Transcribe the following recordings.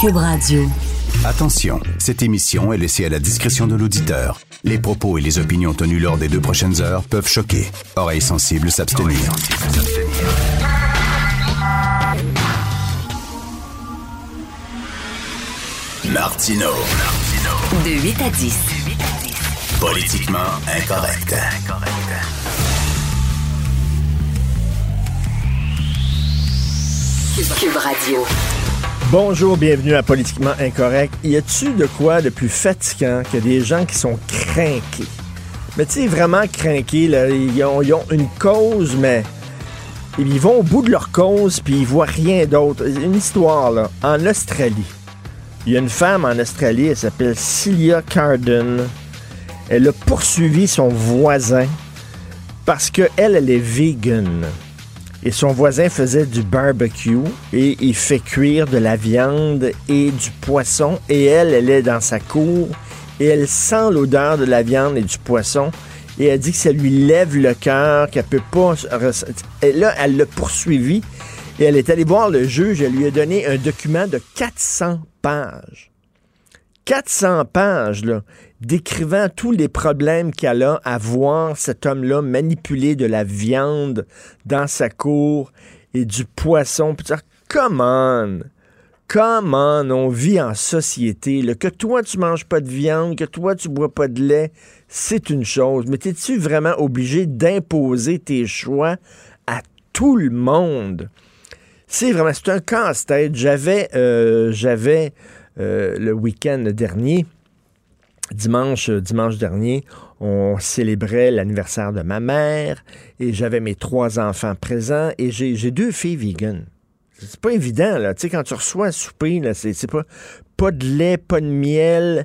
Cube Radio. Attention, cette émission est laissée à la discrétion de l'auditeur. Les propos et les opinions tenues lors des deux prochaines heures peuvent choquer. Oreilles sensibles s'abstenir. Martino. De 8 à 10. Politiquement incorrect. Cube Radio. Bonjour, bienvenue à Politiquement Incorrect. Y a-tu de quoi de plus fatigant que des gens qui sont craqués? Mais tu sais, vraiment craqués, là, ils, ont, une cause, mais ils vont au bout de leur cause, puis ils voient rien d'autre. Une histoire, en Australie. Il y a une femme en Australie, elle s'appelle Celia Carden. Elle a poursuivi son voisin parce qu'elle, elle est vegan. Et son voisin faisait du barbecue et il fait cuire de la viande et du poisson. Et elle, elle est dans sa cour et elle sent l'odeur de la viande et du poisson. Et elle dit que ça lui lève le cœur, qu'elle peut pas. Et là, elle l'a poursuivi et elle est allée voir le juge. Elle lui a donné un document de 400 pages. 400 pages, là, décrivant tous les problèmes qu'elle a à voir cet homme-là manipuler de la viande dans sa cour et du poisson. Puis dire, come on! On! Vit en société. Que toi, tu manges pas de viande, que toi, tu bois pas de lait, c'est une chose. Mais es-tu vraiment obligé d'imposer tes choix à tout le monde? C'est vraiment, c'est un casse-tête. J'avais, euh, j'avais euh, le week-end dernier, dimanche, dimanche dernier, on célébrait l'anniversaire de ma mère et j'avais mes trois enfants présents et j'ai deux filles vegan. C'est pas évident, là. Tu sais, quand tu reçois souper, là, c'est pas, pas de lait, pas de miel.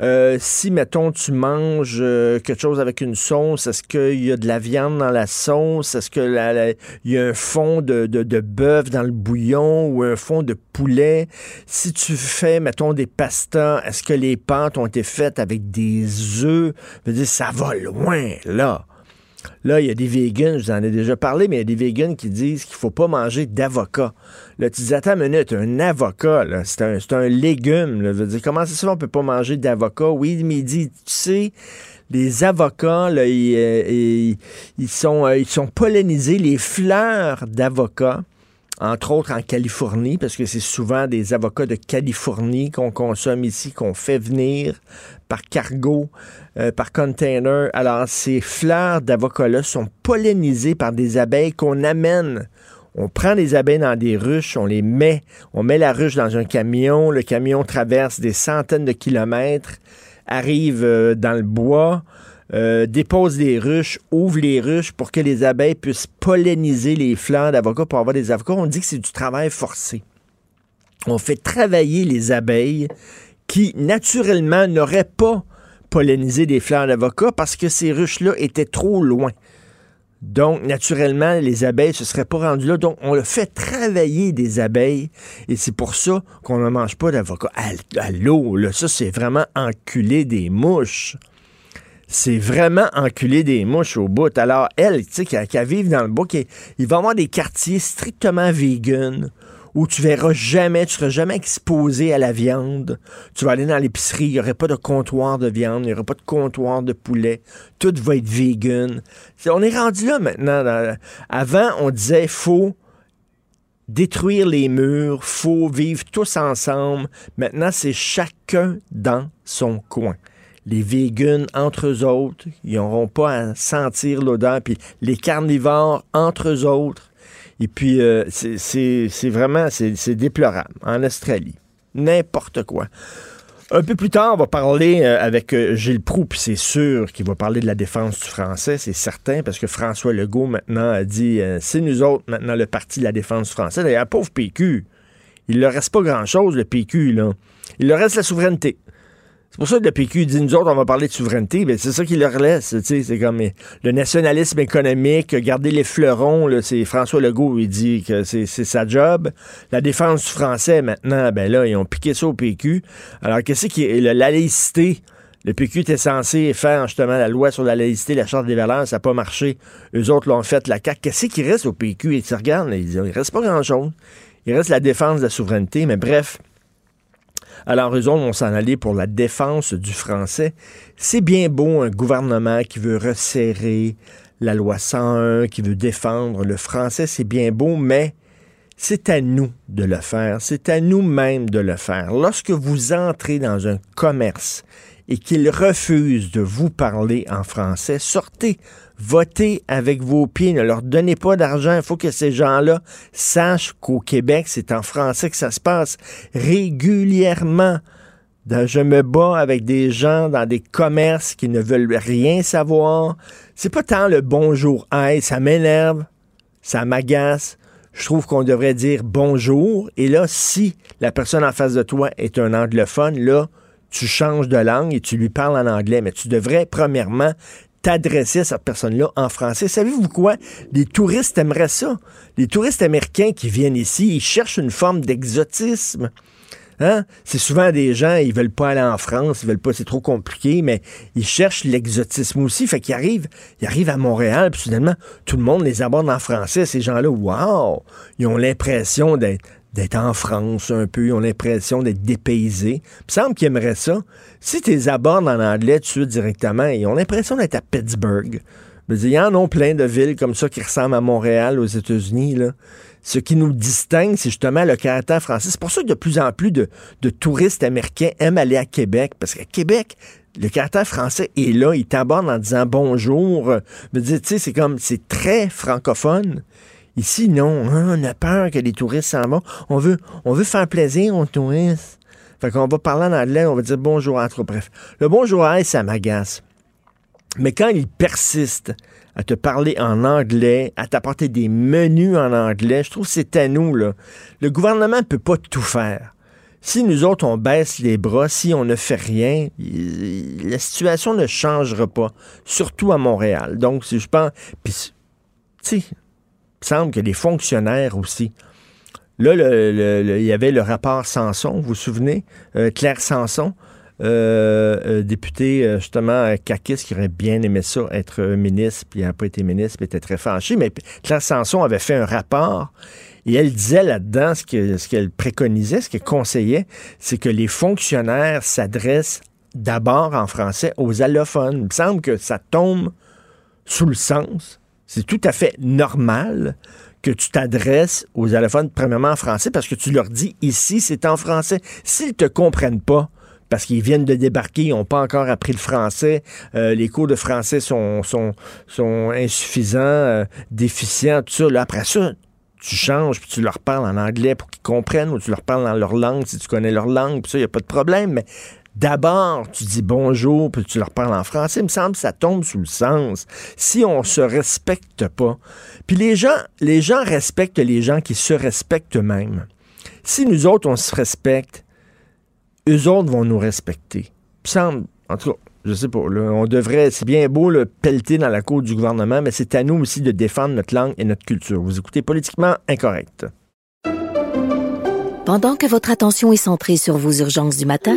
Euh, si, mettons, tu manges euh, quelque chose avec une sauce, est-ce qu'il y a de la viande dans la sauce? Est-ce que la- la- il y a un fond de, de, de bœuf dans le bouillon ou un fond de poulet? Si tu fais, mettons, des pastas, est-ce que les pâtes ont été faites avec des œufs? Je veux dire, ça va loin, là. Là, il y a des vegans, je vous en ai déjà parlé, mais il y a des vegans qui disent qu'il faut pas manger d'avocat. Là, tu dis, attends une minute, un avocat, c'est un, un légume. Là. Je veux dire, comment ça se fait on peut pas manger d'avocat? Oui, mais il dit, tu sais, les avocats, euh, sont, euh, ils sont pollinisés, les fleurs d'avocat, entre autres en Californie, parce que c'est souvent des avocats de Californie qu'on consomme ici, qu'on fait venir par cargo, euh, par container. Alors, ces fleurs d'avocat-là sont pollinisées par des abeilles qu'on amène. On prend les abeilles dans des ruches, on les met, on met la ruche dans un camion, le camion traverse des centaines de kilomètres, arrive euh, dans le bois, euh, dépose des ruches, ouvre les ruches pour que les abeilles puissent polliniser les fleurs d'avocat pour avoir des avocats. On dit que c'est du travail forcé. On fait travailler les abeilles qui, naturellement, n'auraient pas pollinisé des fleurs d'avocat parce que ces ruches-là étaient trop loin. Donc, naturellement, les abeilles ne se seraient pas rendues là. Donc, on le fait travailler des abeilles et c'est pour ça qu'on ne mange pas d'avocat. L'eau, là, ça, c'est vraiment enculer des mouches. C'est vraiment enculer des mouches au bout. Alors, elle, tu sais, qui, qui vivent dans le bois, il va y avoir des quartiers strictement vegan où tu verras jamais, tu seras jamais exposé à la viande. Tu vas aller dans l'épicerie, il n'y aurait pas de comptoir de viande, il n'y aurait pas de comptoir de poulet. Tout va être vegan. On est rendu là maintenant. avant, on disait, faut détruire les murs, faut vivre tous ensemble. Maintenant, c'est chacun dans son coin. Les vegans entre eux autres, ils n'auront pas à sentir l'odeur. Puis les carnivores entre eux autres. Et puis, euh, c'est- vraiment, déplorable. En Australie, n'importe quoi. Un peu plus tard, on va parler euh, avec euh, Gilles Proux, puis c'est sûr qu'il va parler de la défense du français, c'est certain, parce que François Legault maintenant a dit c'est nous autres maintenant le parti de la défense du français. D'ailleurs, pauvre PQ, il leur reste pas grand-chose, le PQ, là. Il leur reste la souveraineté. C'est pour ça que le PQ dit, nous autres, on va parler de souveraineté. Ben, c'est ça qu'il leur laisse. C'est comme le nationalisme économique, garder les fleurons. C'est François Legault, il dit que c'est sa job. La défense du français, maintenant, ben là, ils ont piqué ça au PQ. Alors, qu'est-ce qui est la laïcité? Le PQ était censé faire justement la loi sur la laïcité, la charte des valeurs, ça n'a pas marché. Eux autres l'ont fait, la CAQ. Qu'est-ce qui reste au PQ? Ils se regardent, ils disent, il reste pas grand-chose. Il reste la défense de la souveraineté, mais bref. Alors, eux autres vont s'en aller pour la défense du français. C'est bien beau un gouvernement qui veut resserrer la loi 101, qui veut défendre le français, c'est bien beau, mais c'est à nous de le faire, c'est à nous-mêmes de le faire. Lorsque vous entrez dans un commerce et qu'ils refusent de vous parler en français, sortez, votez avec vos pieds, ne leur donnez pas d'argent. Il faut que ces gens-là sachent qu'au Québec, c'est en français que ça se passe régulièrement. Je me bats avec des gens dans des commerces qui ne veulent rien savoir. C'est pas tant le bonjour, hey, ça m'énerve, ça m'agace. Je trouve qu'on devrait dire bonjour. Et là, si la personne en face de toi est un anglophone, là, tu changes de langue et tu lui parles en anglais, mais tu devrais premièrement t'adresser à cette personne-là en français. Savez-vous quoi? Les touristes aimeraient ça. Les touristes américains qui viennent ici, ils cherchent une forme d'exotisme. Hein? C'est souvent des gens, ils veulent pas aller en France, ils veulent pas, c'est trop compliqué, mais ils cherchent l'exotisme aussi. Fait qu'ils arrivent, ils arrivent à Montréal, puis soudainement, tout le monde les aborde en français. Ces gens-là, wow! Ils ont l'impression d'être d'être en France un peu, ils ont l'impression d'être dépaysés. Il me semble qu'ils aimeraient ça. Si tu les abordes en anglais tout de directement, ils ont l'impression d'être à Pittsburgh. Il y en a plein de villes comme ça qui ressemblent à Montréal aux États-Unis. Ce qui nous distingue, c'est justement le caractère français. C'est pour ça que de plus en plus de, touristes américains aiment aller à Québec, parce qu'à Québec, le caractère français est là, il t'aborde en disant bonjour. c'est comme, c'est très francophone. Ici, non. Hein, on a peur que les touristes s'en vont. On veut, on veut faire plaisir aux touristes. Fait qu'on va parler en anglais, on va dire bonjour à trop. Bref, le bonjour à ça m'agace. Mais quand il persiste à te parler en anglais, à t'apporter des menus en anglais, je trouve que c'est à nous, là. Le gouvernement ne peut pas tout faire. Si nous autres, on baisse les bras, si on ne fait rien, la situation ne changera pas, surtout à Montréal. Donc, si je pense... Puis, tu sais, il semble que les fonctionnaires aussi. Là, il y avait le rapport Sanson, vous vous souvenez? Euh, Claire Sanson, euh, euh, député justement Kakis qui aurait bien aimé ça, être ministre, puis il n'a pas été ministre, puis était très fâché. Mais Claire Sanson avait fait un rapport et elle disait là-dedans ce qu'elle préconisait, ce qu'elle conseillait, c'est que les fonctionnaires s'adressent d'abord en français aux allophones. Il me semble que ça tombe sous le sens c'est tout à fait normal que tu t'adresses aux allophones premièrement en français parce que tu leur dis ici, c'est en français. S'ils te comprennent pas, parce qu'ils viennent de débarquer, ils n'ont pas encore appris le français, euh, les cours de français sont, insuffisants, euh, déficients, tout ça. Là, après ça, tu changes, puis tu leur parles en anglais pour qu'ils comprennent, ou tu leur parles dans leur langue si tu connais leur langue, puis ça, il n'y a pas de problème. Mais D'abord, tu dis bonjour, puis tu leur parles en français. Il me semble que ça tombe sous le sens. Si on se respecte pas, puis les gens, les gens respectent les gens qui se respectent eux-mêmes. Si nous autres, on se respecte, eux autres vont nous respecter. Il me semble, en tout cas, je sais pas, on devrait, c'est bien beau le pelleter dans la cour du gouvernement, mais c'est à nous aussi de défendre notre langue et notre culture. Vous écoutez politiquement incorrect. Pendant que votre attention est centrée sur vos urgences du matin,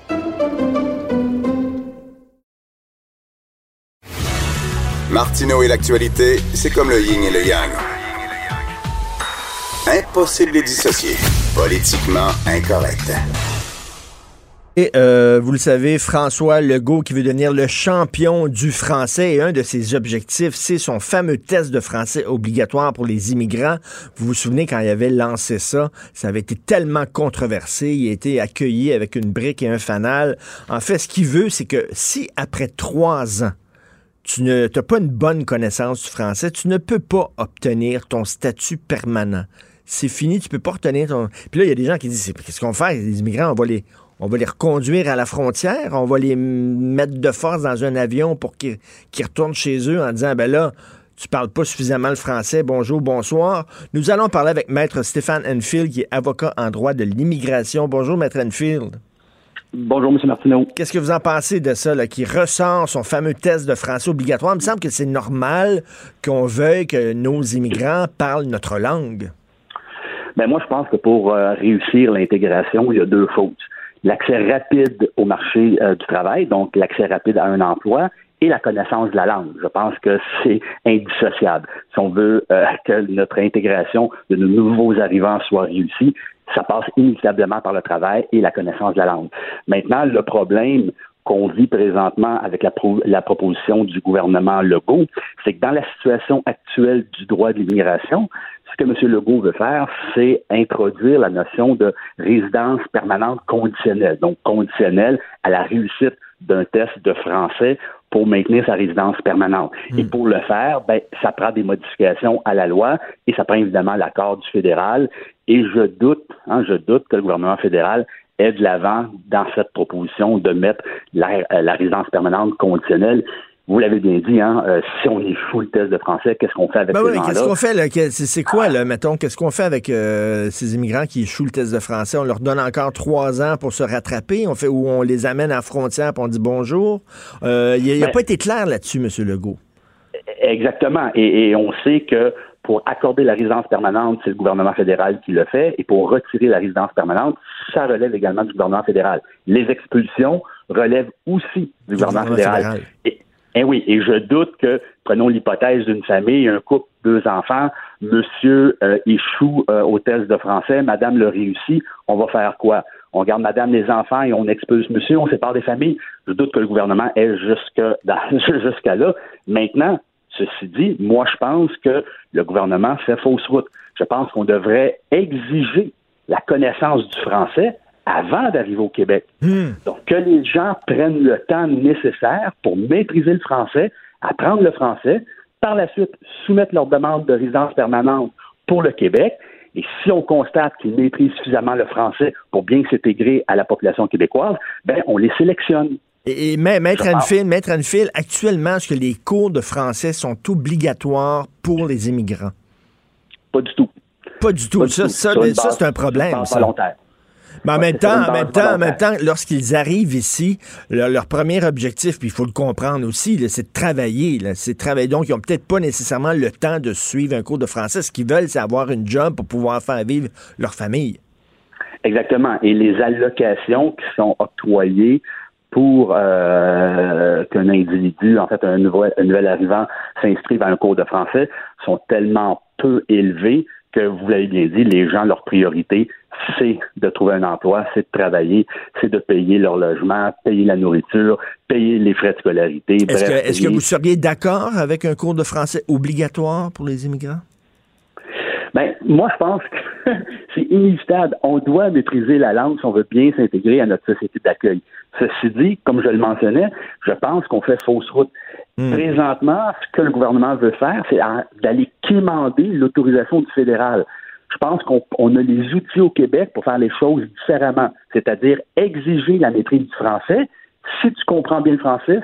Martineau et l'actualité, c'est comme le yin et le yang. Impossible de dissocier. Politiquement incorrect. Et euh, vous le savez, François Legault qui veut devenir le champion du français et un de ses objectifs, c'est son fameux test de français obligatoire pour les immigrants. Vous vous souvenez quand il avait lancé ça, ça avait été tellement controversé, il a été accueilli avec une brique et un fanal. En fait, ce qu'il veut, c'est que si après trois ans, tu ne t'as pas une bonne connaissance du français, tu ne peux pas obtenir ton statut permanent. C'est fini, tu peux pas retenir ton. Puis là, il y a des gens qui disent qu'est-ce qu'on fait Les immigrants, on va les on va les reconduire à la frontière, on va les mettre de force dans un avion pour qu'ils retournent chez eux en disant ben là, tu parles pas suffisamment le français. Bonjour, bonsoir. Nous allons parler avec Maître Stéphane Enfield, qui est avocat en droit de l'immigration. Bonjour, Maître Enfield. Bonjour, M. Martineau. Qu'est-ce que vous en pensez de ça, là, qui ressort son fameux test de français obligatoire? Il me semble que c'est normal qu'on veuille que nos immigrants parlent notre langue. Ben moi, je pense que pour euh, réussir l'intégration, il y a deux choses. L'accès rapide au marché euh, du travail, donc l'accès rapide à un emploi, et la connaissance de la langue. Je pense que c'est indissociable. Si on veut euh, que notre intégration de nos nouveaux arrivants soit réussie, ça passe inévitablement par le travail et la connaissance de la langue. Maintenant, le problème qu'on vit présentement avec la, proposition du gouvernement Legault, c'est que dans la situation actuelle du droit de l'immigration, ce que M. Legault veut faire, c'est introduire la notion de résidence permanente conditionnelle, donc conditionnelle à la réussite d'un test de français pour maintenir sa résidence permanente. Hmm. Et pour le faire, ben, ça prend des modifications à la loi et ça prend évidemment l'accord du fédéral. Et je doute, hein, je doute que le gouvernement fédéral ait de l'avant dans cette proposition de mettre la, euh, la résidence permanente conditionnelle vous l'avez bien dit, hein, euh, si on échoue le test de français, qu'est-ce qu'on fait avec ben ces gens-là? Qu'est-ce qu'on fait, là? C'est quoi, là, mettons, qu'est-ce qu'on fait avec euh, ces immigrants qui échouent le test de français? On leur donne encore trois ans pour se rattraper, on fait, ou on les amène à la frontière et on dit bonjour. Euh, il n'a ben pas été clair là-dessus, M. Legault. Exactement. Et, on sait que pour accorder la résidence permanente, c'est le gouvernement fédéral qui le fait, et pour retirer la résidence permanente, ça relève également du gouvernement fédéral. Les expulsions relèvent aussi du gouvernement, fédéral. Eh oui, et je doute que, prenons l'hypothèse d'une famille, un couple, deux enfants, monsieur euh, échoue euh, au test de français, madame le réussit, on va faire quoi? On garde madame les enfants et on expulse monsieur, on sépare des familles? Je doute que le gouvernement est jusqu'à là. Maintenant, ceci dit, moi je pense que le gouvernement fait fausse route. Je pense qu'on devrait exiger la connaissance du français avant d'arriver au Québec. Hmm. Donc, que les gens prennent le temps nécessaire pour maîtriser le français, apprendre le français, par la suite soumettre leur demande de résidence permanente pour le Québec. Et si on constate qu'ils maîtrisent suffisamment le français pour bien s'intégrer à la population québécoise, ben on les sélectionne. Et, Maître Anfield, Maître Anfield, actuellement, est-ce que les cours de français sont obligatoires pour les immigrants? Pas du tout. Pas du tout. ça, ça, c'est un problème. Ça. Volontaire. Mais en même temps, en même temps, en même temps, lorsqu'ils arrivent ici, leur, premier objectif, puis il faut le comprendre aussi, c'est de travailler. C'est travailler. Donc, ils n'ont peut-être pas nécessairement le temps de suivre un cours de français. Ce qu'ils veulent, c'est avoir une job pour pouvoir faire vivre leur famille. Exactement. Et les allocations qui sont octroyées pour euh, qu'un individu, en fait, un nouvel, un nouvel arrivant s'inscrive à un cours de français sont tellement peu élevées que vous l'avez bien dit, les gens, leur priorité, c'est de trouver un emploi, c'est de travailler, c'est de payer leur logement, payer la nourriture, payer les frais de scolarité. Est-ce que, vous seriez d'accord avec un cours de français obligatoire pour les immigrants? Ben, moi, je pense que c'est inévitable. On doit maîtriser la langue si on veut bien s'intégrer à notre société d'accueil. Ceci dit, comme je le mentionnais, je pense qu'on fait fausse route. Hmm. Présentement, ce que le gouvernement veut faire, c'est d'aller quémander l'autorisation du fédéral. Je pense qu'on a les outils au Québec pour faire les choses différemment, c'est-à-dire exiger la maîtrise du français. Si tu comprends bien le français,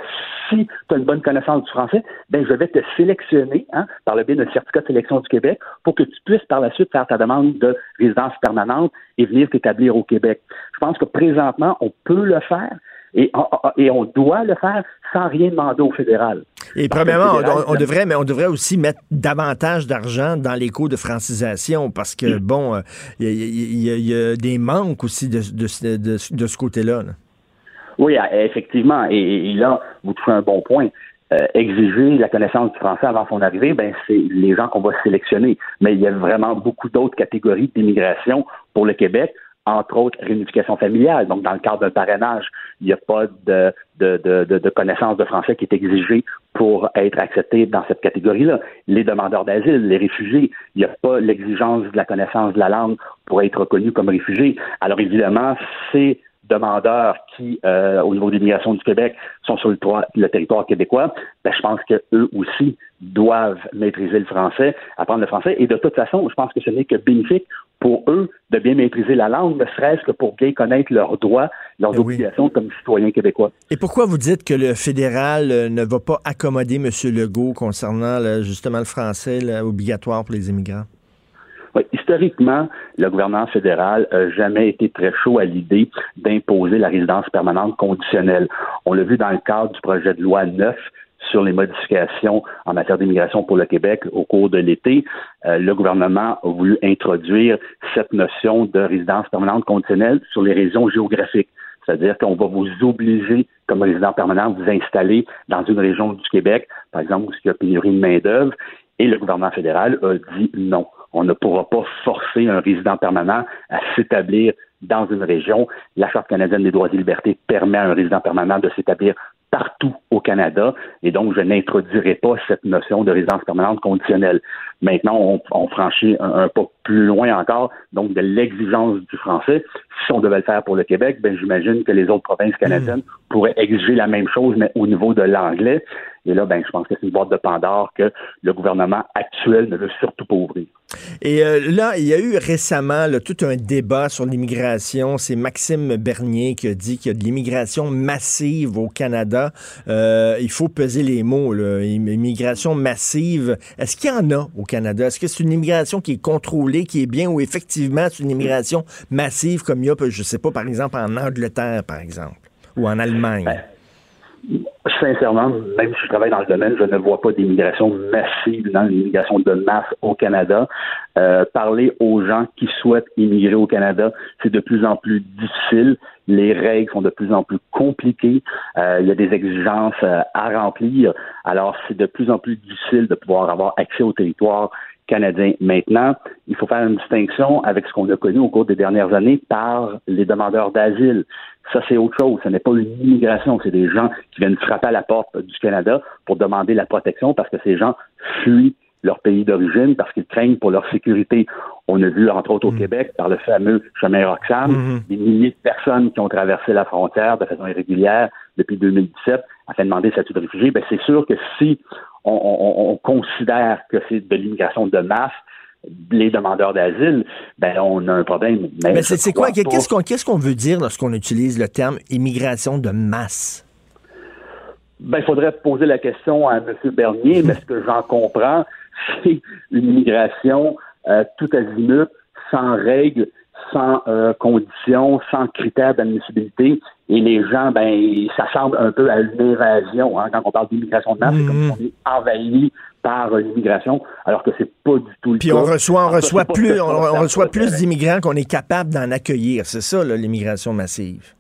si tu as une bonne connaissance du français, ben je vais te sélectionner hein, par le biais d'un certificat de sélection du Québec pour que tu puisses par la suite faire ta demande de résidence permanente et venir t'établir au Québec. Je pense que présentement, on peut le faire, et, on doit le faire sans rien demander au fédéral. Et premièrement, on, devrait, mais on devrait aussi mettre davantage d'argent dans les cours de francisation parce que, bon, il y, a des manques aussi de, ce côté-là. Oui, effectivement. Et, là, vous touchez un bon point. Euh, exiger la connaissance du français avant son arrivée, ben c'est les gens qu'on va sélectionner. Mais il y a vraiment beaucoup d'autres catégories d'immigration pour le Québec entre autres réunification familiale. Donc, dans le cadre d'un parrainage, il n'y a pas de, de, de, de, connaissance de français qui est exigée pour être accepté dans cette catégorie-là. Les demandeurs d'asile, les réfugiés, il n'y a pas l'exigence de la connaissance de la langue pour être reconnu comme réfugié. Alors, évidemment, c'est demandeurs qui, euh, au niveau de l'immigration du Québec, sont sur le, le territoire québécois, ben, je pense qu'eux aussi doivent maîtriser le français, apprendre le français. Et de toute façon, je pense que ce n'est que bénéfique pour eux de bien maîtriser la langue, ne serait-ce que pour bien connaître leurs droits, leurs Eh oui. obligations comme citoyens québécois. Et pourquoi vous dites que le fédéral euh, ne va pas accommoder M. Legault concernant là, justement le français là, obligatoire pour les immigrants? Historiquement, le gouvernement fédéral n'a jamais été très chaud à l'idée d'imposer la résidence permanente conditionnelle. On l'a vu dans le cadre du projet de loi 9 sur les modifications en matière d'immigration pour le Québec au cours de l'été. Euh, le gouvernement a voulu introduire cette notion de résidence permanente conditionnelle sur les régions géographiques. C'est-à-dire qu'on va vous obliger, comme résident permanent, de vous installer dans une région du Québec, par exemple, où il y a pénurie de main-d'œuvre. Et le gouvernement fédéral a dit non. On ne pourra pas forcer un résident permanent à s'établir dans une région. La Charte canadienne des droits et libertés permet à un résident permanent de s'établir partout au Canada et donc je n'introduirai pas cette notion de résidence permanente conditionnelle. Maintenant, on, on franchit un, un, pas plus loin encore, donc de l'exigence du français. Si on devait le faire pour le Québec, ben j'imagine que les autres provinces canadiennes mmh. pourraient exiger la même chose, mais au niveau de l'anglais. Et là, ben, je pense que c'est une boîte de Pandore que le gouvernement actuel ne veut surtout pas ouvrir. Et euh, là, il y a eu récemment là, tout un débat sur l'immigration. C'est Maxime Bernier qui a dit qu'il y a de l'immigration massive au Canada. Euh, il faut peser les mots. Là. Immigration massive. Est-ce qu'il y en a au Est-ce que c'est une immigration qui est contrôlée, qui est bien, ou effectivement c'est une immigration massive comme il y a, je sais pas, par exemple, en Angleterre, par exemple, ou en Allemagne? Ben sincèrement, même si je travaille dans le domaine, je ne vois pas d'immigration massive dans l'immigration de masse au Canada. Euh, parler aux gens qui souhaitent immigrer au Canada, c'est de plus en plus difficile. Les règles sont de plus en plus compliquées. Euh, il y a des exigences euh, à remplir. Alors, c'est de plus en plus difficile de pouvoir avoir accès au territoire canadien. Maintenant, il faut faire une distinction avec ce qu'on a connu au cours des dernières années par les demandeurs d'asile. Ça, c'est autre chose. Ce n'est pas une immigration. C'est des gens qui viennent frapper à la porte du Canada pour demander la protection parce que ces gens fuient leur pays d'origine parce qu'ils craignent pour leur sécurité. On a vu, entre autres au mmh. Québec, par le fameux chemin Roxham, mmh. des milliers de personnes qui ont traversé la frontière de façon irrégulière depuis 2017 afin de demander statut de réfugié. Ben, c'est sûr que si on, on, on considère que c'est de l'immigration de masse, les demandeurs d'asile, ben on a un problème. Mais, Mais c'est quoi? Qu'est-ce qu'on qu'est-ce qu'on veut dire lorsqu'on utilise le terme immigration de masse? Ben il faudrait poser la question à M. Bernier, mais ce que j'en comprends, c'est une immigration euh, tout azimut, sans règles, sans euh, conditions, sans critères d'admissibilité. Et les gens, ben, ça semble un peu à une évasion. Hein, quand on parle d'immigration de masse, mmh. c'est comme si on est envahi par l'immigration, alors que c'est pas du tout le Puis cas. on reçoit, on reçoit plus, on, on reçoit plus d'immigrants qu'on est capable d'en accueillir. C'est ça, l'immigration massive.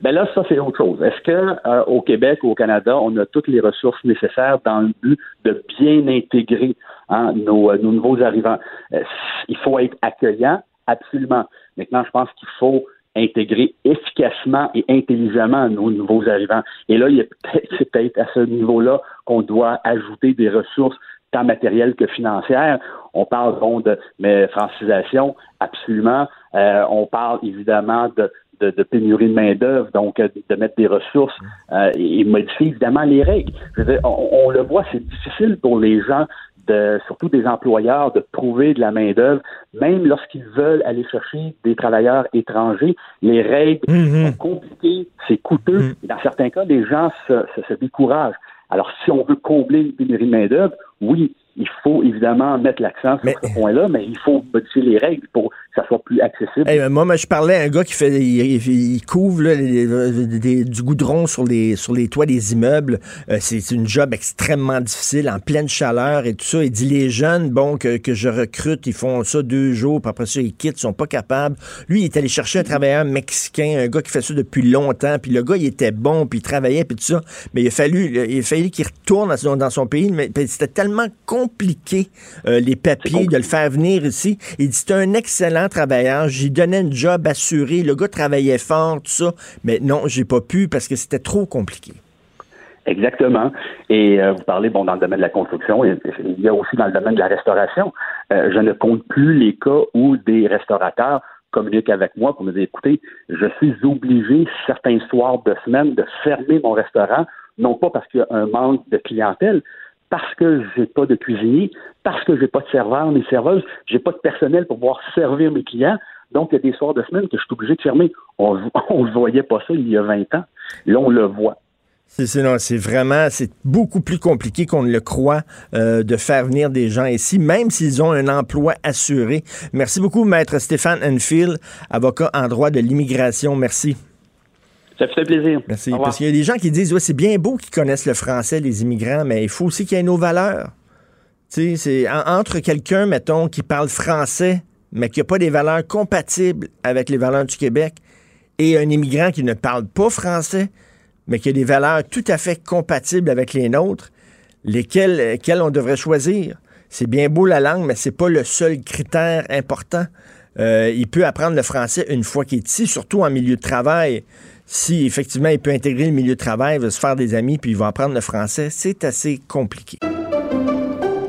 Ben là, ça, c'est autre chose. Est-ce que euh, au Québec ou au Canada, on a toutes les ressources nécessaires dans le but de bien intégrer hein, nos, nos, nouveaux arrivants? Euh, il faut être accueillant, absolument. Maintenant, je pense qu'il faut intégrer efficacement et intelligemment nos nouveaux arrivants. Et là, il peut-être, c'est peut-être à ce niveau-là qu'on doit ajouter des ressources tant matérielles que financières. On parle de mais francisation, absolument. Euh, on parle évidemment de, de, pénurie de main-d'œuvre, donc euh, de mettre des ressources euh, et, modifier évidemment les règles. On le voit, c'est difficile pour les gens de, surtout des employeurs, de trouver de la main-d'œuvre, même lorsqu'ils veulent aller chercher des travailleurs étrangers. Les règles Mm. sont compliquées, c'est coûteux. Et dans certains cas, les gens se, se, se découragent. Alors, si on veut combler une pénurie de main-d'œuvre, oui, il faut évidemment mettre l'accent sur mais, ce point-là, mais il faut modifier les règles pour ça soit plus accessible. Hey, moi, moi, je parlais à un gars qui fait, il, il couvre là, les, les, du goudron sur les, sur les toits des immeubles. Euh, c'est une job extrêmement difficile, en pleine chaleur et tout ça. Il dit les jeunes, bon, que, que je recrute, ils font ça deux jours, puis après ça, ils quittent, ils sont pas capables. Lui, il est allé chercher un travailleur mexicain, un gars qui fait ça depuis longtemps, puis le gars, il était bon, puis il travaillait, puis tout ça. Mais il a fallu, il a fallu qu'il retourne dans son, dans son pays, mais c'était tellement compliqué compliqué euh, les papiers, de le faire venir ici. Il dit c'est un excellent travailleur. J'y donnais une job assuré. Le gars travaillait fort, tout ça. Mais non, j'ai pas pu parce que c'était trop compliqué. Exactement. Et euh, vous parlez, bon, dans le domaine de la construction, il y a aussi dans le domaine de la restauration. Euh, je ne compte plus les cas où des restaurateurs communiquent avec moi pour me dire, écoutez, je suis obligé certains soirs de semaine de fermer mon restaurant, non pas parce qu'il y a un manque de clientèle, parce que j'ai pas de cuisinier, parce que j'ai pas de serveur ni serveuse, j'ai pas de personnel pour pouvoir servir mes clients. Donc, il y a des soirs de semaine que je suis obligé de fermer. On ne voyait pas ça il y a 20 ans. Là, on le voit. C'est non, c'est vraiment, c'est beaucoup plus compliqué qu'on ne le croit euh, de faire venir des gens ici, même s'ils ont un emploi assuré. Merci beaucoup, maître Stéphane Enfield, avocat en droit de l'immigration. Merci. Ça fait plaisir. Merci. Parce qu'il y a des gens qui disent, ouais, c'est bien beau qu'ils connaissent le français, les immigrants, mais il faut aussi qu'il y ait nos valeurs. C'est entre quelqu'un, mettons, qui parle français, mais qui n'a pas des valeurs compatibles avec les valeurs du Québec, et un immigrant qui ne parle pas français, mais qui a des valeurs tout à fait compatibles avec les nôtres, lesquelles, lesquelles on devrait choisir. C'est bien beau la langue, mais c'est pas le seul critère important. Euh, il peut apprendre le français une fois qu'il est ici, surtout en milieu de travail. Si effectivement il peut intégrer le milieu de travail, il va se faire des amis, puis il va apprendre le français, c'est assez compliqué.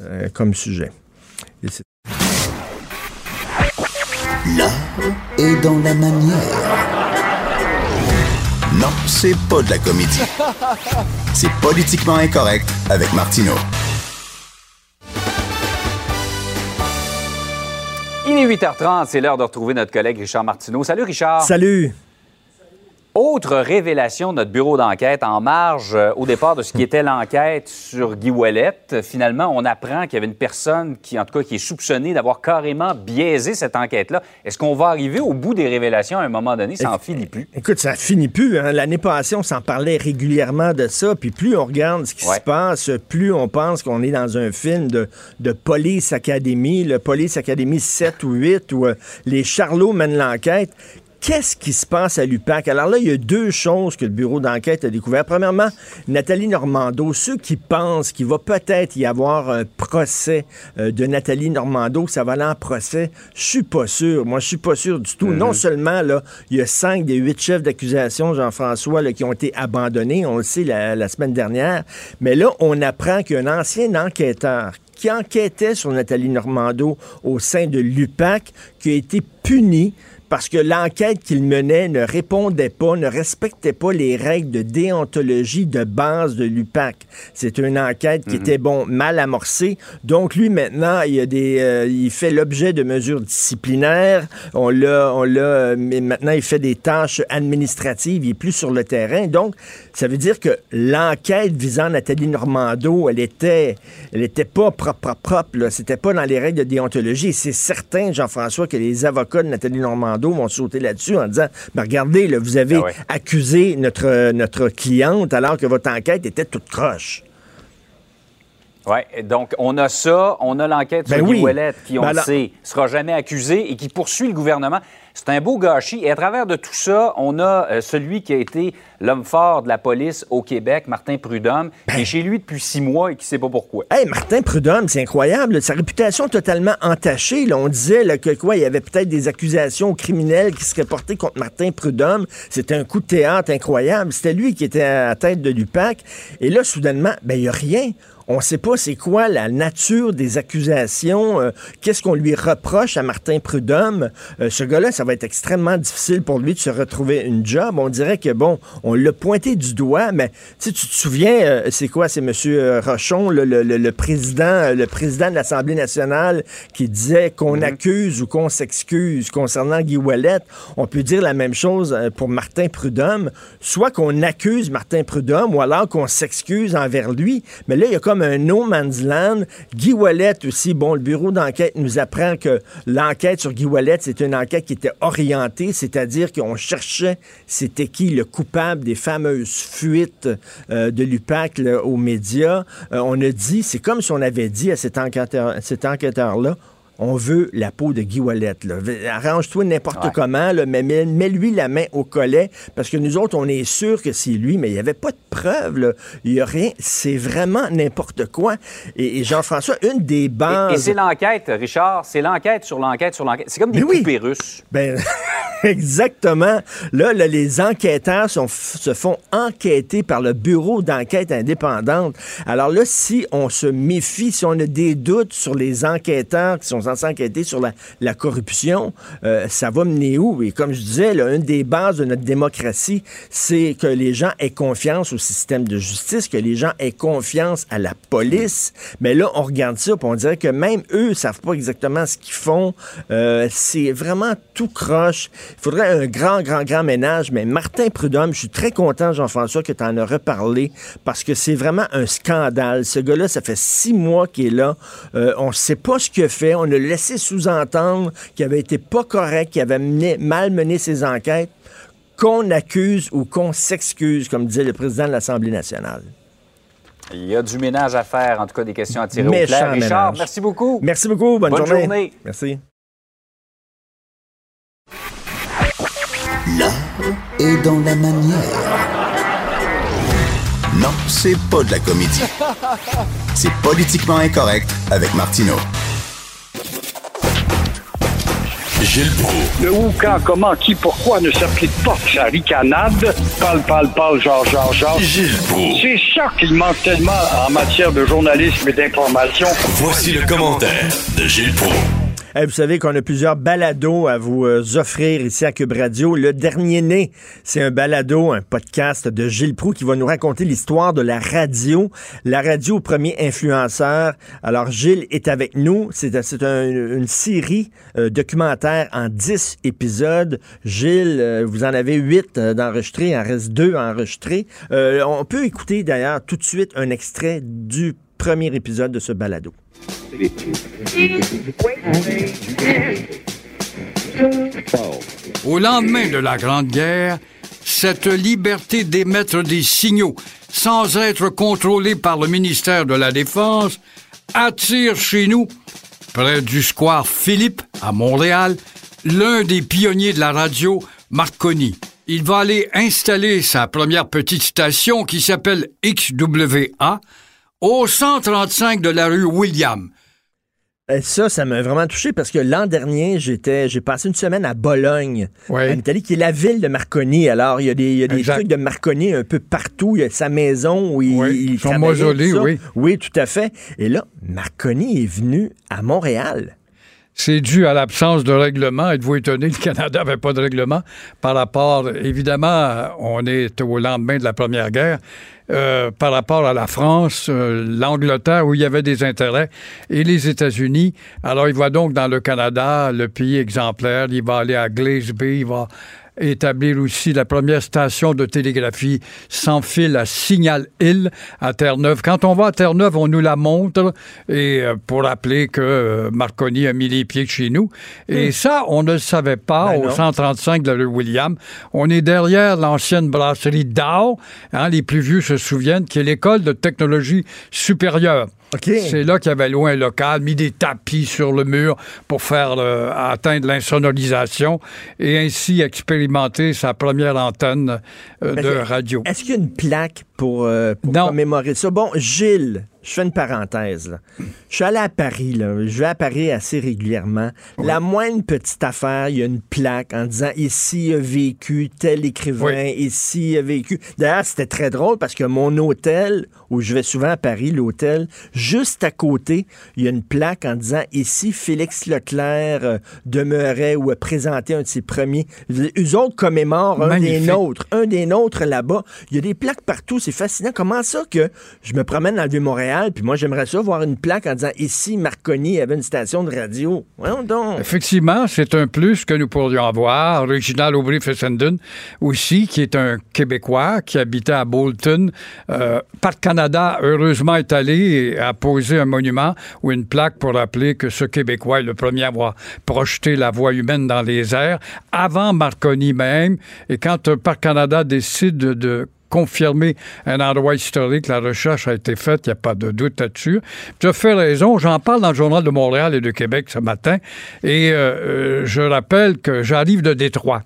Euh, comme sujet. L'art est dans la manière. Non, c'est pas de la comédie. C'est politiquement incorrect avec Martineau. Il est 8h30, c'est l'heure de retrouver notre collègue Richard Martineau. Salut Richard. Salut. Autre révélation de notre bureau d'enquête en marge euh, au départ de ce qui était l'enquête sur Guy Ouellet. Finalement, on apprend qu'il y avait une personne qui, en tout cas, qui est soupçonnée d'avoir carrément biaisé cette enquête-là. Est-ce qu'on va arriver au bout des révélations à un moment donné? Ça n'en finit plus. Écoute, ça finit plus. Hein. L'année passée, on s'en parlait régulièrement de ça. Puis plus on regarde ce qui se passe, plus on pense qu'on est dans un film de, de Police Academy, le Police Academy 7 ou 8, où euh, les Charlots mènent l'enquête qu'est-ce qui se passe à l'UPAC? Alors là, il y a deux choses que le bureau d'enquête a découvert. Premièrement, Nathalie Normando, ceux qui pensent qu'il va peut-être y avoir un procès euh, de Nathalie Normando, que ça va aller en procès, je suis pas sûr. Moi, je suis pas sûr du tout. Non mhm. seulement, là, il y a cinq des huit chefs d'accusation, Jean-François, qui ont été abandonnés, on le sait, la, la semaine dernière, mais là, on apprend qu'un ancien enquêteur qui enquêtait sur Nathalie Normando au sein de l'UPAC, qui a été puni parce que l'enquête qu'il menait ne répondait pas, ne respectait pas les règles de déontologie de base de l'UPAC. C'est une enquête qui mhm. était, bon, mal amorcée. Donc, lui, maintenant, il, a des, euh, il fait l'objet de mesures disciplinaires. On l'a, on l'a, mais maintenant, il fait des tâches administratives. Il est plus sur le terrain. Donc, ça veut dire que l'enquête visant Nathalie Normando, elle était, elle était pas propre, propre, propre. C'était pas dans les règles de déontologie. c'est certain, Jean-François, que les avocats de Nathalie Normando vont sauter là-dessus en disant ben regardez, vous avez ah accusé notre, notre cliente alors que votre enquête était toute croche. Oui, donc on a ça, on a l'enquête sur ben Guy qui, on ben sait, sera jamais accusé et qui poursuit le gouvernement. C'est un beau gâchis. Et à travers de tout ça, on a euh, celui qui a été l'homme fort de la police au Québec, Martin Prudhomme, qui est ben. chez lui depuis six mois et qui ne sait pas pourquoi. Hey, Martin Prudhomme, c'est incroyable. Sa réputation totalement entachée. on disait que quoi, il y avait peut-être des accusations criminelles qui seraient portées contre Martin Prudhomme. C'était un coup de théâtre incroyable. C'était lui qui était à la tête de l'UPAC. Et là, soudainement, ben, il n'y a rien. On ne sait pas c'est quoi la nature des accusations, euh, qu'est-ce qu'on lui reproche à Martin Prudhomme. Euh, ce gars-là, ça va être extrêmement difficile pour lui de se retrouver une job. On dirait que, bon, on l'a pointé du doigt, mais tu te souviens, euh, c'est quoi, c'est M. Rochon, le, président, le président de l'Assemblée nationale, qui disait qu'on mhm. accuse ou qu'on s'excuse concernant Guy Ouellet. On peut dire la même chose pour Martin Prudhomme, soit qu'on accuse Martin Prudhomme ou alors qu'on s'excuse envers lui. Mais là, il y a comme un no man's land. Guy Wallet aussi, bon, le bureau d'enquête nous apprend que l'enquête sur Guy Wallet, c'est une enquête qui était orientée, c'est-à-dire qu'on cherchait c'était qui le coupable des fameuses fuites euh, de l'UPAC aux médias. Euh, on a dit, c'est comme si on avait dit à cet enquêteur-là, on veut la peau de Guy Wallet. Arrange-toi n'importe comment, là, mais mets-lui la main au collet, parce que nous autres, on est sûr que c'est lui, mais il n'y avait pas de preuves. Il n'y a rien. C'est vraiment n'importe quoi. Et, Jean-François, une des bases... Et, c'est l'enquête, Richard. C'est l'enquête sur l'enquête sur l'enquête. C'est comme des mais poupées russes. Ben, exactement. Là, les enquêteurs se font enquêter par le Bureau d'enquête indépendante. Alors là, si on se méfie, si on a des doutes sur les enquêteurs qui sont censés enquêter sur la, corruption, euh, ça va mener où? Et comme je disais, là, une des bases de notre démocratie, c'est que les gens aient confiance au système de justice, que les gens aient confiance à la police. Mais là, on regarde ça, et on dirait que même eux savent pas exactement ce qu'ils font. Euh, c'est vraiment tout croche. Il faudrait un grand, grand, grand ménage. Mais Martin Prudhomme, je suis très content, Jean-François, que tu en as reparlé, parce que c'est vraiment un scandale. Ce gars-là, ça fait six mois qu'il est là. Euh, on ne sait pas ce qu'il a fait. On a laissé sous-entendre qu'il avait été pas correct, qu'il avait mal mené ses enquêtes. Qu'on accuse ou qu'on s'excuse, comme disait le président de l'Assemblée nationale. Il y a du ménage à faire, en tout cas des questions à tirer au clair. Richard, merci beaucoup. Merci beaucoup. Bonne, journée. journée. Merci. Est dans la manière. Non, c'est pas de la comédie. C'est politiquement incorrect avec Martineau. Gilles Le où, quand, comment, qui, pourquoi ne s'applique pas sa ricanade? Parle, parle, parle, genre, genre, genre. Gilles C'est ça qu'il manque tellement en matière de journalisme et d'information. Voici le commentaire de Gilles Proulx vous savez qu'on a plusieurs balados à vous euh, offrir ici à Cube Radio. Le dernier né, c'est un balado, un podcast de Gilles Proux qui va nous raconter l'histoire de la radio. La radio, premier influenceur. Alors, Gilles est avec nous. C'est une série euh, documentaire en 10 épisodes. Gilles, euh, vous en avez 8 d'enregistrés, il en reste 2 enregistrés. on peut écouter d'ailleurs tout de suite un extrait du premier épisode de ce balado. Au lendemain de la Grande Guerre, cette liberté d'émettre des signaux sans être contrôlée par le ministère de la Défense attire chez nous, près du square Philippe, à Montréal, l'un des pionniers de la radio, Marconi. Il va aller installer sa première petite station qui s'appelle XWA au 135 de la rue William. Euh, ça, ça m'a vraiment touché parce que l'an dernier, j'étais, j'ai passé une semaine à Bologne, en Italie, qui est la ville de Marconi. Alors, il y a des, il y a des trucs de Marconi un peu partout. Il y a sa maison où il, oui, il Son mausolée, oui. Oui, tout à fait. Et là, Marconi est venu à Montréal. C'est dû à l'absence de règlement. Êtes-vous étonné que le Canada n'avait pas de règlement par rapport, évidemment, on est au lendemain de la Première Guerre, euh, par rapport à la France, euh, l'Angleterre où il y avait des intérêts et les États-Unis. Alors il va donc dans le Canada, le pays exemplaire, il va aller à Glasby, il va établir aussi la première station de télégraphie sans fil à Signal Hill à Terre-Neuve. Quand on va à Terre-Neuve, on nous la montre et euh, pour rappeler que euh, Marconi a mis les pieds chez nous. Et hmm. ça, on ne le savait pas ben au 135 de la rue William. On est derrière l'ancienne brasserie Dow. Hein, les plus vieux se souviennent, qui est l'école de technologie supérieure. C'est là qu'il avait loué un local, mis des tapis sur le mur pour faire atteindre l'insonorisation et ainsi expérimenter sa première antenne euh, de radio. Est-ce qu'il y a une plaque pour, euh, pour commémorer ça? Bon, Gilles, je fais une parenthèse. Je suis allé à Paris, là. je vais à Paris assez régulièrement. La moindre petite affaire, il y a une plaque en disant ici a vécu tel écrivain, ici a vécu. D'ailleurs, c'était très drôle parce que mon hôtel, où je vais souvent à Paris, l'hôtel, juste à côté, il y a une plaque en disant ici Félix Leclerc euh, demeurait ou a présenté un de ses premiers. Eux autres commémorent un des nôtres, un des nôtres là-bas. Il y a des plaques partout, c'est fascinant. Comment ça que je me promène dans le Vieux-Montréal puis moi, j'aimerais ça voir une plaque en disant ici, Marconi avait une station de radio. donc. Effectivement, c'est un plus que nous pourrions avoir. Reginald Aubry Fessenden aussi, qui est un Québécois qui habitait à Bolton. Euh, Parc Canada, heureusement, est allé et a posé un monument ou une plaque pour rappeler que ce Québécois est le premier à avoir projeté la voix humaine dans les airs avant Marconi même. Et quand Parc Canada décide de confirmer un endroit historique. La recherche a été faite, il n'y a pas de doute là-dessus. Tu as fait raison. J'en parle dans le Journal de Montréal et de Québec ce matin. Et euh, euh, je rappelle que j'arrive de Détroit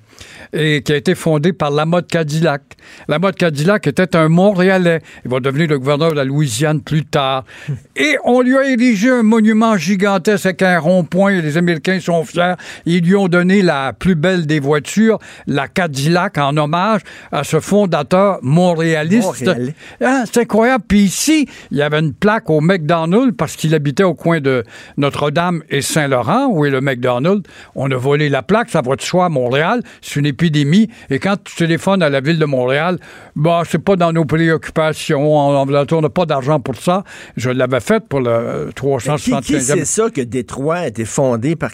et qui a été fondé par Lamotte Cadillac. Lamotte Cadillac était un Montréalais. Il va devenir le gouverneur de la Louisiane plus tard. Et on lui a érigé un monument gigantesque avec un rond-point. Les Américains sont fiers. Ils lui ont donné la plus belle des voitures, la Cadillac, en hommage à ce fondateur montréaliste. Ah, c'est incroyable. Puis ici, il y avait une plaque au McDonald's parce qu'il habitait au coin de Notre-Dame et Saint-Laurent, où est le McDonald's. On a volé la plaque, ça va de soi à Montréal. C'est une Et quand tu téléphones à la ville de Montréal, bah, c'est pas dans nos préoccupations. On n'a pas d'argent pour ça. Je l'avais fait pour le 375e. Qui, c'est ça que Détroit a été fondé par.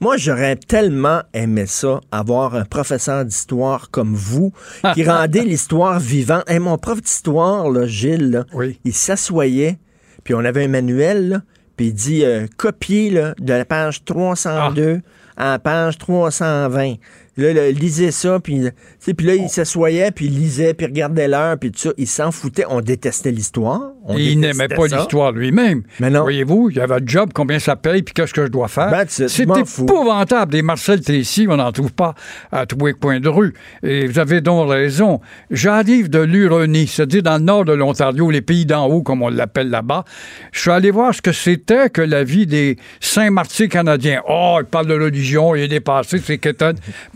Moi, j'aurais tellement aimé ça, avoir un professeur d'histoire comme vous, qui rendait l'histoire vivante. Et mon prof d'histoire, là, Gilles, il s'assoyait, puis on avait un manuel, puis il dit euh, copier de la page 302 à la page 320. Là, il lisait ça, puis, puis là, il s'assoyait, puis il lisait, puis regardait l'heure, puis tout ça. Il s'en foutait. On détestait l'histoire. il n'aimait pas l'histoire lui-même. Mais non. Voyez-vous, il y avait un job, combien ça paye, puis qu'est-ce que je dois faire? C'est épouvantable. Des Marcel Tessy, on n'en trouve pas à tous les coins de rue. Et vous avez donc raison. J'arrive de l'Uronie, c'est-à-dire dans le nord de l'Ontario, les pays d'en haut, comme on l'appelle là-bas. Je suis allé voir ce que c'était que la vie des Saint-Martyrs canadiens. Oh, il parle de religion, il est dépassé, c'est.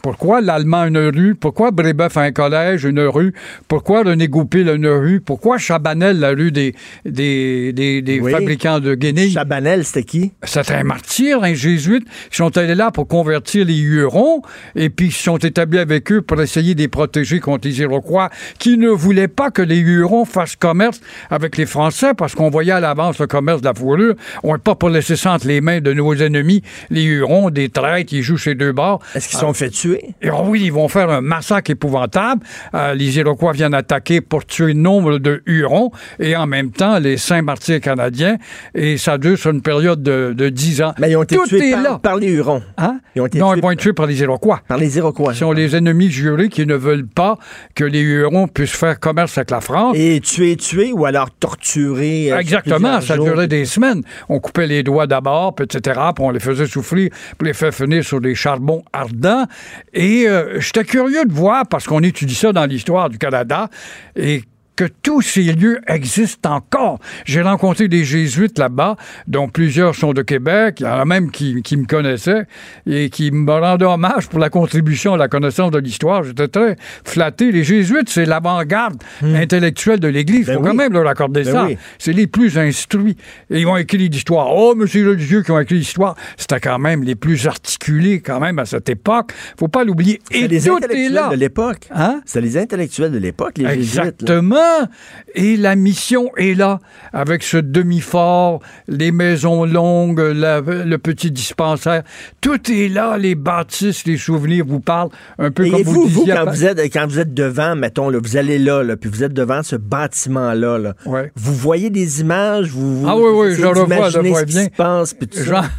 Pourquoi l'Allemand une rue? Pourquoi Brébeuf un collège, une rue? Pourquoi René Goupil une rue? Pourquoi Chabanel, la rue des, des, des, fabricants de guenilles? Chabanel, c'était qui? C'était un martyr, un jésuite. Ils sont allés là pour convertir les Hurons et puis ils sont établis avec eux pour essayer de les protéger contre les Iroquois qui ne voulaient pas que les Hurons fassent commerce avec les Français parce qu'on voyait à l'avance le commerce de la fourrure. On n'est pas pour laisser ça entre les mains de nos ennemis. Les Hurons, des traîtres, ils jouent ces deux bords. Est-ce qu'ils sont fait tuer? Et oh oui, ils vont faire un massacre épouvantable. Euh, les Iroquois viennent attaquer pour tuer nombre de Hurons et en même temps les Saint-Martyrs canadiens. Et ça dure sur une période de, de 10 ans. Mais ils ont été tués par, par, les Hurons. Hein? Ils ont été non, ils vont être tués par les Iroquois. Par les Iroquois. Ce sont les ennemis jurés qui ne veulent pas que les Hurons puissent faire commerce avec la France. Et tuer, tuer ou alors torturer. Euh, Exactement, ça durait des semaines. On coupait les doigts d'abord, etc., puis on les faisait souffrir pour les faire finir sur des charbons ardents. Et euh, j'étais curieux de voir, parce qu'on étudie ça dans l'histoire du Canada, et que tous ces lieux existent encore. J'ai rencontré des jésuites là-bas, dont plusieurs sont de Québec. Il y en a même qui, me connaissaient et qui me rendaient hommage pour la contribution à la connaissance de l'histoire. J'étais très flatté. Les jésuites, c'est l'avant-garde hmm. intellectuelle de l'Église. Il ben faut quand même leur accorder ben ça. C'est les plus instruits. Et ils ont écrit l'histoire. Oh, monsieur le Dieu qui ont écrit l'histoire, c'était quand même les plus articulés quand même à cette époque. faut pas l'oublier. Et les intellectuels de l'époque. Hein? C'est les intellectuels de l'époque, les Exactement. Et la mission est là, avec ce demi-fort, les maisons longues, le petit dispensaire. Tout est là, les bâtisses, les souvenirs vous parlent un peu comme vous, vous, quand, vous êtes, quand vous êtes devant, mettons, là, vous allez là, puis vous êtes devant ce bâtiment-là, là, vous voyez des images, vous, ah oui, oui, je revois, je vois bien.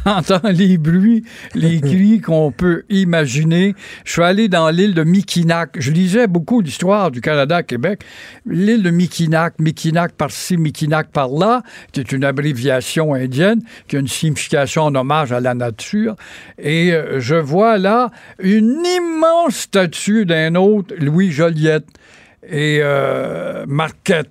J'entends les bruits, les cris qu'on peut imaginer. Je suis allé dans l'île de Mikinak. Je lisais beaucoup l'histoire du Canada-Québec. L'île de Mikinak, Mikinak par-ci, Mikinak par-là, qui est une abréviation indienne, qui a une signification en hommage à la nature. Et euh, je vois là une immense statue d'un autre, Louis Joliette et euh, Marquette.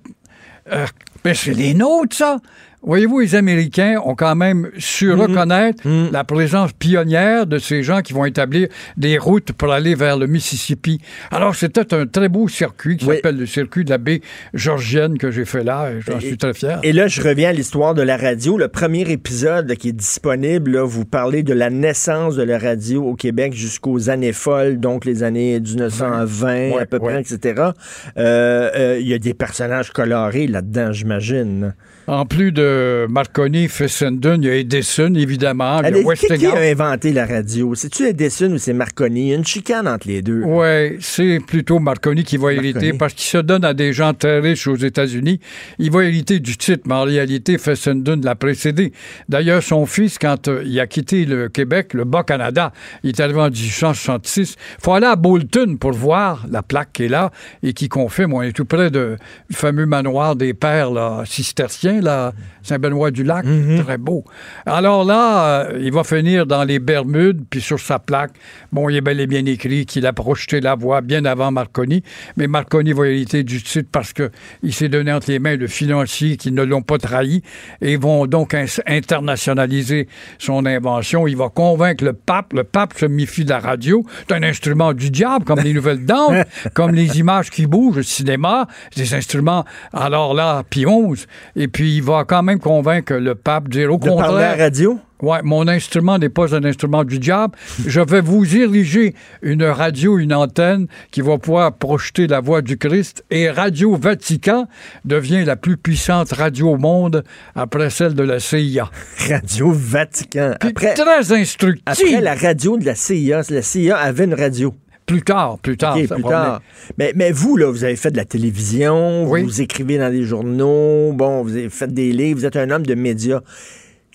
Euh, c'est les nôtres, ça. Voyez-vous, les Américains ont quand même su mhm. reconnaître mhm. la présence pionnière de ces gens qui vont établir des routes pour aller vers le Mississippi. Alors, c'était un très beau circuit qui s'appelle le circuit de la baie Georgienne que j'ai fait là j'en suis très fier. Et là, je reviens à l'histoire de la radio. Le premier épisode qui est disponible, vous parlez de la naissance de la radio au Québec jusqu'aux années folles, donc les années 1920 à peu près, etc. Euh, euh, il y a des personnages colorés là-dedans, j'imagine. En plus de de Marconi, Fessenden, il y a Edison, évidemment. il y a qui, a inventé la radio? C'est-tu Edison ou c'est Marconi? Il y a une chicane entre les deux. Oui, c'est plutôt Marconi qui va hériter parce qu'il se donne à des gens très riches aux États-Unis. Il va hériter du titre, mais en réalité, Fessenden l'a précédé. D'ailleurs, son fils, quand euh, il a quitté le Québec, le Bas-Canada, il est arrivé en 1866. Il faut aller à Bolton pour voir la plaque qui est là et qui confirme, on est tout près du fameux manoir des pères là, cisterciens, là, Saint-Benoît-du-Lac, mhm. très beau. Alors là, euh, il va finir dans les Bermudes, puis sur sa plaque, bon, il est bel et bien écrit qu'il a projeté la voix bien avant Marconi, mais Marconi va hériter du titre parce qu'il s'est donné entre les mains de financiers qui ne l'ont pas trahi et vont donc internationaliser son invention. Il va convaincre le pape. Le pape se méfie de la radio. C'est un instrument du diable, comme les nouvelles dents, comme les images qui bougent, le cinéma, des instruments. Alors là, puis 11. Et puis il va quand même convaincre le pape dire au contraire. Parler à la radio? Oui, mon instrument n'est pas un instrument du diable. Je vais vous ériger une radio, une antenne qui va pouvoir projeter la voix du Christ. Et Radio Vatican devient la plus puissante radio au monde après celle de la CIA. Radio Vatican. Après, très instructif. Après la radio de la CIA, la CIA avait une radio. Plus tard, plus tard. plus tard. Mais, mais, vous, là, vous avez fait de la télévision, vous écrivez dans des journaux, bon, vous avez fait des livres, vous êtes un homme de médias.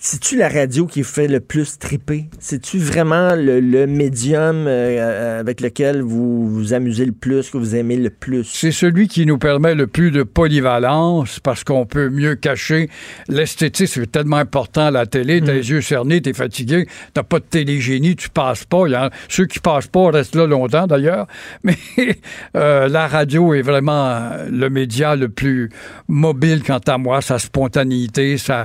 C'est-tu la radio qui fait le plus triper? C'est-tu vraiment le, médium euh, avec lequel vous vous amusez le plus, que vous aimez le plus? C'est celui qui nous permet le plus de polyvalence parce qu'on peut mieux cacher l'esthétique. C'est tellement important à la télé. T'as mm. les yeux cernés, t'es fatigué, t'as pas de télégénie, tu passes pas. Y a, ceux qui passent pas restent là longtemps d'ailleurs. Mais euh, la radio est vraiment le média le plus mobile quant à moi, sa spontanéité, sa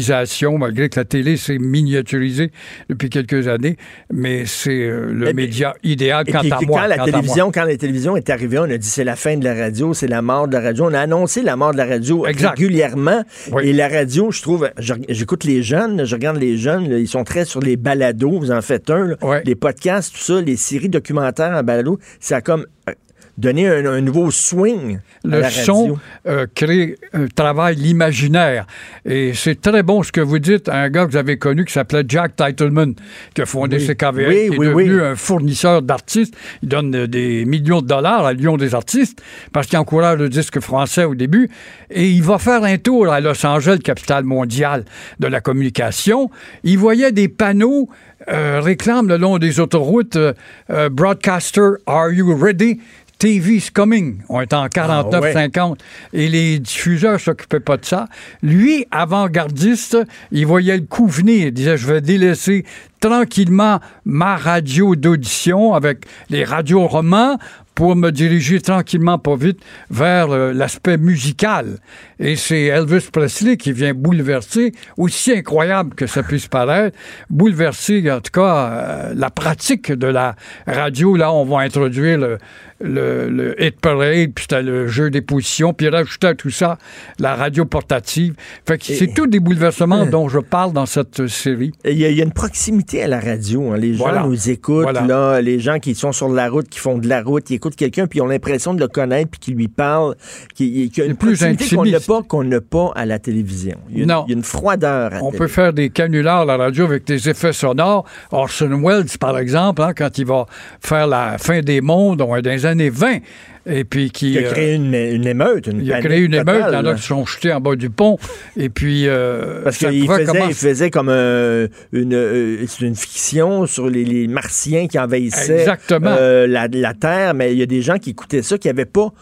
miniaturisation malgré que la télé s'est miniaturisée depuis quelques années, mais c'est euh, le média idéal quant à moi. Quand la, télévision, quand la télévision est arrivée, on a dit c'est la fin de la radio, c'est la mort de la radio. On a annoncé la mort de la radio régulièrement. Et la radio, je trouve, j'écoute les jeunes, je regarde les jeunes, ils sont très sur les balados, vous en faites un, les podcasts, tout ça, les séries documentaires en balado, ça comme euh, donner un, nouveau swing. Le son euh, crée, euh, travaille l'imaginaire. Et c'est très bon ce que vous dites un gars que vous avez connu qui s'appelait Jack Titleman, qui a fondé oui. CKVL, qui est devenu un fournisseur d'artistes. Il donne euh, des millions de dollars à Lyon des artistes parce qu'il encourage le disque français au début. Et il va faire un tour à Los Angeles, capitale mondiale de la communication. Il voyait des panneaux euh, réclament le long des autoroutes Broadcaster, are you ready? TV's coming. On est en 49-50. Ah, Et les diffuseurs s'occupaient pas de ça. Lui, avant-gardiste, il voyait le coup venir. Il disait, je vais délaisser tranquillement ma radio d'audition avec les radios romans pour me diriger tranquillement, pas vite, vers l'aspect musical. Et c'est Elvis Presley qui vient bouleverser, aussi incroyable que ça puisse paraître, bouleverser en tout cas euh, la pratique de la radio. Là, on va introduire le, le, hit parade, puis c'était le jeu des positions, puis rajouter à tout ça la radio portative. Fait que c'est tous des bouleversements dont je parle dans cette série. Il y, a une proximité à la radio. Hein. Les gens nous écoutent, là, les gens qui sont sur la route, qui font de la route, ils écoutent quelqu'un, puis ils ont l'impression de le connaître, puis qui lui parle, qui, qui a une proximité qu'on n'a pas, qu'on n'a pas à la télévision. Il y a, non. Il y a une froideur. On peut faire des canulars à la radio avec des effets sonores. Orson Welles, par exemple, hein, quand il va faire la fin des mondes, on est dans les années 20, et puis qui, il a créé une, émeute. Une il a créé une émeute. Il y en a qui sont jetés en bas du pont. Et puis. Euh, Parce qu'il faisait, il faisait comme une, euh, une fiction sur les, Martiens qui envahissaient euh, la, la, Terre, mais il y a des gens qui écoutaient ça qui n'avaient pas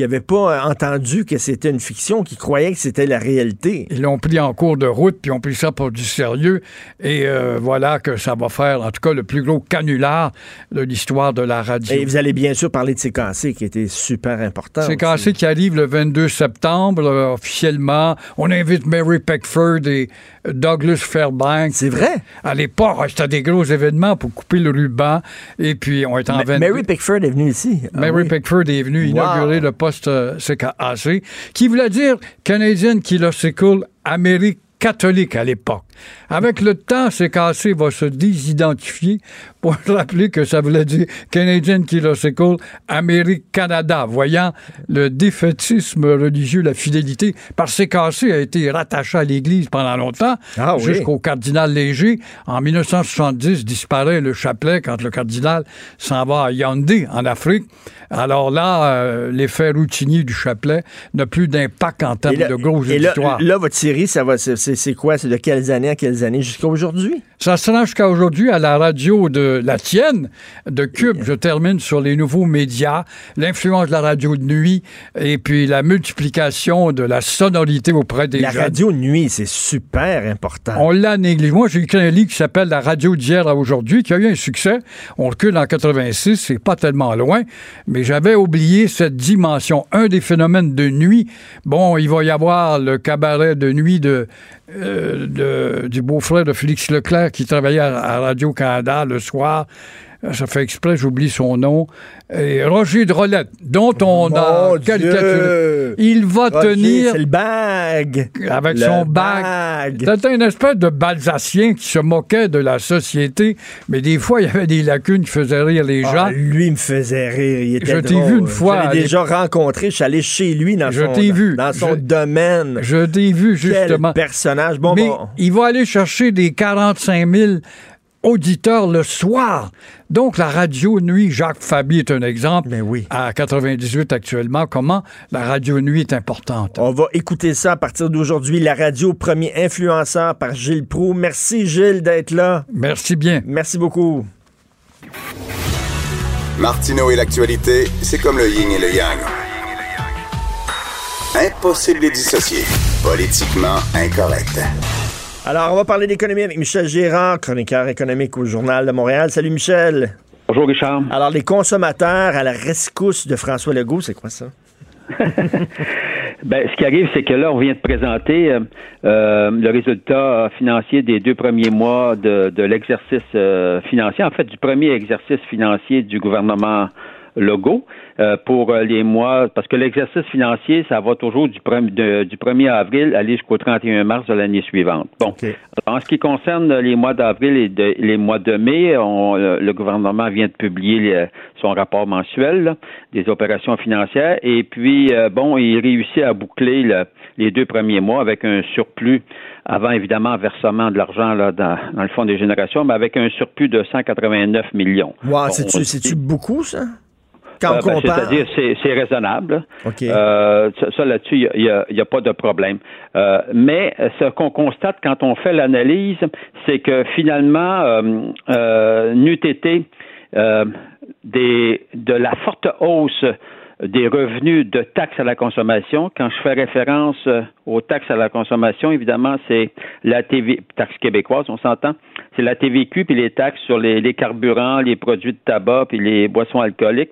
qui n'avaient pas euh, entendu que c'était une fiction, qui croyaient que c'était la réalité. Ils l'ont pris en cours de route, puis ont pris ça pour du sérieux. Et euh, voilà que ça va faire, en tout cas, le plus gros canular de l'histoire de la radio. Et vous allez bien sûr parler de CKC, qui était super important. CKC qui arrive le 22 septembre, euh, officiellement. On invite Mary Peckford et Douglas Fairbanks. C'est vrai? À l'époque, c'était des gros événements pour couper le ruban. Et puis, on est en 22... Mary Pickford est venue ici. Ah Mary Pickford est venue inaugurer le poste CKAC, qui voulait dire Canadian Killer American catholique à l'époque. Avec le temps, CKC va se désidentifier pour rappeler que ça voulait dire Canadian Philosophical Amérique Canada, voyant le défaitisme religieux, la fidélité. Par CKC a été rattaché à l'Église pendant longtemps, ah jusqu'au cardinal Léger. En 1970, disparaît le chapelet quand le cardinal s'en va à Yaoundé, en Afrique. Alors là, euh, l'effet routinier du chapelet n'a plus d'impact en termes de grosses et là, là, votre série, ça va, c'est quoi? C'est de quelles années à quelles années jusqu'à aujourd'hui? Ça se rend jusqu'à aujourd'hui à la radio de la tienne, de Cube. Je termine sur les nouveaux médias, l'influence de la radio de nuit et puis la multiplication de la sonorité auprès des la jeunes. La radio de nuit, c'est super important. On l'a négligé. Moi, j'ai écrit un livre qui s'appelle La radio d'hier à aujourd'hui, qui a eu un succès. On recule en 86, c'est pas tellement loin, mais j'avais oublié cette dimension. Un des phénomènes de nuit, bon, il va y avoir le cabaret de nuit de, euh, du beau-frère de Félix Leclerc qui travaillait à Radio-Canada le soir ça fait exprès, j'oublie son nom, et Roger Drolette, dont on a caricaturé. Il va tenir. C'est le bag. Avec son bag. C'était une espèce de balsacien qui se moquait de la société, mais des fois, il y avait des lacunes qui faisaient rire les ah, gens. lui, me faisait rire. Il était je t'ai vu une fois. Je l'ai déjà rencontré. Je suis allé chez lui dans je son, vu. Dans son domaine. Je t'ai vu, justement. Quel personnage. Bon, mais bon. il va aller chercher des 45 000 auditeurs le soir. Donc, la radio nuit, Jacques Fabi est un exemple. Mais oui. À 98 actuellement, comment la radio nuit est importante? On va écouter ça à partir d'aujourd'hui. La radio, premier influenceur par Gilles Proux. Merci, Gilles, d'être là. Merci bien. Merci beaucoup. Martineau et l'actualité, c'est comme le yin et le yang. Impossible de les dissocier. Politiquement incorrect. Alors, on va parler d'économie avec Michel Gérard, chroniqueur économique au Journal de Montréal. Salut Michel. Bonjour Richard. Alors, les consommateurs à la rescousse de François Legault, c'est quoi ça? ben, ce qui arrive, c'est que là, on vient de présenter euh, euh, le résultat financier des deux premiers mois de, l'exercice euh, financier, en fait, du premier exercice financier du gouvernement Legault. Euh, pour euh, les mois, parce que l'exercice financier, ça va toujours du, du 1er avril aller jusqu'au 31 mars de l'année suivante. Bon, en ce qui concerne les mois d'avril et les mois de mai, euh, le gouvernement vient de publier son rapport mensuel des opérations financières et puis, bon, il réussit à boucler les deux premiers mois avec un surplus avant évidemment versement de l'argent dans, le Fonds des générations, mais avec un surplus de 189 millions. Wow, c'est-tu beaucoup, ça? Euh, ben, c'est-à-dire, c'est raisonnable. Euh, ça, là-dessus, il n'y a, pas de problème. Euh, mais ce qu'on constate quand on fait l'analyse, c'est que finalement, n'eût été des, de la forte hausse des revenus de taxes à la consommation. Quand je fais référence aux taxes à la consommation, évidemment, c'est la TV, taxe québécoise, on s'entend, c'est la TVQ puis les taxes sur les, les, carburants, les produits de tabac puis les boissons alcooliques.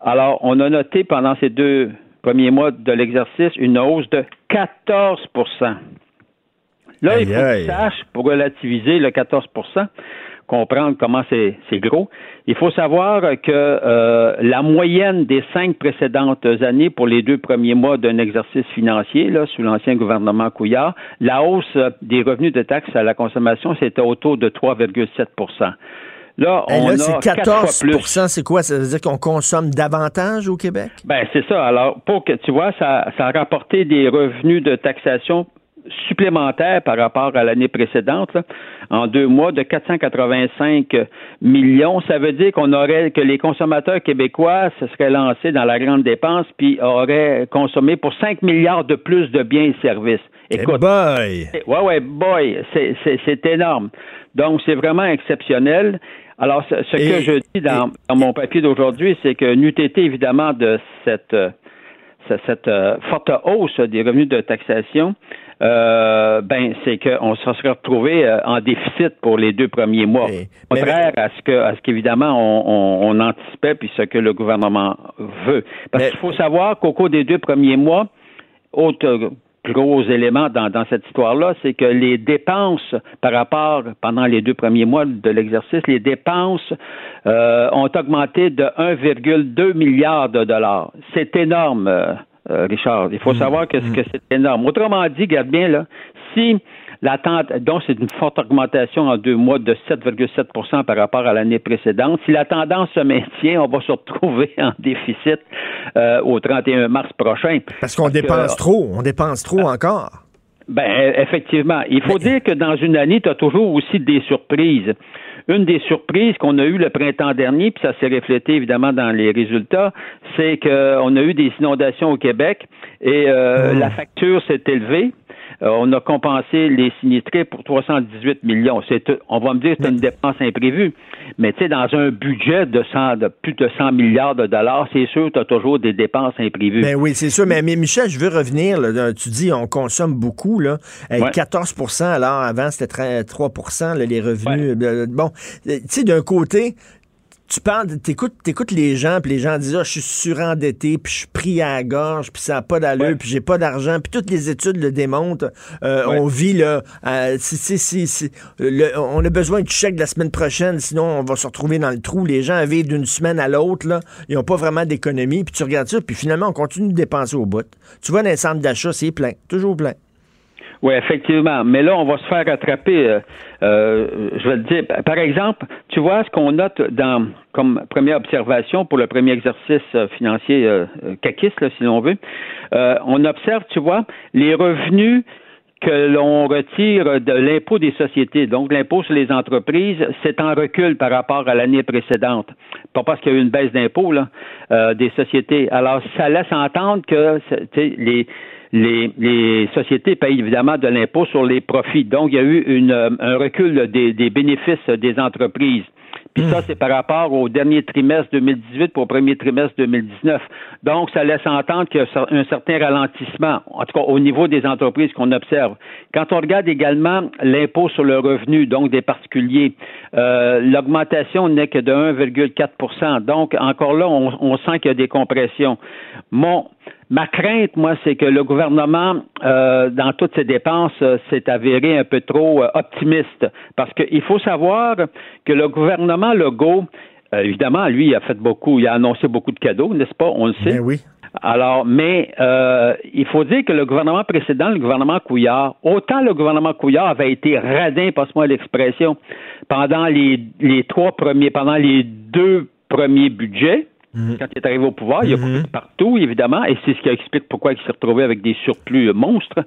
Alors, on a noté pendant ces deux premiers mois de l'exercice une hausse de 14% Là, il faut que sache, pour relativiser le 14% comprendre comment c'est gros, il faut savoir que euh, la moyenne des cinq précédentes années pour les deux premiers mois d'un exercice financier, là, sous l'ancien gouvernement Couillard, la hausse des revenus de taxes à la consommation, c'était autour de 3,7 Là, on c'est 14 c'est quoi? Ça veut dire qu'on consomme davantage au Québec? Ben, c'est ça. Alors, pour que tu vois, ça, ça a rapporté des revenus de taxation supplémentaires par rapport à l'année précédente, en deux mois, de 485 millions. Ça veut dire qu'on aurait, que les consommateurs québécois se seraient lancés dans la grande dépense puis auraient consommé pour 5 milliards de plus de biens et services. Écoute. boy! Ouais, ouais, boy! C'est énorme. Donc, c'est vraiment exceptionnel. Alors, ce, que je dis dans, mon papier d'aujourd'hui, c'est que n'eût été évidemment de cette, euh, cette, euh, forte hausse des revenus de taxation, euh, ben c'est qu'on se serait retrouvé en déficit pour les deux premiers mois. Contraire à ce que, à ce qu'évidemment on, on, anticipait puis ce que le gouvernement veut. Parce qu'il faut savoir qu'au cours des deux premiers mois, autre gros élément dans, cette histoire-là, c'est que les dépenses par rapport, pendant les deux premiers mois de l'exercice, les dépenses euh, ont augmenté de 1,2 milliard de dollars. C'est énorme, euh, euh, Richard. Il faut mm. savoir que, mm. que c'est énorme. Autrement dit, garde bien, là, si L'attente, donc, c'est une forte augmentation en deux mois de 7,7% par rapport à l'année précédente. Si la tendance se maintient, on va se retrouver en déficit euh, au 31 mars prochain. Parce qu'on dépense trop, on dépense trop encore. Ben, effectivement. Il faut dire que dans une année, tu as toujours aussi des surprises. Une des surprises qu'on a eues le printemps dernier, puis ça s'est reflété évidemment dans les résultats, c'est qu'on a eu des inondations au Québec et euh, hmm. la facture s'est élevée. Euh, on a compensé les sinistrés pour 318 millions. C'est, on va me dire que c'est une dépense imprévue, mais tu sais, dans un budget de, 100, de plus de 100 milliards de dollars, c'est sûr que tu as toujours des dépenses imprévues. Ben oui, c'est sûr. Mais, Michel, je veux revenir. tu dis on consomme beaucoup, là. 14% alors avant, c'était 3% les revenus. Euh, bon, tu sais, d'un côté, tu parles, t'écoutes, t'écoutes les gens, puis les gens disent, ah, je suis surendetté, puis je suis pris à la gorge, puis ça n'a pas d'allure, puis j'ai pas d'argent, puis toutes les études le démontrent. Euh, on vit là, si, si, on a besoin du chèque de la semaine prochaine, sinon on va se retrouver dans le trou. Les gens vivent d'une semaine à l'autre, là, ils n'ont pas vraiment d'économie, puis tu regardes ça, puis finalement on continue de dépenser au bout. Tu vois, dans les centres d'achat, c'est plein, toujours plein. Oui, effectivement. Mais là, on va se faire rattraper. Euh, euh, je vais te dire, par exemple, tu vois ce qu'on note dans comme première observation pour le premier exercice euh, financier euh, CACIS, si l'on veut. on observe, tu vois, les revenus que l'on retire de l'impôt des sociétés, donc l'impôt sur les entreprises, c'est en recul par rapport à l'année précédente. Pas parce qu'il y a eu une baisse d'impôt là, des sociétés. Alors, ça laisse entendre que les les, sociétés payent évidemment de l'impôt sur les profits. Donc, il y a eu une, un recul des, des bénéfices des entreprises. Puis ça, hmm. c'est par rapport au dernier trimestre 2018 pour au premier trimestre 2019. Donc, ça laisse entendre qu'il y a un certain ralentissement, en tout cas au niveau des entreprises qu'on observe. Quand on regarde également l'impôt sur le revenu, donc des particuliers, euh, l'augmentation n'est que de 1,4% Donc, encore là, on, on sent qu'il y a des compressions. Mon, Ma crainte, moi, c'est que le gouvernement, euh, dans toutes ses dépenses, euh, s'est avéré un peu trop euh, optimiste. Parce qu'il faut savoir que le gouvernement Legault, évidemment, lui, il a fait beaucoup, il a annoncé beaucoup de cadeaux, n'est-ce pas? On le sait. Ben oui. Alors, mais il faut dire que le gouvernement précédent, le gouvernement Couillard, autant le gouvernement Couillard avait été radin, passe-moi l'expression, pendant les, les trois premiers, pendant les deux premiers budgets, Mhm. Quand il est arrivé au pouvoir, il a coupé mhm. partout, évidemment, et c'est ce qui explique pourquoi il s'est retrouvé avec des surplus monstres.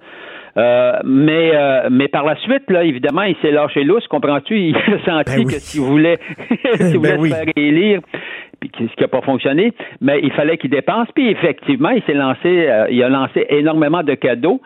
Euh, mais, euh, mais par la suite, là, évidemment, il s'est lâché lousse, comprends-tu? Il a senti ben que s'il voulait, s'il voulait ben se faire élire, puis ce qui n'a pas fonctionné, mais il fallait qu'il dépense. Puis effectivement, il s'est lancé, euh, il a lancé énormément de cadeaux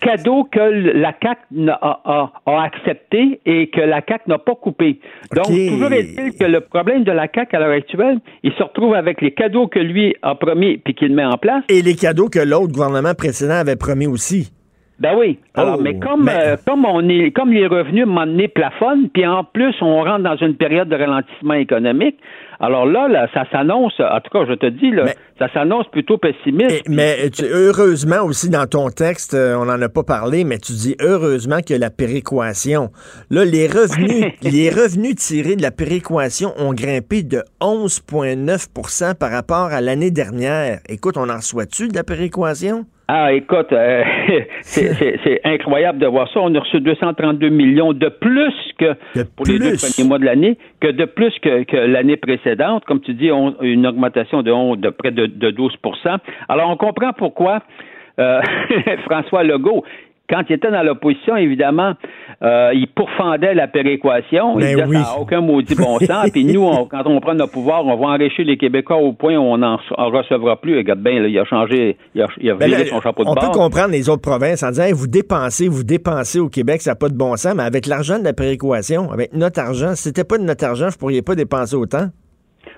cadeau que la CAC a, a, accepté et que la CAC n'a pas coupé. Donc, toujours est-il que le problème de la CAC à l'heure actuelle, il se retrouve avec les cadeaux que lui a promis puis qu'il met en place. Et les cadeaux que l'autre gouvernement précédent avait promis aussi. Ben oui. Alors, oh, mais comme euh, comme on est comme les revenus un plafonnent, puis en plus on rentre dans une période de ralentissement économique, alors là, là ça s'annonce, en tout cas, je te dis, là, ça s'annonce plutôt pessimiste. mais heureusement aussi dans ton texte, euh, on n'en a pas parlé, mais tu dis heureusement qu'il y a la péréquation. Là, les revenus, les revenus tirés de la péréquation ont grimpé de 11,9% par rapport à l'année dernière. Écoute, on en reçoit-tu de la péréquation? Ah, écoute, euh, c'est incroyable de voir ça. On a reçu 232 millions de plus que pour les deux premiers mois de l'année, que de plus que, l'année précédente. Comme tu dis, on, une augmentation de, de près de, de 12 Alors, on comprend pourquoi euh, François Legault, quand il était dans l'opposition, évidemment, euh, il pourfendait la péréquation. il ben disait ça n'a aucun maudit bon sens. Puis nous, quand on prend notre pouvoir, on va enrichir les Québécois au point où on n'en recevra plus. Regarde bien, il a changé, il a, il a ben son chapeau de On peut comprendre les autres provinces en disant vous dépensez, vous dépensez au Québec, ça n'a pas de bon sens, mais avec l'argent de la péréquation, avec notre argent, si c'était pas de notre argent, vous ne pourriez pas dépenser autant?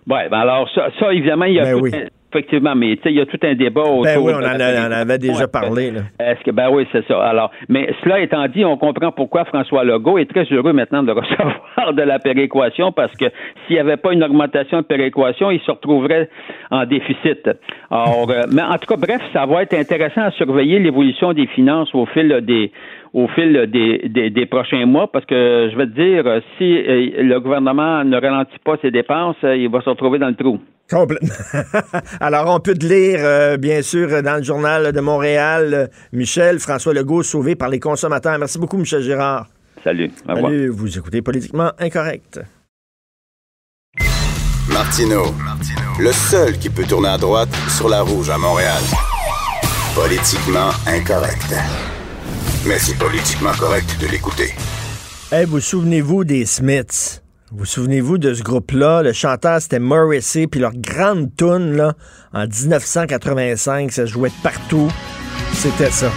Oui, ben alors ça, ça évidemment, il y a ben tout Effectivement, mais tu sais, il y a tout un débat autour. Ben oui, on en, avait déjà parlé. Est-ce que ben oui, c'est ça. Alors, mais cela étant dit, on comprend pourquoi François Legault est très heureux maintenant de recevoir de la péréquation parce que s'il n'y avait pas une augmentation de péréquation, il se retrouverait en déficit. Alors, euh, mais en tout cas, bref, ça va être intéressant à surveiller l'évolution des finances au fil des au fil des, des, prochains mois parce que je vais te dire, si le gouvernement ne ralentit pas ses dépenses, il va se retrouver dans le trou. Complètement. Alors, on peut te lire, bien sûr, dans le journal de Montréal, Michel, François Legault, sauvé par les consommateurs. Merci beaucoup, Michel Girard. Salut. Salut, vous écoutez Politiquement Incorrect. Martino, le seul qui peut tourner à droite sur la rouge à Montréal. Politiquement incorrect. Mais c'est politiquement correct de l'écouter. Hey, vous souvenez-vous des Smiths? Vous souvenez-vous de ce groupe-là? Le chanteur, c'était Morrissey, puis leur grande tune, là, en 1985, ça jouait partout. C'était ça.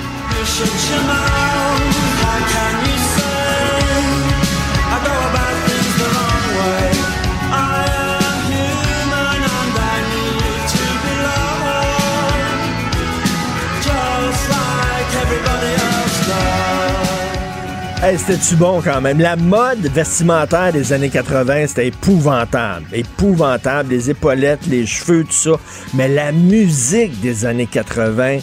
C'était-tu bon quand même? La mode vestimentaire des années 80, c'était épouvantable. Épouvantable. Les épaulettes, les cheveux, tout ça. Mais la musique des années 80,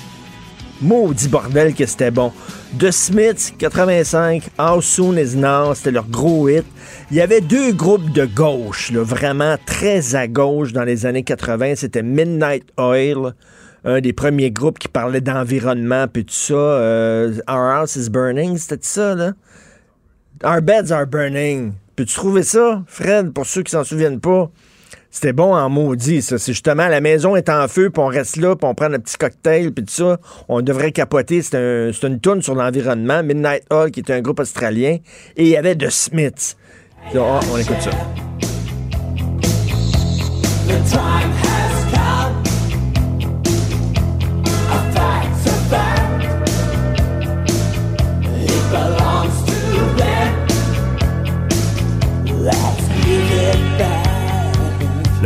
maudit bordel que c'était bon. The Smiths, 85, How Soon Is Now, c'était leur gros hit. Il y avait deux groupes de gauche, là, vraiment très à gauche dans les années 80. C'était Midnight Oil, un des premiers groupes qui parlait d'environnement puis tout ça. Euh, Our House is Burning, c'était ça, là? Our beds are burning. Peux-tu trouver ça, Fred, pour ceux qui s'en souviennent pas? C'était bon en maudit, ça. C'est justement, la maison est en feu, puis on reste là, puis on prend un petit cocktail, puis tout ça. On devrait capoter. C'est un, une tourne sur l'environnement. Midnight Hall, qui est un groupe australien. Et il y avait The Smiths. Oh, on écoute ça.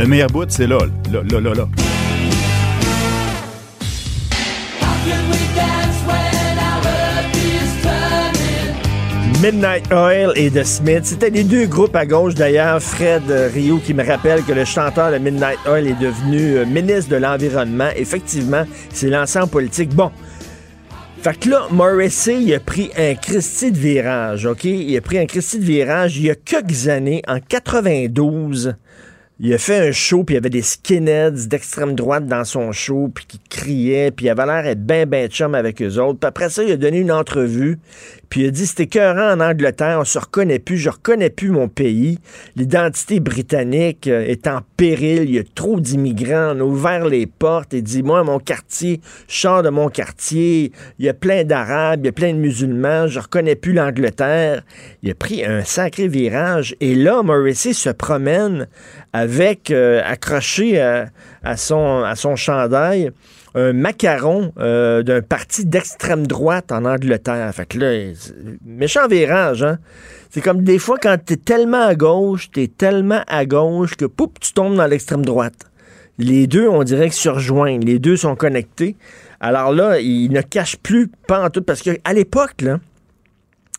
Le meilleur bout, c'est là, là, là, là, là. Midnight Oil et The Smith. C'était les deux groupes à gauche d'ailleurs. Fred Rio qui me rappelle que le chanteur de Midnight Oil est devenu euh, ministre de l'Environnement. Effectivement, c'est en politique. Bon. Fait que là, Morrissey, il a pris un Christie de virage, OK? Il a pris un Christie de virage il y a quelques années, en 92 il a fait un show, puis il y avait des skinheads d'extrême droite dans son show, puis qui criaient, puis il avait l'air d'être bien, bien chum avec eux autres. Puis après ça, il a donné une entrevue, puis il a dit c'était écœurant en Angleterre, on se reconnaît plus, je reconnais plus mon pays. L'identité britannique euh, est en péril, il y a trop d'immigrants, on a ouvert les portes. Il dit Moi, mon quartier, je de mon quartier, il y a plein d'Arabes, il y a plein de musulmans, je reconnais plus l'Angleterre. Il a pris un sacré virage. Et là, Morrissey se promène avec euh, accroché à, son, à son chandail un macaron euh, d'un parti d'extrême droite en Angleterre. Fait que là, méchant virage, hein? C'est comme des fois quand t'es tellement à gauche, t'es tellement à gauche que poup, tu tombes dans l'extrême droite. Les deux, on dirait que se rejoignent. Les deux sont connectés. Alors là, il ne cache plus pas en tout parce qu'à l'époque, là,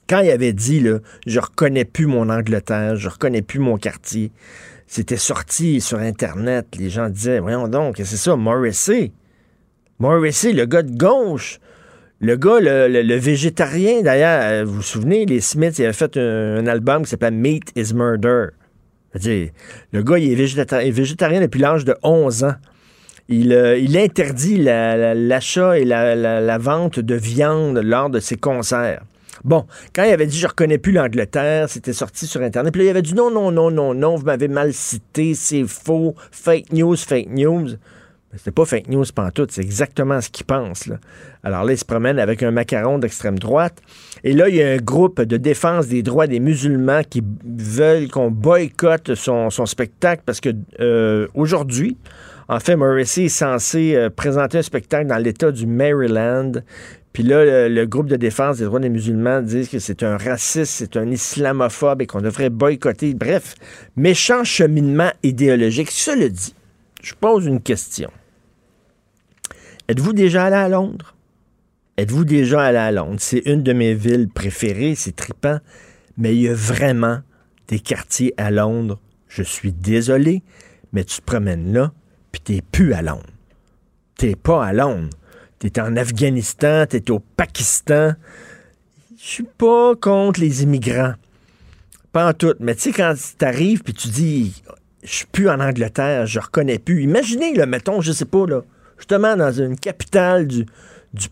quand il avait dit là, je reconnais plus mon Angleterre, je reconnais plus mon quartier, c'était sorti sur Internet. Les gens disaient, voyons donc, c'est ça, Morrissey. Morrissey, le gars de gauche. Le gars, le, végétarien, d'ailleurs, euh, vous vous souvenez, les Smiths, il avait fait un, album qui s'appelait Meat is Murder. le gars, il est végétarien, depuis l'âge de 11 ans. Il, euh, il interdit l'achat et la, vente de viande lors de ses concerts. Bon, quand il avait dit je reconnais plus l'Angleterre, c'était sorti sur Internet. Puis là, il avait dit non, non, non, non, non, vous m'avez mal cité, c'est faux, fake news, fake news. C'était pas fake news pantoute, c'est exactement ce qu'il pense. Là. Alors là, il se promène avec un macaron d'extrême droite. Et là, il y a un groupe de défense des droits des musulmans qui veulent qu'on boycotte son, spectacle parce que euh, aujourd'hui, en fait, Morrissey est censé euh, présenter un spectacle dans l'État du Maryland. Puis là, le, groupe de défense des droits des musulmans dit que c'est un raciste, c'est un islamophobe et qu'on devrait boycotter. Bref, méchant cheminement idéologique. Cela dit, je pose une question. Êtes-vous déjà allé à Londres? Êtes-vous déjà allé à Londres? C'est une de mes villes préférées, c'est tripant, mais il y a vraiment des quartiers à Londres. Je suis désolé, mais tu te promènes là, puis t'es plus à Londres. T'es pas à Londres. T'es en Afghanistan, t'es au Pakistan. je suis pas contre les immigrants. Pas en tout. Mais tu sais, quand tu arrives puis tu dis, je suis plus en Angleterre, je reconnais plus. Imaginez, là, mettons, je sais pas, là, justement dans une capitale du,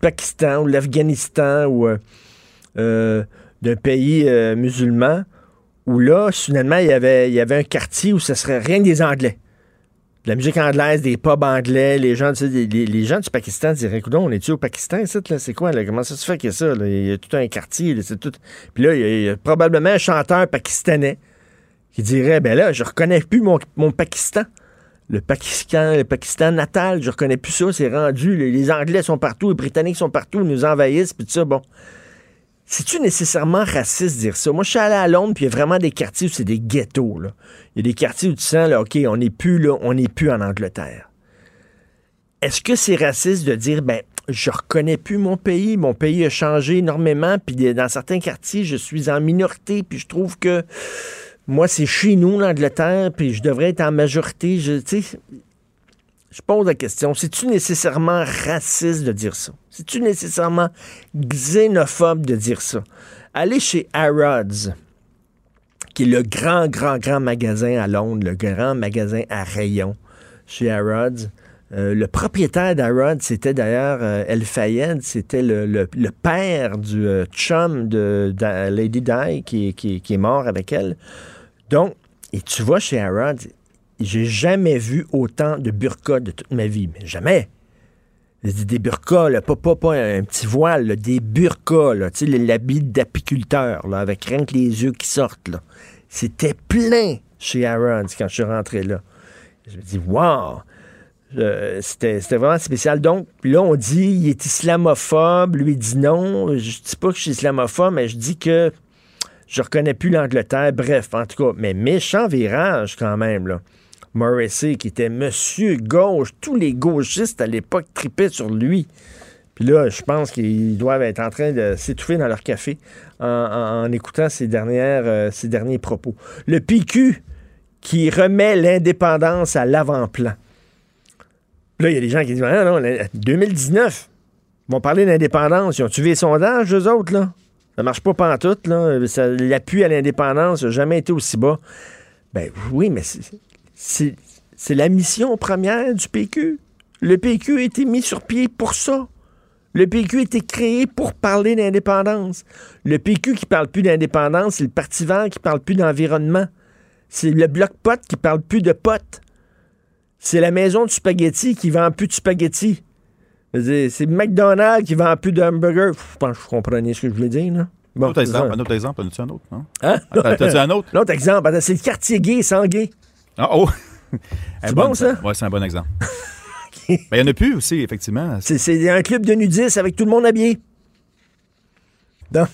Pakistan ou l'Afghanistan ou euh, euh, d'un pays euh, musulman, où là, soudainement, il y avait, il y avait un quartier où ce serait rien que des Anglais. De la musique anglaise, des pubs anglais, les gens, les, gens du Pakistan diraient, écoute, on est-tu au Pakistan, c'est quoi? Comment ça se fait que ça? Il y a tout un quartier, c'est tout. Puis là, il y, a, probablement un chanteur pakistanais qui dirait, ben là, je reconnais plus mon, mon Pakistan le Pakistan, le Pakistan natal, je reconnais plus ça, c'est rendu. Les, Anglais sont partout, les Britanniques sont partout, ils nous envahissent, puis tout ça, bon. C'est-tu nécessairement raciste de dire ça? Moi, je suis allé à Londres, puis il y a vraiment des quartiers où c'est des ghettos, là. Il y a des quartiers où tu sens, là, OK, on n'est plus là, on n'est plus en Angleterre. Est-ce que c'est raciste de dire, ben, je reconnais plus mon pays, mon pays a changé énormément, puis dans certains quartiers, je suis en minorité, puis je trouve que moi, c'est chez nous, l'Angleterre, puis je devrais être en majorité. Je, je pose la question, c'est-tu nécessairement raciste de dire ça? C'est-tu nécessairement xénophobe de dire ça? Allez chez Harrods, qui est le grand, grand, grand magasin à Londres, le grand magasin à rayons chez Harrods. Euh, le propriétaire d'Harrods, c'était d'ailleurs euh, El Fayed, c'était le, père du euh, chum de, Lady Di qui, qui, est mort avec elle. Donc, et tu vois chez Harrods, j'ai jamais vu autant de burkas de toute ma vie, mais jamais. Des burkas, là, pas, pas, un petit voile, des burkas, là, l'habit d'apiculteur, avec rien que les yeux qui sortent. C'était plein chez Harrods quand je suis rentré là. Je me dis, wow! C'était vraiment spécial. Donc, là, on dit, il est islamophobe. Lui, il dit non. Je dis pas que je suis islamophobe, mais je dis que je reconnais plus l'Angleterre. Bref, en tout cas, mais méchant virage quand même, là. Morrissey, qui était monsieur gauche, tous les gauchistes à l'époque tripaient sur lui. Puis là, je pense qu'ils doivent être en train de s'étouffer dans leur café en, écoutant ces, dernières, euh, ces derniers propos. Le PQ qui remet l'indépendance à l'avant-plan. Là, il y a des gens qui disent ah non, 2019, ils vont parler d'indépendance. Ils ont tué les sondages, eux autres, là? Ça marche pas pantoute, là. L'appui à l'indépendance n'a jamais été aussi bas. Ben oui, mais c'est la mission première du PQ. Le PQ a été mis sur pied pour ça. Le PQ a été créé pour parler d'indépendance. Le PQ qui parle plus d'indépendance, c'est le Parti vert qui parle plus d'environnement. C'est le Bloc Pot qui parle plus de potes. C'est la maison du spaghetti qui vend plus de spaghetti. C'est McDonald's qui vend plus de hamburgers. Je pense que vous comprenez ce que je voulais dire, là. Bon, un autre exemple, un autre exemple, as-tu un autre, non? Hein? T'as-tu un autre? L'autre exemple, c'est le quartier gay sans gay. Ah, oh! C'est bon, ça? Oui, c'est un bon exemple. Ben, il y en a plus aussi, effectivement. C'est un club de nudistes avec tout le monde habillé. Non.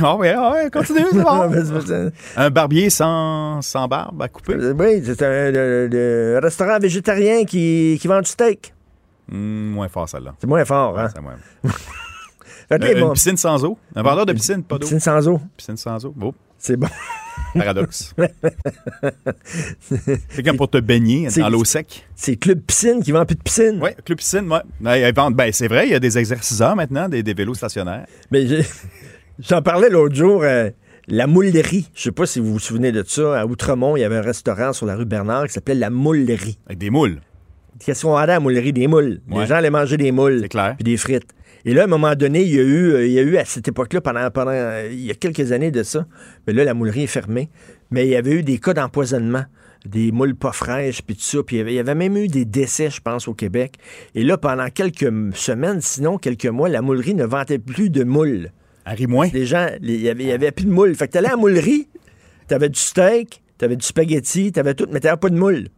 Ah ouais, ah ouais, continue, c'est bon. un barbier sans, sans barbe à couper. Oui, c'est un restaurant végétarien qui, qui vend du steak. Hmm, moins fort, celle-là. C'est moins fort, hein? C'est moins. Euh, une piscine sans eau? Un vendeur de piscine, pas d'eau? Piscine sans eau. Piscine sans eau. Oh. C'est bon. Paradoxe. c'est comme pour te baigner dans l'eau sec? C'est Club Piscine qui vend plus de piscine. Oui, Club Piscine, oui. Ben, c'est vrai, il y a des exerciceurs maintenant, des, vélos stationnaires. Mais j'en parlais l'autre jour. Euh, la Moulerie, je sais pas si vous vous souvenez de ça, à Outremont, il y avait un restaurant sur la rue Bernard qui s'appelait La Moulerie. Avec des moules. Qu'est-ce qu'on a à la Moulerie? Des moules. Les gens allaient manger des moules. Puis des frites. Et là, à un moment donné, il y a eu, euh, il y a eu à cette époque-là, pendant, pendant il y a quelques années de ça, mais là, la moulerie est fermée, mais il y avait eu des cas d'empoisonnement des moules pas fraîches, puis tout ça. Puis il y, avait, même eu des décès, je pense, au Québec. Et là, pendant quelques semaines, sinon quelques mois, la moulerie ne vendait plus de moules. Harry moins. Les gens, il y avait, y avait plus de moules. Fait que t'allais à la moulerie, t'avais du steak, t'avais du spaghetti, t'avais tout, mais t'avais pas de moules.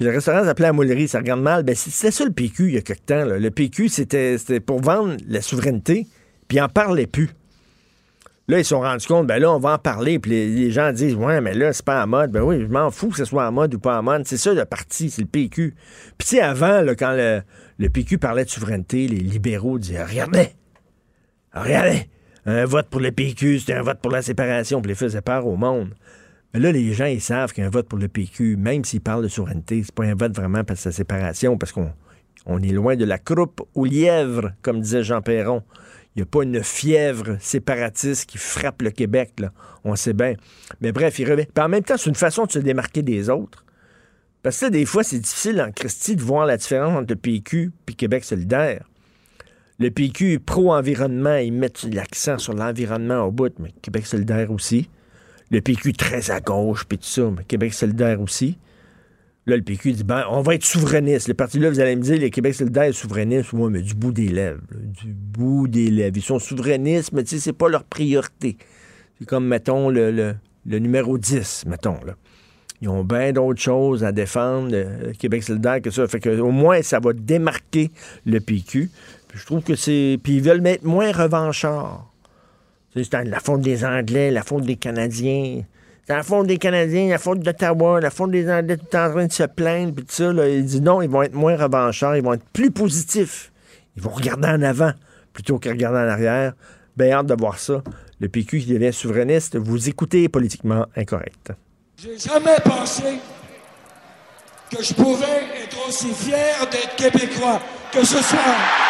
Puis le restaurant s'appelait La Moulerie, ça regarde mal. Ben, c'était ça le PQ il y a quelque temps. Le PQ, c'était pour vendre la souveraineté, puis ils n'en parlaient plus. Là, ils se sont rendus compte, ben là, on va en parler, puis les, gens disent, ouais, mais là, c'est pas en mode. Ben oui, je m'en fous que ce soit en mode ou pas en mode. C'est ça le parti, c'est le PQ. Puis tu sais, avant, quand le, PQ parlait de souveraineté, les libéraux disaient, regardez, regardez, un vote pour le PQ, c'était un vote pour la séparation, puis les faisaient peur au monde. Mais là, les gens, ils savent qu'un vote pour le PQ, même s'ils parlent de souveraineté, c'est pas un vote vraiment que sa séparation, parce qu'on on est loin de la croupe au lièvre, comme disait Jean Perron. n'y a pas une fièvre séparatiste qui frappe le Québec, là. On sait bien. Mais bref, il revient. Puis en même temps, c'est une façon de se démarquer des autres. Parce que des fois, c'est difficile en Christie de voir la différence entre le PQ et Québec solidaire. Le PQ est pro-environnement, ils mettent l'accent sur l'environnement au bout, mais Québec solidaire aussi. Le PQ très à gauche, puis tout ça, mais Québec solidaire aussi. Là, le PQ dit, ben, on va être souverainiste. Le parti-là, vous allez me dire, le Québec solidaire est souverainiste. Moi, mais du bout des lèvres. du bout des lèvres. Ils sont souverainistes, mais tu sais, c'est pas leur priorité. C'est comme, mettons, le, numéro 10, mettons. Ils ont bien d'autres choses à défendre, le Québec solidaire, que ça. Fait que, au moins, ça va démarquer le PQ. Je trouve que c'est. Puis ils veulent mettre moins revanchard. C'est la faute des Anglais, la faute des Canadiens. C'est la faute des Canadiens, la faute d'Ottawa, la faute des Anglais tout en train de se plaindre, puis tout ça. Il dit non, ils vont être moins revanchards, ils vont être plus positifs. Ils vont regarder en avant plutôt que regarder en arrière. Bien hâte de voir ça. Le PQ qui devient souverainiste, vous écoutez politiquement incorrect. J'ai jamais pensé que je pouvais être aussi fier d'être québécois que ce soir.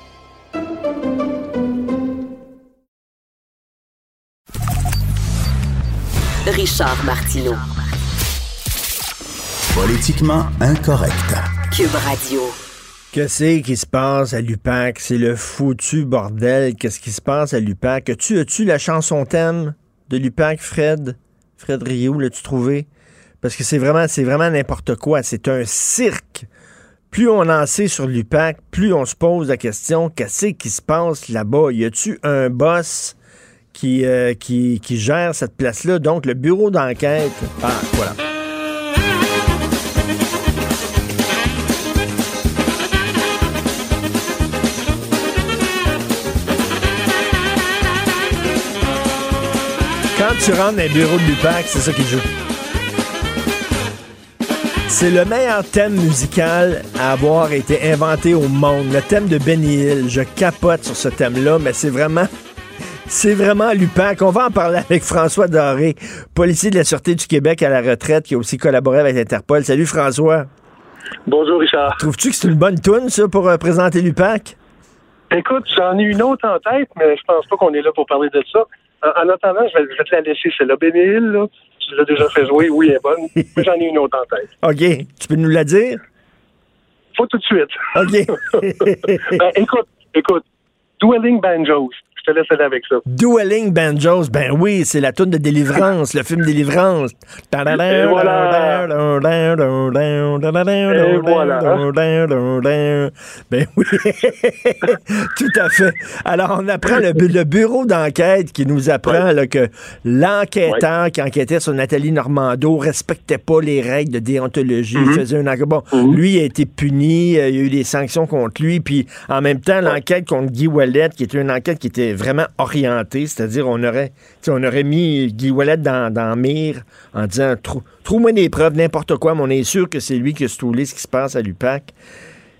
Richard Martineau. Politiquement incorrect. Cube Radio. Qu'est-ce qui se passe à l'UPAC? C'est le foutu bordel. Qu'est-ce qui se passe à l'UPAC? As-tu, as-tu la chanson thème de l'UPAC, Fred? Fred Rio, l'as-tu trouvé? Parce que c'est vraiment, c'est vraiment n'importe quoi. C'est un cirque. Plus on en sait sur l'UPAC, plus on se pose la question, qu'est-ce qui se passe là-bas? Y a-tu un boss qui, euh, qui, gère cette place-là. Donc, le bureau d'enquête. Ah, voilà. Quand tu rentres dans le bureau de l'UPAC, c'est ça qui joue. C'est le meilleur thème musical à avoir été inventé au monde. Le thème de Benny Hill. Je capote sur ce thème-là, mais c'est vraiment c'est vraiment l'UPAC. On va en parler avec François Doré, policier de la Sûreté du Québec à la retraite, qui a aussi collaboré avec Interpol. Salut François. Bonjour Richard. Trouves-tu que c'est une bonne toune, ça, pour euh, présenter l'UPAC? Écoute, j'en ai une autre en tête, mais je pense pas qu'on est là pour parler de ça. En, attendant, je vais, te la laisser. C'est la Bénéil, là. Tu l'as déjà fait jouer. Oui, elle est bonne. Mais j'en ai une autre en tête. OK. Tu peux nous la dire? Faut tout de suite. OK. ben, écoute, écoute. Dueling Banjos. Je te laisse aller avec ça. Dueling Banjos, ben oui, c'est la tune de Délivrance, le film Délivrance. Et voilà. Et voilà. Ben oui, tout à fait. Alors, on apprend le, bureau d'enquête qui nous apprend que l'enquêteur qui enquêtait sur Nathalie Normando respectait pas les règles de déontologie. Il faisait un Bon, lui a été puni, il y a eu des sanctions contre lui, puis en même temps, l'enquête contre Guy Wallet, qui était une enquête qui était vraiment orienté, c'est-à-dire on aurait, on aurait mis Guy Wallet dans, dans Mire en disant trouve-moi des preuves, n'importe quoi, mais on est sûr que c'est lui qui a stoulé ce qui se passe à l'UPAC.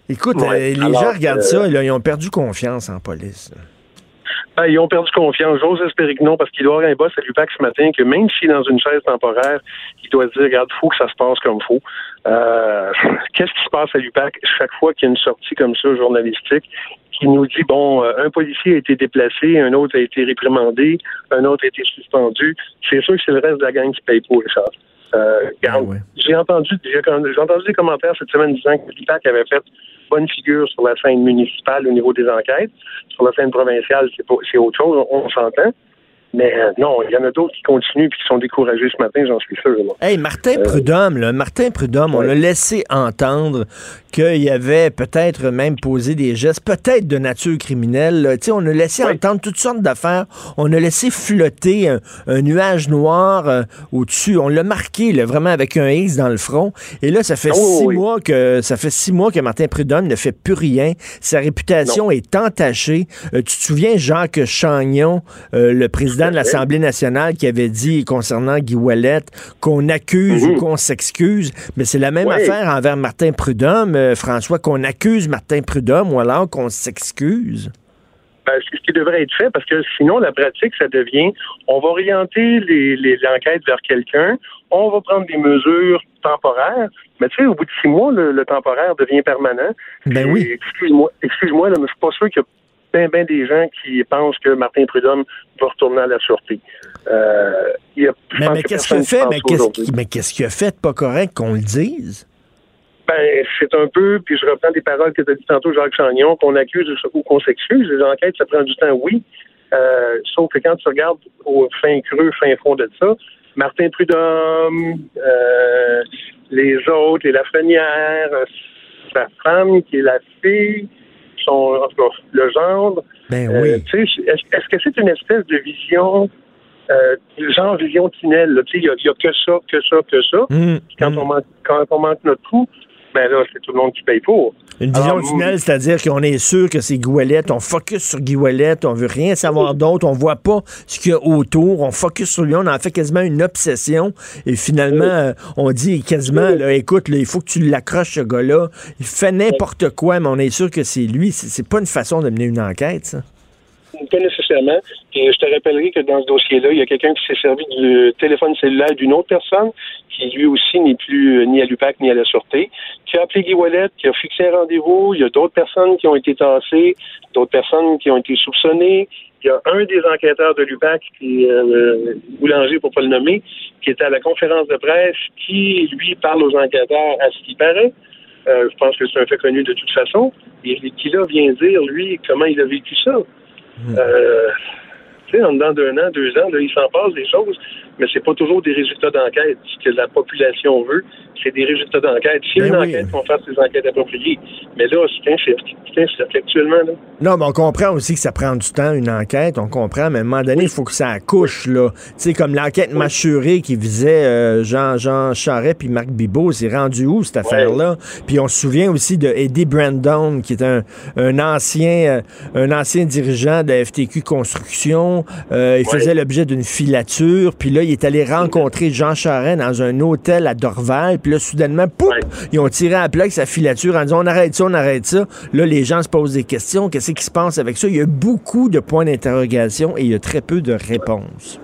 Écoute, euh, les gens regardent ça, ils ont perdu confiance en police. Ben, ils ont perdu confiance. J'ose espérer que non, parce qu'il doit avoir un boss à l'UPAC ce matin que même si dans une chaise temporaire, il doit dire, regarde, faut que ça se passe comme faut. Euh, Qu'est-ce qui se passe à l'UPAC chaque fois qu'il y a une sortie comme ça journalistique? qui nous dit bon, euh, un policier a été déplacé, un autre a été réprimandé, un autre a été suspendu. C'est sûr que c'est le reste de la gang qui paye pour ça. Euh, ah J'ai entendu, j'ai entendu des commentaires cette semaine disant que l'IPAC avait fait bonne figure sur la scène municipale au niveau des enquêtes. Sur la scène provinciale, c'est autre chose, on, s'entend. Mais euh, non, il y en a d'autres qui continuent et qui sont découragés ce matin, j'en suis sûr. Hey, Martin euh, Prudhomme, là, Martin Prudhomme, on l'a laissé entendre qu'il avait peut-être même posé des gestes, peut-être de nature criminelle. sais, on a laissé entendre toutes sortes d'affaires. On a laissé flotter un, nuage noir euh, au-dessus. On l'a marqué là, vraiment avec un X dans le front. Et là, ça fait oh, six mois que ça fait six mois que Martin Prudhomme ne fait plus rien. Sa réputation est entachée. tu te souviens Jacques Chagnon, le président de l'Assemblée nationale qui avait dit concernant Guy Ouellet qu'on accuse ou mhm. qu'on s'excuse, mais c'est la même affaire envers Martin Prudhomme, euh, François, qu'on accuse Martin Prudhomme ou alors qu'on s'excuse. Ben, c'est ce qui devrait être fait parce que sinon, la pratique, ça devient on va orienter les, les enquêtes vers quelqu'un, on va prendre des mesures temporaires, mais tu sais, au bout de six mois, le, temporaire devient permanent. Ben oui. Excuse-moi, excuse-moi, mais je suis pas sûr qu'il y a bien, bien des gens qui pensent que Martin Prudhomme va retourner à la sûreté. Euh, mais, qu'est-ce qu'il a fait? Mais qu'est-ce qu'il a fait pas correct qu'on le dise? Ben, c'est un peu, puis je reprends des paroles que tu as dit tantôt, Jacques Chagnon, qu'on accuse ou qu'on s'excuse. Les enquêtes, ça prend du temps, oui. Euh, sauf que quand tu regardes au fin creux, fin fond de ça, Martin Prudhomme, euh, les autres, les Lafrenière, sa femme qui est la fille, son, en tout cas, le genre. Ben euh, oui. est-ce, que c'est une espèce de vision, euh, genre vision tunnel? Il n'y a, que ça, que ça, que ça. Mmh, quand, mmh. On manque, quand on manque notre coup, ben là, c'est tout le monde qui paye pour. Une vision tunnel, c'est-à-dire qu'on est sûr que c'est Gouelette, on focus sur Gouelette, on veut rien savoir d'autre, on voit pas ce qu'il y a autour, on focus sur lui, on en fait quasiment une obsession, et finalement, euh, on dit quasiment, écoute, il faut que tu l'accroches, ce gars-là, il fait n'importe quoi, mais on est sûr que c'est lui, c'est pas une façon de mener une enquête, ça pas nécessairement. Et je te rappellerai que dans ce dossier-là, il y a quelqu'un qui s'est servi du téléphone cellulaire d'une autre personne, qui lui aussi n'est plus euh, ni à l'UPAC ni à la Sûreté, qui a appelé Guy Wallet, qui a fixé un rendez-vous. Il y a d'autres personnes qui ont été tassées, d'autres personnes qui ont été soupçonnées. Il y a un des enquêteurs de l'UPAC, qui est euh, Boulanger pour pas le nommer, qui était à la conférence de presse, qui, lui, parle aux enquêteurs à ce qui paraît. Euh, je pense que c'est un fait connu de toute façon. Et qui là vient dire, lui, comment il a vécu ça. Euh, tu sais, en dedans d'un an, deux ans, là, il s'en passe des choses, mais c'est pas toujours des résultats d'enquête. Ce que la population veut, c'est des résultats d'enquête. Si y a ben une enquête, on fasse des enquêtes appropriées. Mais là, c'est un actuellement. Là. Non, mais on comprend aussi que ça prend du temps, une enquête. On comprend, mais à un moment donné, il faut que ça accouche, là. Tu sais, comme l'enquête mâchurée qui visait euh, Jean, Jean Charret puis Marc Bibot, c'est rendu où, cette affaire-là? Puis on se souvient aussi de Eddie Brandon, qui est un, un ancien, euh, un ancien dirigeant de la FTQ Construction. Euh, il faisait l'objet d'une filature. Puis là, il est allé rencontrer Jean Charest dans un hôtel à Dorval. Puis là, soudainement, pouf, ils ont tiré à plat avec sa filature en disant on arrête ça, on arrête ça. Là, les gens se posent des questions. Qu'est-ce qui se passe avec ça? Il y a beaucoup de points d'interrogation et il y a très peu de réponses.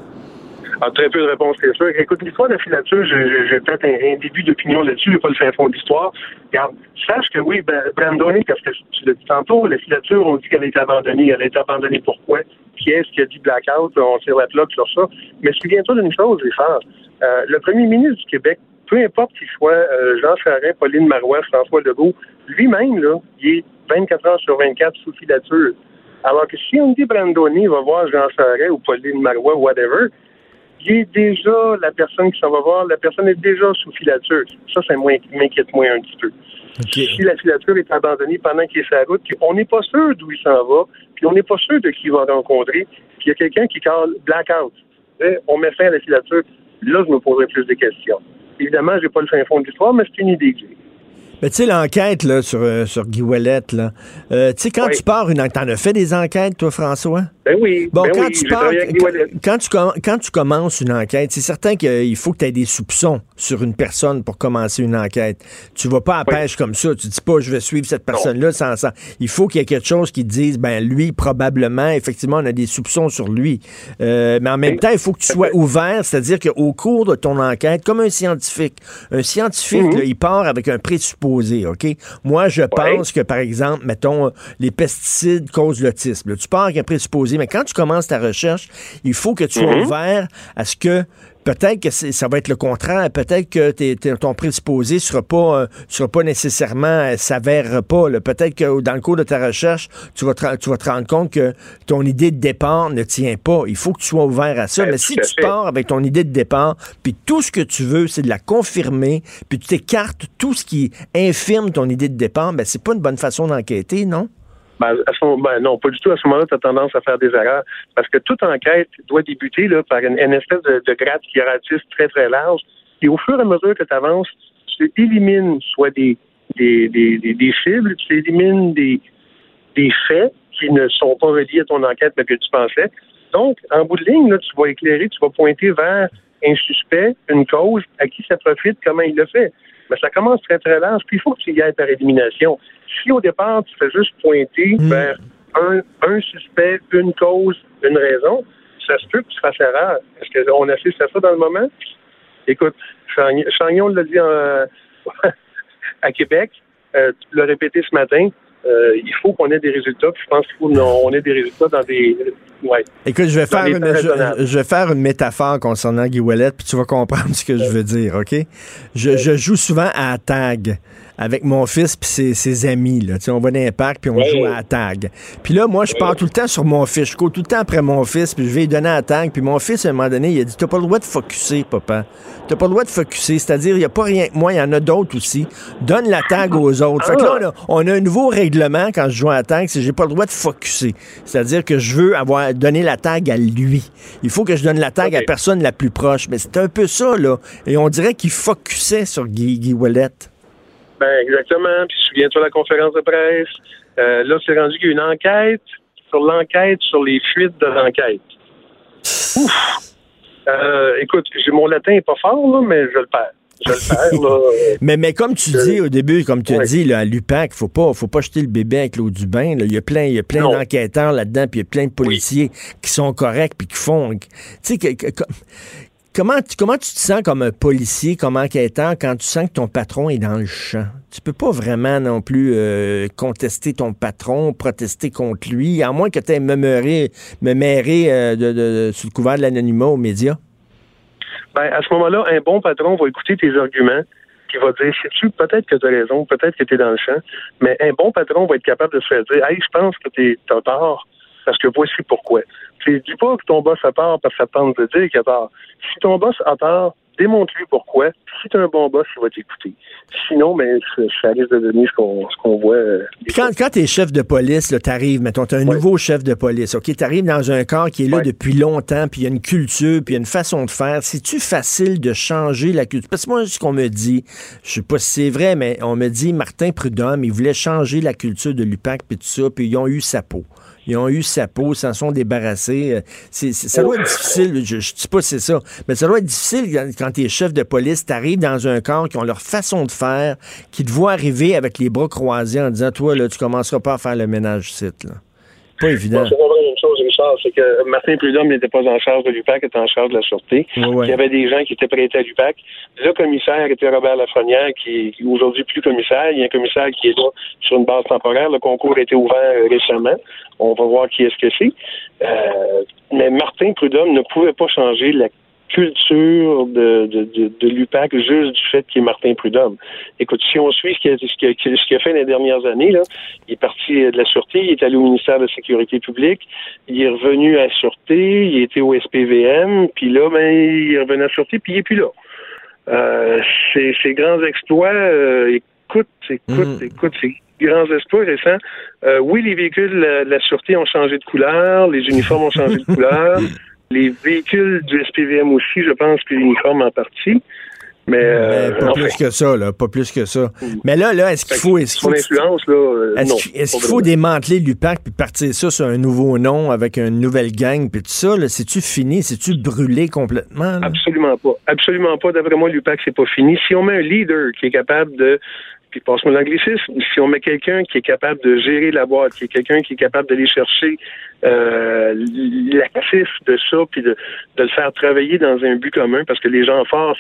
Ah, très peu de réponses, c'est sûr. Écoute, l'histoire de la filature, j'ai peut-être un, début d'opinion là-dessus, je pas le faire fond d'histoire. Regarde, sache que oui, Brandoni, parce que tu l'as dit tantôt, la filature, on dit qu'elle a été abandonnée. Elle a été abandonnée pourquoi? Qui est-ce qui a dit blackout? On la plaque sur ça. Mais souviens-toi d'une chose, Richard. Euh, le premier ministre du Québec, peu importe qu'il soit euh, Jean Charest, Pauline Marois, François Legault, lui-même, là, il est 24 heures sur 24 sous filature. Alors que si on dit Brandoni va voir Jean Charest ou Pauline Marois, whatever, il est déjà la personne qui s'en va voir, la personne est déjà sous filature. Ça, ça m'inquiète moins un petit peu. Si la filature est abandonnée pendant qu'il est sur la route, on n'est pas sûr d'où il s'en va, puis on n'est pas sûr de qui il va rencontrer, puis il y a quelqu'un qui cale blackout. On met fin à la filature. Là, je me poserai plus de questions. Évidemment, je n'ai pas le fin fond de l'histoire, mais c'est une idée que j'ai. Mais tu sais, l'enquête là, sur, euh, sur Guy Ouellette, là, euh, tu sais, quand tu pars une enquête, t'en as fait des enquêtes, toi, François? Ben oui. Bon, ben quand, tu pars, quand, tu, quand tu commences une enquête, c'est certain qu'il faut que tu aies des soupçons sur une personne pour commencer une enquête. Tu vas pas à pêche comme ça. Tu dis pas, je vais suivre cette personne-là sans ça. Il faut qu'il y ait quelque chose qui te dise, ben lui, probablement, effectivement, on a des soupçons sur lui. Euh, mais en même temps, il faut que tu sois ouvert, c'est-à-dire qu'au cours de ton enquête, comme un scientifique, un scientifique, mhm. il part avec un présupposé OK? Moi, je pense que, par exemple, mettons, les pesticides causent l'autisme. Tu pars avec un présupposé, mais quand tu commences ta recherche, il faut que tu sois mhm. ouvert à ce que peut-être que ça va être le contraire. Peut-être que ton prédisposé sera pas, euh, sera pas nécessairement, euh, s'avère pas. Peut-être que dans le cours de ta recherche, tu vas, te, tu vas te rendre compte que ton idée de départ ne tient pas. Il faut que tu sois ouvert à ça. Mais si tu pars avec ton idée de départ, puis tout ce que tu veux, c'est de la confirmer, puis tu t'écartes tout ce qui infirme ton idée de départ, ben c'est pas une bonne façon d'enquêter, non? Ben, ben, non, pas du tout. À ce moment-là, tu as tendance à faire des erreurs. Parce que toute enquête doit débuter là, par une, espèce de, de gratte ratisse très, très large. Et au fur et à mesure que tu avances, tu élimines soit des, des, des, des, cibles, tu élimines des, des faits qui ne sont pas reliés à ton enquête, mais que tu pensais. Donc, en bout de ligne, là, tu vas éclairer, tu vas pointer vers un suspect, une cause, à qui ça profite, comment il le fait. Mais ça commence très, très large, puis il faut que tu y ailles par élimination. Si au départ, tu fais juste pointer hmm. vers un, un suspect, une cause, une raison, ça se peut que tu fasses erreur. Est-ce qu'on assiste à ça dans le moment? Écoute, Chagnon l'a dit à Québec, euh, tu l'as répété ce matin, euh, il faut qu'on ait des résultats. je pense qu'il faut qu'on ait des résultats dans des. Ouais, Écoute, je vais, faire une, je, vais faire une métaphore concernant Guy Ouellet, puis tu vas comprendre ce que je veux dire, OK? Je, je joue souvent à tag avec mon fils puis ses, ses, amis. Là. on va dans un parc puis on joue à la tag. Puis là, moi, je pars tout le temps sur mon fils. Je cours tout le temps après mon fils puis je vais lui donner la tag. Puis mon fils, à un moment donné, il a dit T'as pas le droit de focuser, papa. T'as pas le droit de focuser. C'est-à-dire, il n'y a pas rien que moi, il y en a d'autres aussi. Donne la tag aux autres. Fait que là, on a, un nouveau règlement quand je joue à la tag, c'est j'ai pas le droit de focuser. C'est-à-dire que je veux avoir donné la tag à lui. Il faut que je donne la tag à la personne la plus proche. Mais c'est un peu ça, là. Et on dirait qu'il focusait sur Guy, Guy ben, exactement. Puis souviens-toi de la conférence de presse. Euh, là, c'est rendu qu'il y a une enquête sur l'enquête sur les fuites de l'enquête. Ouf! Euh, écoute, mon latin n'est pas fort, là, mais je le perds. Je le perds, là. mais, mais comme tu dis au début, comme tu as dit, là, à l'UPAC, faut pas, faut pas jeter le bébé avec l'eau du bain. Il y a plein, il y a plein d'enquêteurs là-dedans, puis il y a plein de policiers qui sont corrects, puis qui font. Tu sais, Comment tu, comment tu te sens comme un policier, comme enquêteur, quand tu sens que ton patron est dans le champ? Tu peux pas vraiment non plus euh, contester ton patron, protester contre lui, à moins que tu aies me meurer, sous le couvert de l'anonymat aux médias. Ben, à ce moment-là, un bon patron va écouter tes arguments, qui va dire, sais-tu, peut-être que tu as raison, peut-être que tu es dans le champ, mais un bon patron va être capable de se faire dire, hey, je pense que tu as tort, parce que voici pourquoi. Tu dis pas que ton boss a tort parce que ça tente de dire qu'il a tort. Si ton boss a tort, démontre-lui pourquoi. Si tu un bon boss, il va t'écouter. Sinon, ben, ça risque de devenir ce qu'on voit. Euh, quand quand tu es chef de police, tu arrives, mettons, tu un nouveau chef de police, OK? Tu arrives dans un corps qui est là depuis longtemps, puis il y a une culture, puis il y a une façon de faire. C'est-tu facile de changer la culture? Parce que moi, ce qu'on me dit, je sais pas si c'est vrai, mais on me dit, Martin Prudhomme, il voulait changer la culture de l'UPAC, puis tout ça, puis ils ont eu sa peau ils ont eu sa peau, s'en sont débarrassés. Euh, c'est, ça doit être difficile, je ne dis pas c'est ça, mais ça doit être difficile quand, tu es chef de police, tu arrives dans un corps qui ont leur façon de faire, qui te voient arriver avec les bras croisés en disant, toi, là, tu commenceras pas à faire le ménage site. Là. Pas évident c'est que Martin Prudhomme n'était pas en charge de l'UPAC, était en charge de la sûreté. Il y avait des gens qui étaient prêtés à l'UPAC. Le commissaire était Robert Lafrenière, qui est aujourd'hui plus commissaire. Il y a un commissaire qui est là sur une base temporaire. Le concours a été ouvert récemment. On va voir qui est-ce que c'est. Euh, mais Martin Prudhomme ne pouvait pas changer la culture de, de, de, de l'UPAC juste du fait qu'il est Martin Prudhomme. Écoute, si on suit ce qu'il a, ce a, fait les dernières années, là, il est parti de la Sûreté, il est allé au ministère de la Sécurité publique, il est revenu à la Sûreté, il était au SPVM, puis là, ben, il est revenu à la Sûreté, puis il est plus là. Euh, ces, grands exploits, euh, écoute, écoute, mm. écoute, ces grands exploits récents. Euh, oui, les véhicules de la Sûreté ont changé de couleur, les uniformes ont changé de couleur. Les véhicules du SPVM aussi, je pense que l'uniforme en partie. Mais, euh, pas plus que ça, là, pas plus que ça. Mais là, là, est-ce qu'il faut, est-ce qu'il faut, influence, là, euh, est-ce, qu'il faut démanteler l'UPAC puis partir ça sur un nouveau nom avec une nouvelle gang puis tout ça, là, c'est-tu fini, c'est-tu brûlé complètement? Absolument pas, absolument pas. D'après moi, l'UPAC c'est pas fini. Si on met un leader qui est capable de puis passe-moi l'anglicisme, si on met quelqu'un qui est capable de gérer la boîte, qui est quelqu'un qui est capable d'aller chercher euh, l'actif de ça, puis de, de, le faire travailler dans un but commun, parce que les gens forts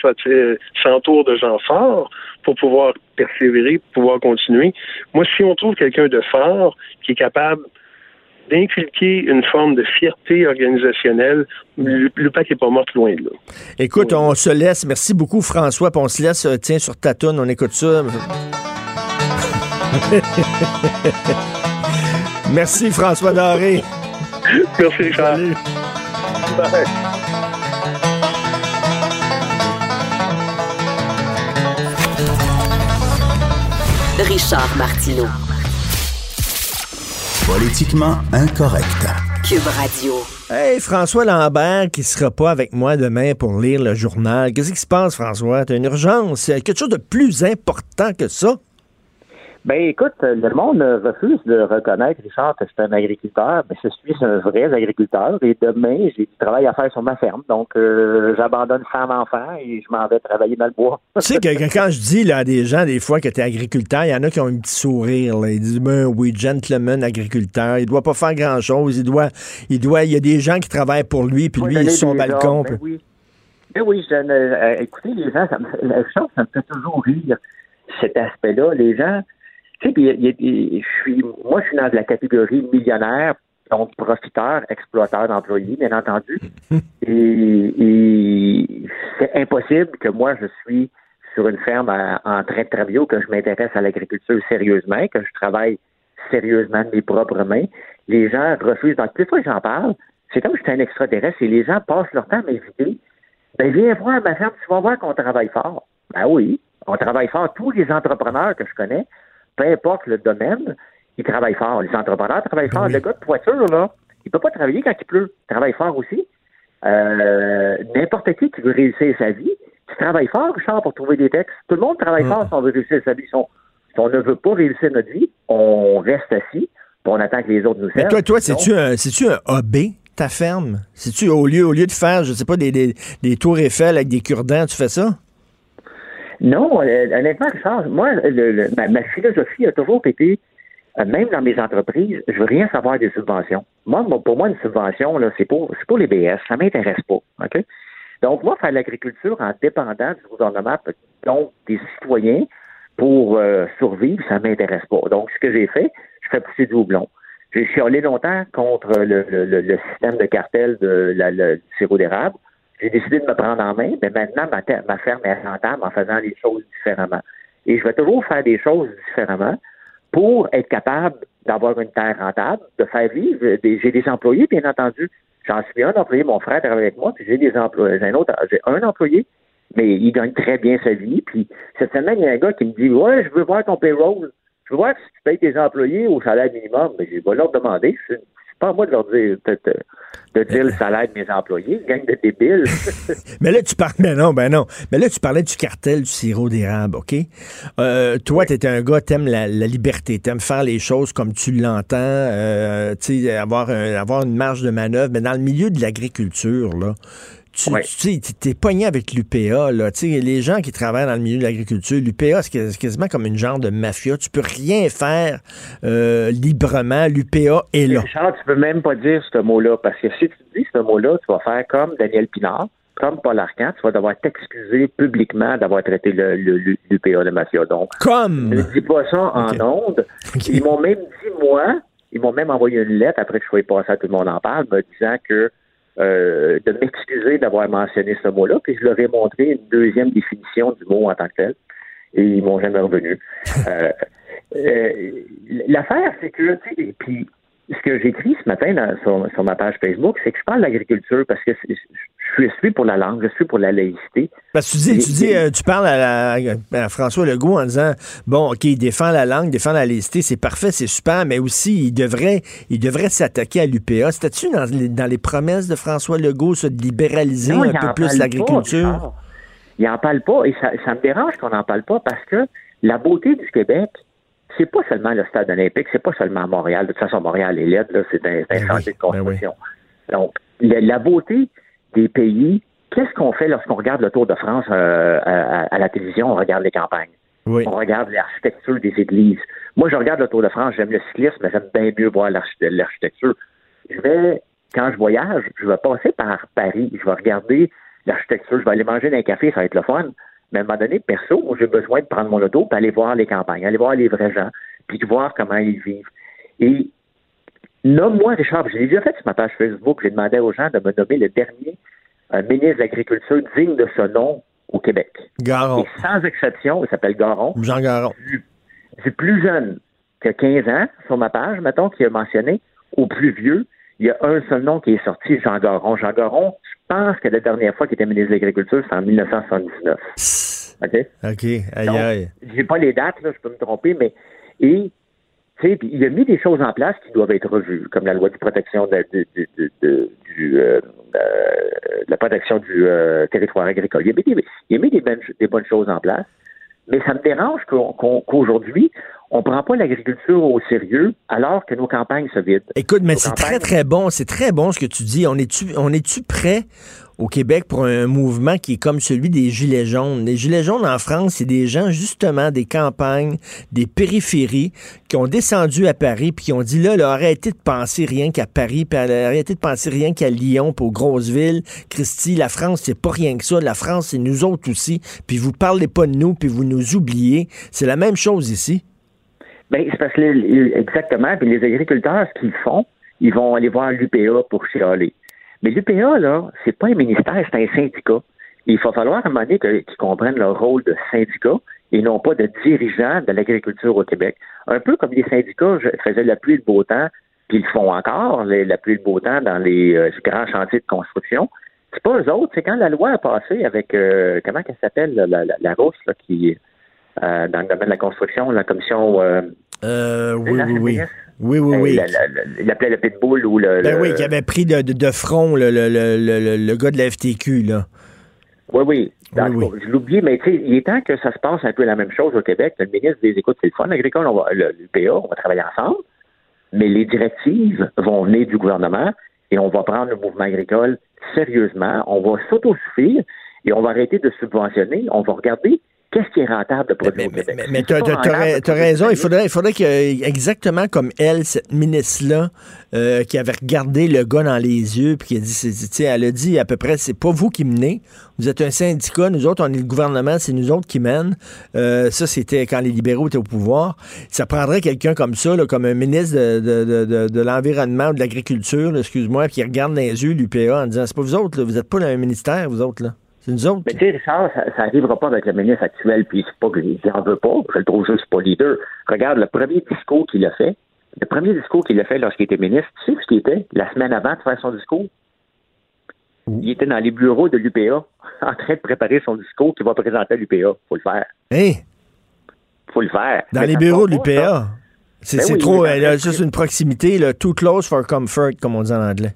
s'entourent de gens forts pour pouvoir persévérer, pour pouvoir continuer. Moi, si on trouve quelqu'un de fort qui est capable d'inculquer une forme de fierté organisationnelle. L'UPAC n'est pas morte loin de là. Écoute, on se laisse. Merci beaucoup, François. on se laisse, euh, tiens, sur ta toune, on écoute ça. Merci, François Doré. Merci, Richard. Salut. Richard Martineau. Politiquement incorrect. Cube Radio. Hey, François Lambert qui sera pas avec moi demain pour lire le journal. Qu'est-ce qui se passe, François? T'as une urgence? Quelque chose de plus important que ça? Ben écoute, le monde refuse de reconnaître, Richard, que c'est un agriculteur. mais je suis un vrai agriculteur et demain, j'ai du travail à faire sur ma ferme. Donc, euh, j'abandonne femme enfant et je m'en vais travailler dans le bois. tu sais que, quand je dis là, à des gens, des fois, que tu es agriculteur, il y en a qui ont un petit sourire. Ils disent, ben oui, gentleman agriculteur, il doit pas faire grand-chose. Il doit, il doit, il y a des gens qui travaillent pour lui, puis lui, il est sur son balcon. Ben oui, ben oui je, euh, écoutez, les gens, ça me, la chose, ça me fait toujours rire, cet aspect-là. Les gens tu sais, je suis, moi, je suis dans la catégorie millionnaire, donc profiteur, exploiteur d'employés, bien entendu. et, c'est impossible que moi, je suis sur une ferme en train de travailler ou que je m'intéresse à l'agriculture sérieusement, que je travaille sérieusement de mes propres mains. Les gens refusent. Donc, plus fois que j'en parle, c'est comme si j'étais un extraterrestre et les gens passent leur temps à m'inviter. Ben, viens voir ma ferme, tu vas voir qu'on travaille fort. Ben oui, on travaille fort. Tous les entrepreneurs que je connais, peu importe le domaine, ils travaillent fort. Les entrepreneurs travaillent fort. Le gars de voiture, là, il peut pas travailler quand il pleut. Il travaille fort aussi. Euh, n'importe qui qui veut réussir sa vie, tu travailles fort, Richard, pour trouver des textes. Tout le monde travaille mm. fort si on veut réussir sa vie. Si on, ne veut pas réussir notre vie, on reste assis, puis on attend que les autres nous servent. Mais toi, toi, c'est-tu un, un hobby, ta ferme? C'est-tu au lieu, au lieu de faire, je sais pas, des, des, des tours Eiffel avec des cure-dents, tu fais ça? Non, euh, honnêtement, Richard, moi, le, ma, philosophie a toujours été, euh, même dans mes entreprises, je veux rien savoir des subventions. Moi, pour moi, une subvention, là, c'est pour, c'est les BS, ça m'intéresse pas. OK? Donc, moi, faire l'agriculture en dépendant du gouvernement, donc des citoyens, pour euh, survivre, ça m'intéresse pas. Donc, ce que j'ai fait, je fais pousser du houblon. J'ai chialé longtemps contre le, système de cartel de la, sirop d'érable. J'ai décidé de me prendre en main, mais maintenant, ma, ma ferme est rentable en faisant les choses différemment. Et je vais toujours faire des choses différemment pour être capable d'avoir une terre rentable, de faire vivre. J'ai des employés, bien entendu. J'en suis un employé, mon frère travaille avec moi, puis j'ai des employés. J'ai un autre, j'ai un employé, mais il gagne très bien sa vie. Puis cette semaine, il y a un gars qui me dit Ouais, je veux voir ton payroll. Je veux voir si tu payes tes employés au salaire minimum. Mais je vais leur demander. Pas à moi de leur dire de dire le salaire de mes employés, gang de débiles. mais là, tu parles, mais non, ben non. Mais là, tu parlais du cartel du sirop d'érable, OK? Euh, toi, tu es un gars, t'aimes la, la liberté, t'aimes faire les choses comme tu l'entends, euh, tu sais, avoir, avoir une marge de manœuvre. Mais dans le milieu de l'agriculture, là, tu sais, es pogné avec l'UPA, là. Tu sais, les gens qui travaillent dans le milieu de l'agriculture, l'UPA, c'est quasiment comme une genre de mafia. Tu peux rien faire euh, librement. L'UPA est là. Richard, tu peux même pas dire ce mot-là, parce que si tu dis ce mot-là, tu vas faire comme Daniel Pinard, comme Paul Arcand, tu vas devoir t'excuser publiquement d'avoir traité l'UPA de mafia. Donc, comme? Ne dis pas ça en ondes. Ils m'ont même dit, moi, ils m'ont même envoyé une lettre après que je sois passé à tout le monde en parle, me disant que euh, de m'excuser d'avoir mentionné ce mot-là, puis je leur ai montré une deuxième définition du mot en tant que tel, et ils m'ont jamais revenu. Euh, euh, l'affaire, c'est que, tu sais, puis ce que j'écris ce matin sur, ma page Facebook, c'est que je parle d'agriculture parce que je suis pour la langue, je suis pour la laïcité. Parce que tu dis, tu, dis, euh, tu parles à, François Legault en disant bon, OK, il défend la langue, défend la laïcité, c'est parfait, c'est super, mais aussi il devrait, il devrait s'attaquer à l'UPA. C'était-tu dans, dans, les promesses de François Legault, ça, de libéraliser un peu plus l'agriculture? Il n'en parle pas et ça, ça me dérange qu'on n'en parle pas parce que la beauté du Québec, c'est pas seulement le stade olympique, c'est pas seulement Montréal. De toute façon, Montréal est laide, là, c'est un, un chantier de ben construction. Donc, la, beauté des pays, qu'est-ce qu'on fait lorsqu'on regarde le Tour de France euh, à, la télévision? On regarde les campagnes. On regarde l'architecture des églises. Moi, je regarde le Tour de France, j'aime le cyclisme, mais j'aime bien mieux voir l'architecture. Je vais, quand je voyage, je vais passer par Paris, je vais regarder l'architecture, je vais aller manger dans un café, ça va être le fun. Mais à un moment donné, perso, j'ai besoin de prendre mon auto et aller voir les campagnes, aller voir les vrais gens, puis de voir comment ils vivent. Et Nomme-moi, Richard, j'ai déjà fait sur ma page Facebook, j'ai demandé aux gens de me nommer le dernier euh, ministre de l'Agriculture digne de ce nom au Québec. Garon. Et sans exception, il s'appelle Garon. Jean Garon. Du, plus jeune que 15 ans sur ma page, mettons, qui a mentionné, au plus vieux, il y a un seul nom qui est sorti, Jean Garon. Jean Garon, je pense que la dernière fois qu'il était ministre de l'Agriculture, c'est en 1979. OK? OK. Aïe, aïe. J'ai pas les dates, là, je peux me tromper, mais. Et il a mis des choses en place qui doivent être revues, comme la loi de protection de, du, euh, la protection du euh, territoire agricole. Il a mis, des, il a mis des, bonnes, choses en place, mais ça me dérange qu'aujourd'hui, on ne prend pas l'agriculture au sérieux alors que nos campagnes se vident. Écoute, mais c'est très, très bon. C'est très bon ce que tu dis. On est-tu on est prêt au Québec pour un mouvement qui est comme celui des Gilets jaunes? Les Gilets jaunes en France, c'est des gens justement des campagnes, des périphéries qui ont descendu à Paris puis qui ont dit là, là arrêtez de penser rien qu'à Paris, puis arrêtez de penser rien qu'à Lyon, pour aux grosses villes. Christy, la France, c'est pas rien que ça. La France, c'est nous autres aussi. Puis vous parlez pas de nous, puis vous nous oubliez. C'est la même chose ici. Bien, c'est parce que exactement. Puis les agriculteurs, ce qu'ils font, ils vont aller voir l'UPA pour chialer. Mais l'UPA, là, c'est pas un ministère, c'est un syndicat. il va falloir à un moment donné qu'ils comprennent leur rôle de syndicat et non pas de dirigeant de l'agriculture au Québec. Un peu comme les syndicats faisaient la pluie et le beau temps, puis ils le font encore, la pluie et le beau temps dans les euh, grands chantiers de construction. C'est pas eux autres, c'est quand la loi a passé avec, euh, comment elle s'appelle, la, la, la, rousse, là, qui, euh, dans le domaine de la construction, la commission... Euh, oui, oui, oui. Oui, oui, oui. il appelait le pitbull ou le. Ben oui, qui avait pris de, de, front le, le, le, le, gars de la FTQ, là. Oui, oui. Je l'oublie, mais tu sais, il est temps que ça se passe un peu la même chose au Québec. Le ministre des Écoutes, c'est le fun agricole, on va, le, PA, on va travailler ensemble, mais les directives vont venir du gouvernement et on va prendre le mouvement agricole sérieusement. On va s'autosuffire et on va arrêter de subventionner. On va regarder qu'est-ce qui est rentable de produire mais, Mais, mais tu as, raison. Il faudrait, il faudrait que, exactement comme elle, cette ministre-là, euh, qui avait regardé le gars dans les yeux, puis qui a dit, elle a dit à peu près, c'est pas vous qui menez, vous êtes un syndicat, nous autres, on est le gouvernement, c'est nous autres qui mènent. Euh, ça, c'était quand les libéraux étaient au pouvoir. Ça prendrait quelqu'un comme ça, comme un ministre de, de, de, l'Environnement ou de l'Agriculture, excuse-moi, qui regarde dans les yeux l'UPA en disant, c'est pas vous autres, vous êtes pas dans un ministère, vous autres, là. C'est nous autres. Mais tu sais, Richard, ça n'arrivera pas avec le ministre actuel, puis c'est pas que j'en veux pas, je le trouve juste pas leader. Regarde, le premier discours qu'il a fait, le premier discours qu'il a fait lorsqu'il était ministre, tu sais ce qu'il était? La semaine avant de faire son discours? Il était dans les bureaux de l'UPA en train de préparer son discours qu'il va présenter à l'UPA. Faut le faire. Hein? Faut le faire. Dans les bureaux de l'UPA? C'est ben trop, euh, c'est une proximité, là, too close for comfort, comme on dit en anglais.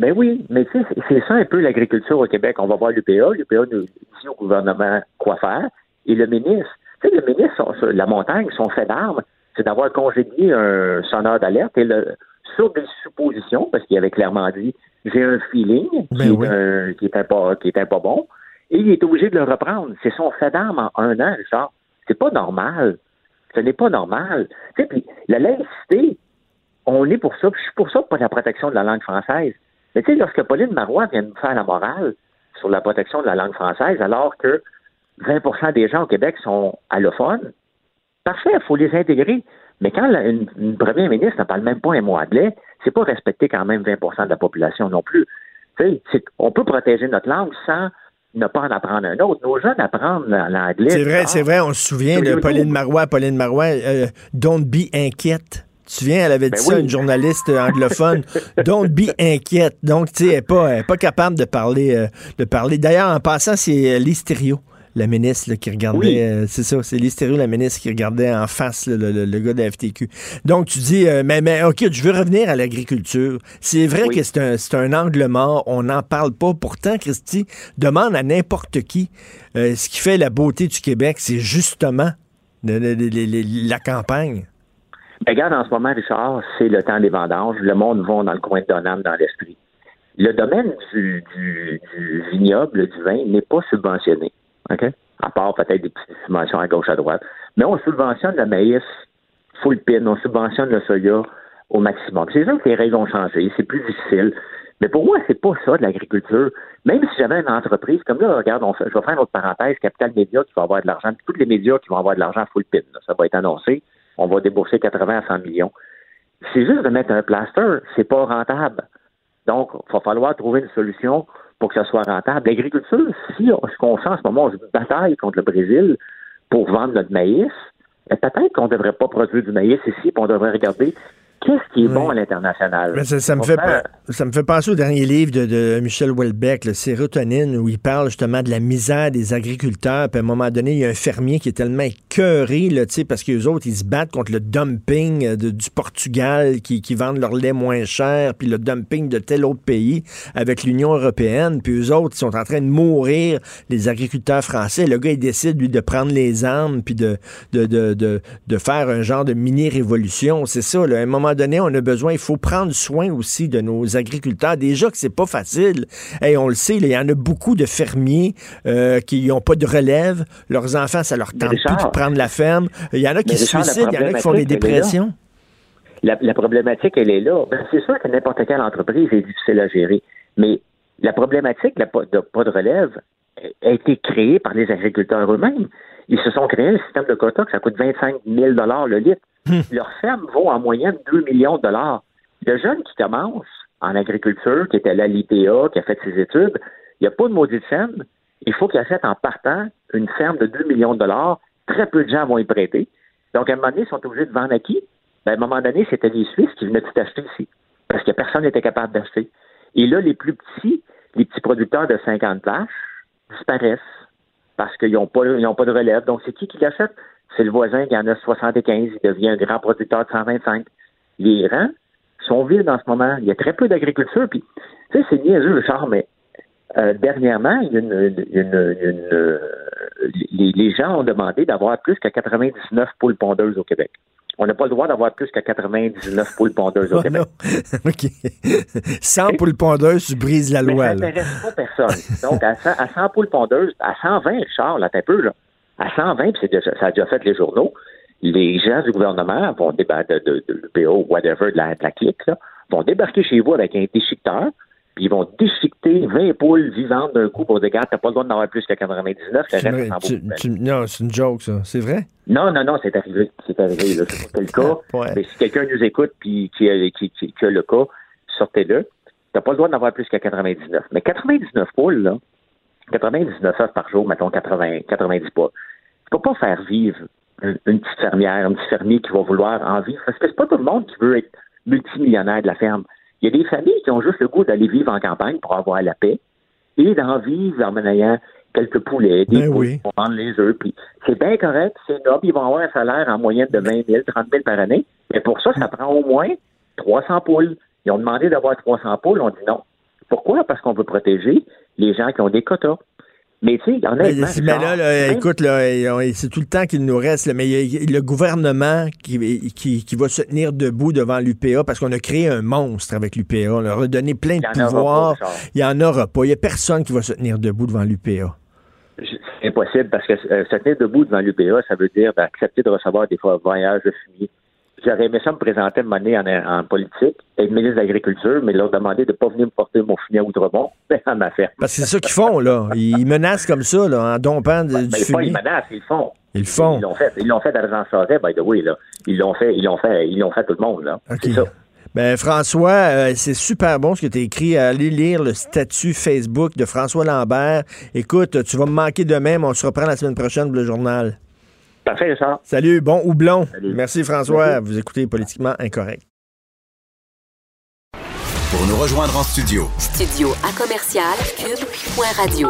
Ben oui, mais tu sais, c'est ça un peu l'agriculture au Québec. On va voir l'UPA, l'UPA nous dit au gouvernement quoi faire, et le ministre, tu sais, le ministre, la montagne, son fait d'armes, c'est d'avoir congédié un sonneur d'alerte et le, sur des suppositions, parce qu'il avait clairement dit j'ai un feeling ben qui, est un, qui, est pas, qui est pas bon, et il est obligé de le reprendre. C'est son fait d'armes en un an, Richard. C'est pas normal. Ce n'est pas normal. Tu sais, puis la laïcité, on est pour ça, je suis pour ça pour la protection de la langue française. Mais tu sais, lorsque Pauline Marois vient nous faire la morale sur la protection de la langue française, alors que 20% des gens au Québec sont allophones, parfait, il faut les intégrer. Mais quand une, première ministre ne parle même pas un mot anglais, c'est pas respecter quand même 20% de la population non plus. On peut protéger notre langue sans ne pas en apprendre un autre. Nos jeunes apprennent l'anglais. C'est vrai, c'est vrai. On se souvient de Pauline Marois. Pauline Marois, euh, don't be inquiète. Tu te souviens, elle avait dit ben ça à une journaliste anglophone. Don't be inquiète. Donc, tu sais, elle n'est pas, pas, capable de parler. Euh, de parler. D'ailleurs, en passant, c'est euh, l'hystério la ministre qui regardait, euh, c'est ça, c'est l'hystério, la ministre qui regardait en face le, gars de la FTQ. Donc tu dis, mais, mais ok, je veux revenir à l'agriculture. C'est vrai que c'est un, un, angle mort, on n'en parle pas. Pourtant, Christy, demande à n'importe qui. ce qui fait la beauté du Québec, c'est justement la campagne. Ben, regarde, en ce moment, Richard, c'est le temps des vendanges. Le monde va dans le coin de Donham, dans l'esprit. Le domaine du, vignoble, du vin, n'est pas subventionné. OK? À part peut-être des petites subventions à gauche, à droite. Mais on subventionne le maïs full pin, on subventionne le soya au maximum. C'est sûr que les règles ont changé, c'est plus difficile. Mais pour moi, c'est pas ça de l'agriculture. Même si j'avais une entreprise, comme là, regarde, on fait, je vais faire une autre parenthèse, Capital Média qui va avoir de l'argent, tous les médias qui vont avoir de l'argent full pin, ça va être annoncé on va débourser 80 à 100 millions. c'est juste de mettre un plaster, c'est pas rentable. Donc, il va falloir trouver une solution pour que ça soit rentable. L'agriculture, si ce qu'on sent en ce moment, on se bataille contre le Brésil pour vendre notre maïs, peut-être qu'on ne devrait pas produire du maïs ici, puis on devrait regarder qu'est-ce qui est bon à l'international? Ça, me fait, ça me fait penser au dernier livre de, Michel Houellebecq, le Sérotonine, où il parle justement de la misère des agriculteurs. Puis à un moment donné, il y a un fermier qui est tellement écœuré, là, parce qu'eux autres, ils se battent contre le dumping euh, du Portugal qui, qui vendent leur lait moins cher, puis le dumping de tel autre pays avec l'Union européenne. Puis eux autres, ils sont en train de mourir, les agriculteurs français. Le gars, il décide, lui, de prendre les armes, puis de, de, de, de, faire un genre de mini-révolution. C'est ça, là. À un moment donné, on a besoin, il faut prendre soin aussi de nos agriculteurs. Déjà que c'est pas facile. Et on le sait, il y en a beaucoup de fermiers euh, qui n'ont pas de relève. Leurs enfants, ça leur tente plus de prendre la ferme. Il y en a qui se suicident, il y en a qui font des dépressions. La, problématique, elle est là. Ben, c'est sûr que n'importe quelle entreprise est difficile à gérer. Mais la problématique de pas de relève a été créée par les agriculteurs eux-mêmes. Ils se sont créés un système de quotas que ça coûte 25 000 le litre. Hmm. Leur ferme vaut en moyenne 2 millions de dollars. Le jeune qui commence en agriculture, qui est à l'IPA, qui a fait ses études, il n'y a pas de maudite ferme. Il faut qu'il achète en partant une ferme de 2 millions de dollars. Très peu de gens vont y prêter. Donc, à un moment donné, ils sont obligés de vendre à qui? Ben, à un moment donné, c'était les Suisses qui venaient tout acheter ici. Parce que personne n'était capable d'acheter. Et là, les plus petits, les petits producteurs de 50 places, disparaissent parce qu'ils n'ont pas, pas de relève. Donc, c'est qui qui l'achète? C'est le voisin qui en a 75, il devient un grand producteur de 125. Les rangs sont vides en ce moment. Il y a très peu d'agriculture. Puis, tu sais, c'est niaiseux, Charles, mais euh, dernièrement, une, euh, les, gens ont demandé d'avoir plus que 99 poules pondeuses au Québec. On n'a pas le droit d'avoir plus que 99 poules pondeuses au oh Québec. OK. 100 poules pondeuses, tu brises la loi. ça n'intéresse pas personne. Donc, à 100, poules pondeuses, à 120, Charles, là, un peu, là, à 120, puis ça a déjà fait les journaux, les gens du gouvernement vont débattre de, de, l'UPO, whatever, de la, de la clique, là, vont débarquer chez vous avec un déchiqueteur, puis ils vont déchiqueter 20 poules vivantes d'un coup pour dire, tu t'as pas le droit d'en avoir plus que 99, ça reste en Non, c'est une joke, ça. C'est vrai? Non, non, non, c'est arrivé. C'est arrivé, là. C'est pas le cas. Mais si quelqu'un nous écoute puis qui, qui, qui, qui a le cas, sortez-le. T'as pas le droit d'en avoir plus que 99. Mais 99 poules, là, 99 heures par jour, mettons 80, 90 pas. Tu peux pas faire vivre une, petite fermière, un petit fermier qui va vouloir en vivre. Parce que c'est pas tout le monde qui veut être multimillionnaire de la ferme. Il y a des familles qui ont juste le goût d'aller vivre en campagne pour avoir la paix et d'en vivre en menant quelques poulets, des ben poules pour vendre les œufs. Puis c'est bien correct, c'est noble. Ils vont avoir un salaire en moyenne de 20 000, 30 000 par année. Mais pour ça, ça prend au moins 300 poules. Ils ont demandé d'avoir 300 poules. On dit non. Pourquoi? Parce qu'on veut protéger les gens qui ont des quotas. Mais tu sais, il y en a. Mais, là, écoute, là, c'est tout le temps qu'il nous reste. mais il y, a le gouvernement qui, qui, va se tenir debout devant l'UPA parce qu'on a créé un monstre avec l'UPA. On leur a donné plein de pouvoirs. il n'y en aura pas. Il n'y a personne qui va se tenir debout devant l'UPA. C'est impossible parce que euh, se tenir debout devant l'UPA, ça veut dire accepter de recevoir des voyages de fumier J'aurais aimé ça me présenter monnaie en, en politique, être ministre de l'Agriculture, mais leur demander de ne pas venir me porter mon fumier à Outremont, à ma ferme. Parce que c'est ça qu'ils font, là. Ils menacent comme ça, là, en dompant du mais fumier. ils menacent, ils le font. Ils font. Ils l'ont fait. Ils l'ont fait d'argent Charest, by the way, là. Ils l'ont fait, ils l'ont fait, ils l'ont fait tout le monde, là. C'est ça. Ben, François, euh, c'est super bon ce que tu as écrit. Allez lire le statut Facebook de François Lambert. Écoute, tu vas me manquer demain, mais on se reprend la semaine prochaine pour le journal. Parfait, ça. Salut, bon houblon. Merci François. Vous écoutez Politiquement Incorrect. Pour nous rejoindre en studio. Studio à commercial cube.radio.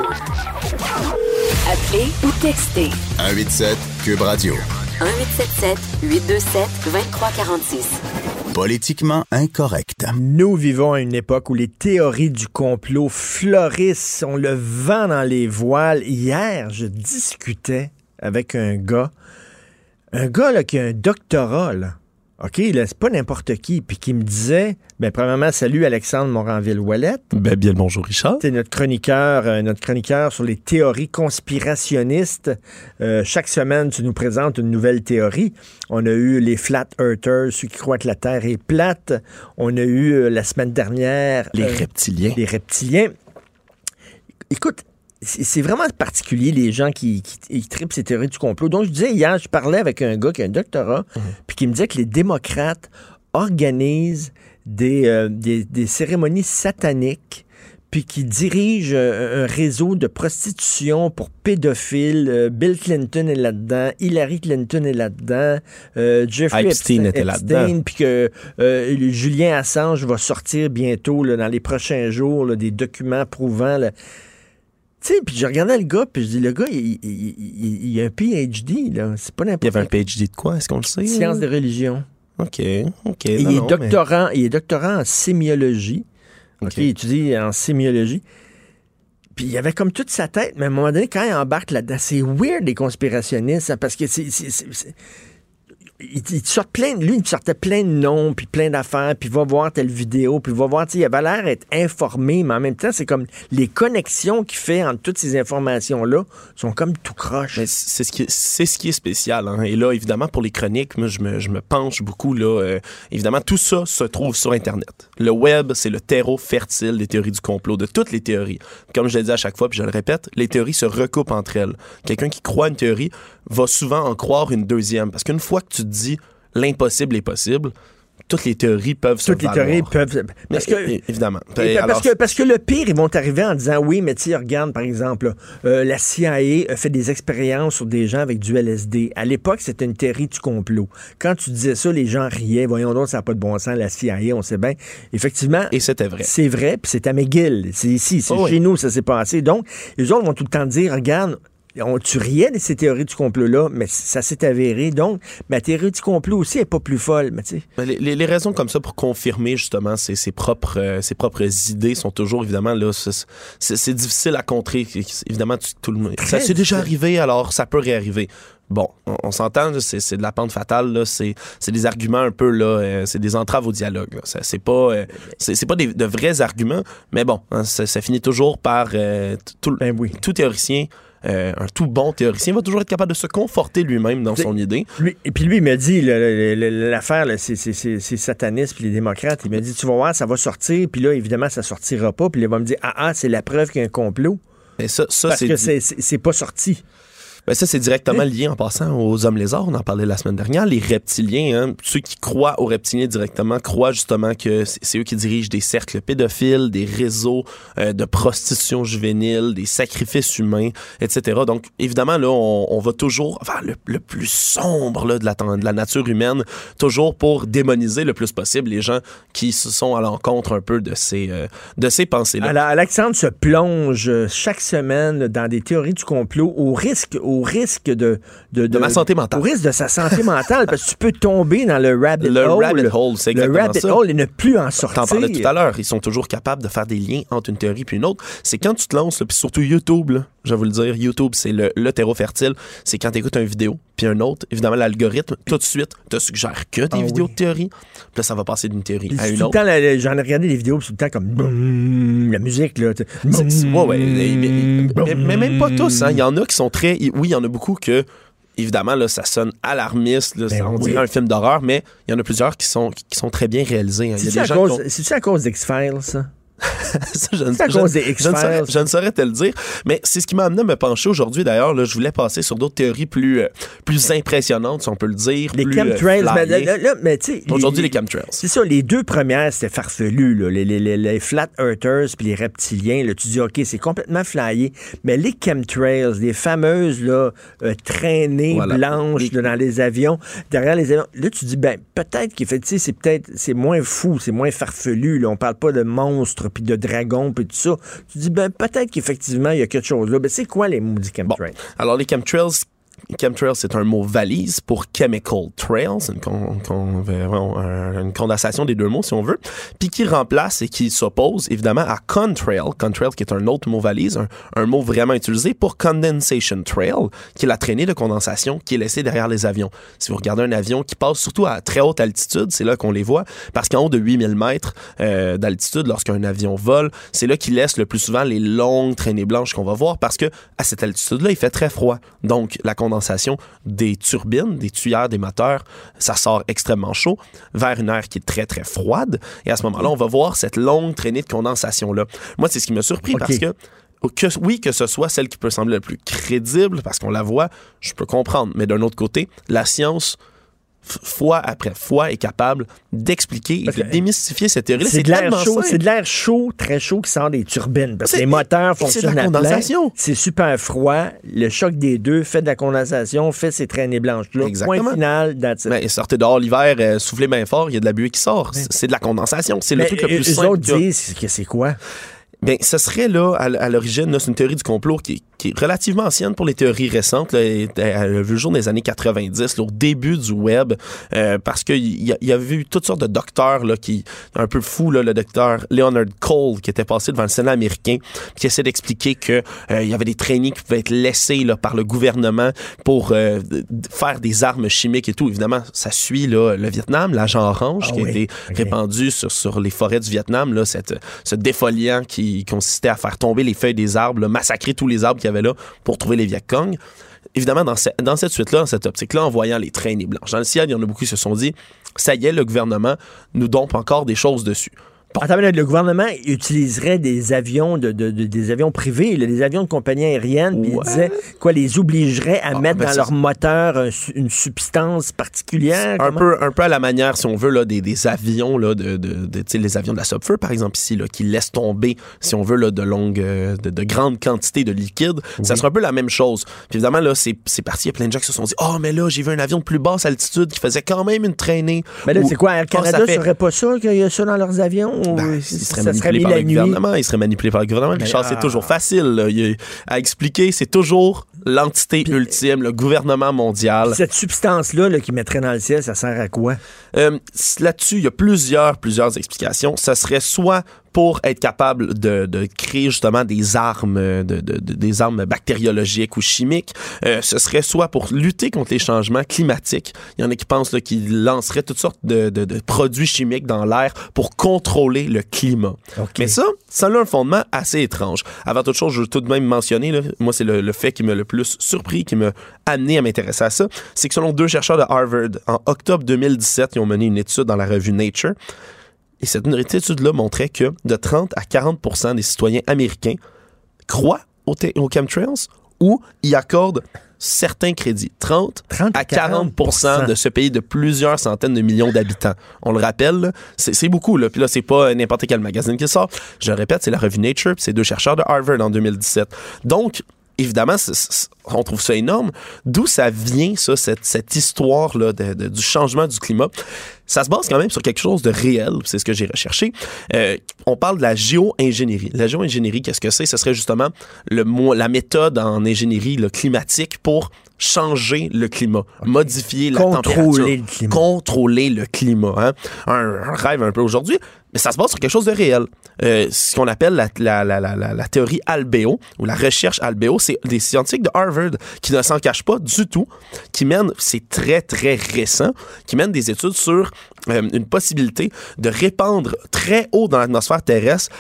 Appelez ou textez. 187 cube radio. 1877 827 2346. Politiquement incorrect. Nous vivons à une époque où les théories du complot fleurissent, on le vent dans les voiles. Hier, je discutais avec un gars un gars là, qui a un doctorat, là, OK, là, c'est pas n'importe qui, puis qui me disait, ben, premièrement, salut Alexandre Moranville-Ouellette. Ben, bien le bonjour Richard. C'est notre chroniqueur, euh, notre chroniqueur sur les théories conspirationnistes. Euh, chaque semaine, tu nous présentes une nouvelle théorie. On a eu les flat earthers, ceux qui croient que la Terre est plate. On a eu euh, la semaine dernière... Les reptiliens. Les reptiliens. Écoute, c'est vraiment particulier, les gens qui, qui, tripent ces théories du complot. Donc, je disais hier, je parlais avec un gars qui a un doctorat, mhm. puis qui me disait que les démocrates organise des, des, des cérémonies sataniques puis qui dirige euh, un réseau de prostitution pour pédophiles. Euh, Bill Clinton est là-dedans, Hillary Clinton est là-dedans, euh, Jeffrey Epstein, était là-dedans. Puis que Julien Assange va sortir bientôt, dans les prochains jours, des documents prouvant... sais, puis je regardais le gars, puis je dis, le gars, il, il, a un PhD, là. C'est pas n'importe Il avait un PhD de quoi? Est-ce qu'on le sait? Sciences de religion. OK, OK. il, est doctorant, il est doctorant en sémiologie. OK, il étudie en sémiologie. Puis il avait comme toute sa tête, mais à un moment donné, quand il embarque là-dedans, c'est weird les conspirationnistes, hein, parce que c'est il, sort plein, lui, il sortait plein de noms, puis plein d'affaires, puis va voir telle vidéo, puis va voir, il avait l'air d'être informé, mais en même temps, c'est comme les connexions qu'il fait entre toutes ces informations-là sont comme tout croche. C'est ce, qui est, ce qui est spécial. Hein. Et là, évidemment, pour les chroniques, moi, je me, je me penche beaucoup. Là, euh, évidemment, tout ça se trouve sur Internet. Le web, c'est le terreau fertile des théories du complot, de toutes les théories. Comme je l'ai dit à chaque fois, puis je le répète, les théories se recoupent entre elles. Quelqu'un qui croit une théorie va souvent en croire une deuxième. Parce qu'une fois que tu te dis l'impossible est possible, toutes les théories peuvent se Toutes les théories peuvent. Parce que, évidemment. parce, que, parce que le pire, ils vont arriver en disant oui, mais tu regarde, par exemple, euh, la CIA a fait des expériences sur des gens avec du LSD. À l'époque, c'était une théorie du complot. Quand tu disais ça, les gens riaient. Voyons donc, ça n'a pas de bon sens, la CIA, on sait bien. Effectivement. Et c'était vrai. C'est vrai, puis c'est à McGill. C'est ici, c'est oh chez nous, ça s'est passé. Donc, les autres vont tout le temps dire regarde, on, tu riais de ces théories du complot-là, mais ça s'est avéré. Donc, ma théorie du complot aussi n'est pas plus folle. Mais les, les, les, raisons comme ça pour confirmer justement ses, ses propres, euh, ses propres idées sont toujours évidemment là. C'est difficile à contrer. Évidemment, tout le monde. Ça s'est déjà arrivé, alors ça peut réarriver. Bon, on, s'entend, c'est de la pente fatale, c'est des arguments un peu, là, euh, c'est des entraves au dialogue. C'est pas, euh, c'est pas des, de vrais arguments, mais bon, hein, ça, finit toujours par tout, ben oui. tout théoricien euh, un tout bon théoricien va toujours être capable de se conforter lui-même dans son idée. et puis lui, il m'a dit, l'affaire, c'est sataniste puis les démocrates, il m'a dit, tu vas voir, ça va sortir, puis là, évidemment, ça sortira pas, puis il va me dire, ah, ah, c'est la preuve qu'il y a un complot. Et ça, ça Parce que c'est pas sorti. Ben ça, c'est directement lié en passant aux hommes lézards. On en parlait la semaine dernière. Les reptiliens, hein, ceux qui croient aux reptiliens directement, croient justement que c'est eux qui dirigent des cercles pédophiles, des réseaux euh, de prostitution juvénile, des sacrifices humains, etc. Donc, évidemment, là, on, va toujours vers le, plus sombre là, de, la, de la nature humaine, toujours pour démoniser le plus possible les gens qui se sont à l'encontre un peu de ces, euh, de ces pensées-là. Alexandre se plonge chaque semaine dans des théories du complot au risque, risque de, de, ma santé mentale. Au risque de sa santé mentale, parce que tu peux tomber dans le rabbit le hole. Rabbit hole, c'est exactement Le rabbit hole et ne plus en sortir. T'en parlais tout à l'heure. Ils sont toujours capables de faire des liens entre une théorie puis une autre. C'est quand tu te lances, puis surtout YouTube, là, je vais vous le dire, YouTube, c'est le, le terreau fertile. C'est quand tu écoutes une vidéo, puis un autre, évidemment, l'algorithme, tout de suite, te suggère que des ah vidéos de théorie. Puis là, ça va passer d'une théorie à une autre. J'en ai regardé des vidéos, tout le temps comme la musique, là. Ouais, ouais, mais, mais, même pas tous. Hein. Il y en a qui sont très. Oui, il y en a beaucoup que évidemment, là, ça sonne alarmiste, là, ben on dirait un film d'horreur, mais il y en a plusieurs qui sont, qui, sont très bien réalisés. Hein. C'est-tu à, à, cause d'X-Files, ça? je, ne, saurais, te le dire. Mais c'est ce qui m'a amené à me pencher aujourd'hui. D'ailleurs, je voulais passer sur d'autres théories plus, euh, plus impressionnantes, si on peut le dire. Les plus, chemtrails. Euh, mais, aujourd'hui, les, chemtrails. C'est ça. Les deux premières, c'était farfelu. Là. Les, les, les, flat earthers puis les reptiliens. Là, tu dis, OK, c'est complètement flyé. Mais les chemtrails, les fameuses là, euh, traînées blanches dans les avions, derrière les avions, là, tu dis, ben peut-être qu'effectivement, c'est peut-être c'est moins fou, c'est moins farfelu. Là. On parle pas de monstres puis de dragons, puis tout ça. Tu dis, ben, peut-être qu'effectivement, il y a quelque chose là. Ben, c'est quoi les maudits chemtrails? alors, les chemtrails, Chemtrails, c'est un mot valise pour chemical trails, une, une, condensation des deux mots, si on veut, puis qui remplace et qui s'oppose évidemment à contrail, contrail qui est un autre mot valise, un, mot vraiment utilisé pour condensation trail, qui est la traînée de condensation qui est laissée derrière les avions. Si vous regardez un avion qui passe surtout à très haute altitude, c'est là qu'on les voit, parce qu'en haut de 8000 mètres euh, d'altitude, lorsqu'un avion vole, c'est là qu'il laisse le plus souvent les longues traînées blanches qu'on va voir, parce que à cette altitude-là, il fait très froid. Donc, la condensation des turbines, des tuyères, des moteurs, ça sort extrêmement chaud vers une air qui est très, très froide. Et à ce moment-là, on va voir cette longue traînée de condensation-là. Moi, c'est ce qui m'a surpris parce que oui, que ce soit celle qui peut sembler la plus crédible, parce qu'on la voit, je peux comprendre. Mais d'un autre côté, la science fois après fois, est capable d'expliquer et de démystifier cette théorie C'est de l'air chaud, c'est de l'air chaud, très chaud qui sort des turbines. Parce que les moteurs fonctionnent à plein. C'est super froid. Le choc des deux fait de la condensation, fait ces traînées blanches-là. Point final, Mais sortez dehors l'hiver, euh, soufflez bien fort, il y a de la buée qui sort. C'est de la condensation. C'est le truc le plus simple. Les autres disent que c'est quoi? Bien, ce serait là, à, l'origine, c'est une théorie du complot qui, est relativement ancienne pour les théories récentes. Là, elle a vu le jour des années 90, au début du web, euh, parce qu'il y, y, avait eu toutes sortes de docteurs là, qui, un peu fou, là, le docteur Leonard Cole, qui était passé devant le Sénat américain, qui essaie d'expliquer que euh, il y avait des trainings qui pouvaient être laissés là, par le gouvernement pour euh, faire des armes chimiques et tout. Évidemment, ça suit là, le Vietnam, l'agent orange, ah qui a été répandu sur, sur les forêts du Vietnam, là, cette, ce défoliant qui consistait à faire tomber les feuilles des arbres, massacrer tous les arbres qu'il y avait là pour trouver les Viet. Évidemment, dans, dans cette suite-là, dans cette optique-là, en voyant les traînées blanches dans le ciel, il y en a beaucoup qui se sont dit, ça y est, le gouvernement nous dompe encore des choses dessus. Le gouvernement utiliserait des avions de, des avions privés, des avions de compagnie aérienne, puis il disait quoi les obligerait à ah, mettre ben dans leur moteur une substance particulière. Un peu, un peu à la manière, si on veut, là, des, des avions là, de, de, les avions de la Subfur, par exemple ici, là, qui laissent tomber, si on veut, là, de longues, euh, de, grandes quantités de liquide. Ça serait un peu la même chose. Puis évidemment, là, c'est, parti. Il y a plein de gens qui se sont dit, oh, mais là, j'ai vu un avion de plus basse altitude qui faisait quand même une traînée. Mais là, c'est quoi, Air Canada ne serait pas sûr qu'il y a ça dans leurs avions? Ben, il serait manipulé par le gouvernement. Il serait manipulé par le gouvernement. Richard, c'est toujours facile à expliquer. C'est toujours l'entité ultime, le gouvernement mondial. Cette substance-là qui mettrait dans le ciel, ça sert à quoi? Euh, là-dessus, il y a plusieurs, plusieurs explications. Ça serait soit pour être capable de, de créer justement des armes, de, de, des armes bactériologiques ou chimiques. Euh, ce serait soit pour lutter contre les changements climatiques. Il y en a qui pensent qu'ils lanceraient toutes sortes de, produits chimiques dans l'air pour contrôler le climat. Mais ça, ça a un fondement assez étrange. Avant toute chose, je veux tout de même mentionner, là, moi c'est le, le, fait qui m'a le plus surpris, qui m'a amené à m'intéresser à ça, c'est que selon deux chercheurs de Harvard, en octobre 2017, ils ont mené une étude dans la revue Nature et cette étude-là montrait que de 30 à 40% des citoyens américains croient aux, chemtrails ou y accordent certains crédits. 30, à 40%, de ce pays de plusieurs centaines de millions d'habitants. On le rappelle, c'est beaucoup. Là. Puis là, c'est pas n'importe quel magazine qui sort. Je le répète, c'est la revue Nature, c'est deux chercheurs de Harvard en 2017. Donc, évidemment, on trouve ça énorme. D'où ça vient, ça, cette, histoire-là du changement du climat? Ça se base quand même sur quelque chose de réel, c'est ce que j'ai recherché. Euh, on parle de la géo-ingénierie. La géo-ingénierie, qu'est-ce que c'est? Ce serait justement le, la méthode en ingénierie climatique pour changer le climat, modifier la Contrôler Le climat. Contrôler le climat. Hein? Un, rêve un peu aujourd'hui, mais ça se base sur quelque chose de réel. Euh, ce qu'on appelle la, la, la, la, théorie Albéo ou la recherche Albéo, c'est des scientifiques de Harvard qui ne s'en cachent pas du tout, qui mènent, c'est très très récent, qui mènent des études sur euh, une possibilité de répandre très haut dans l'atmosphère terrestre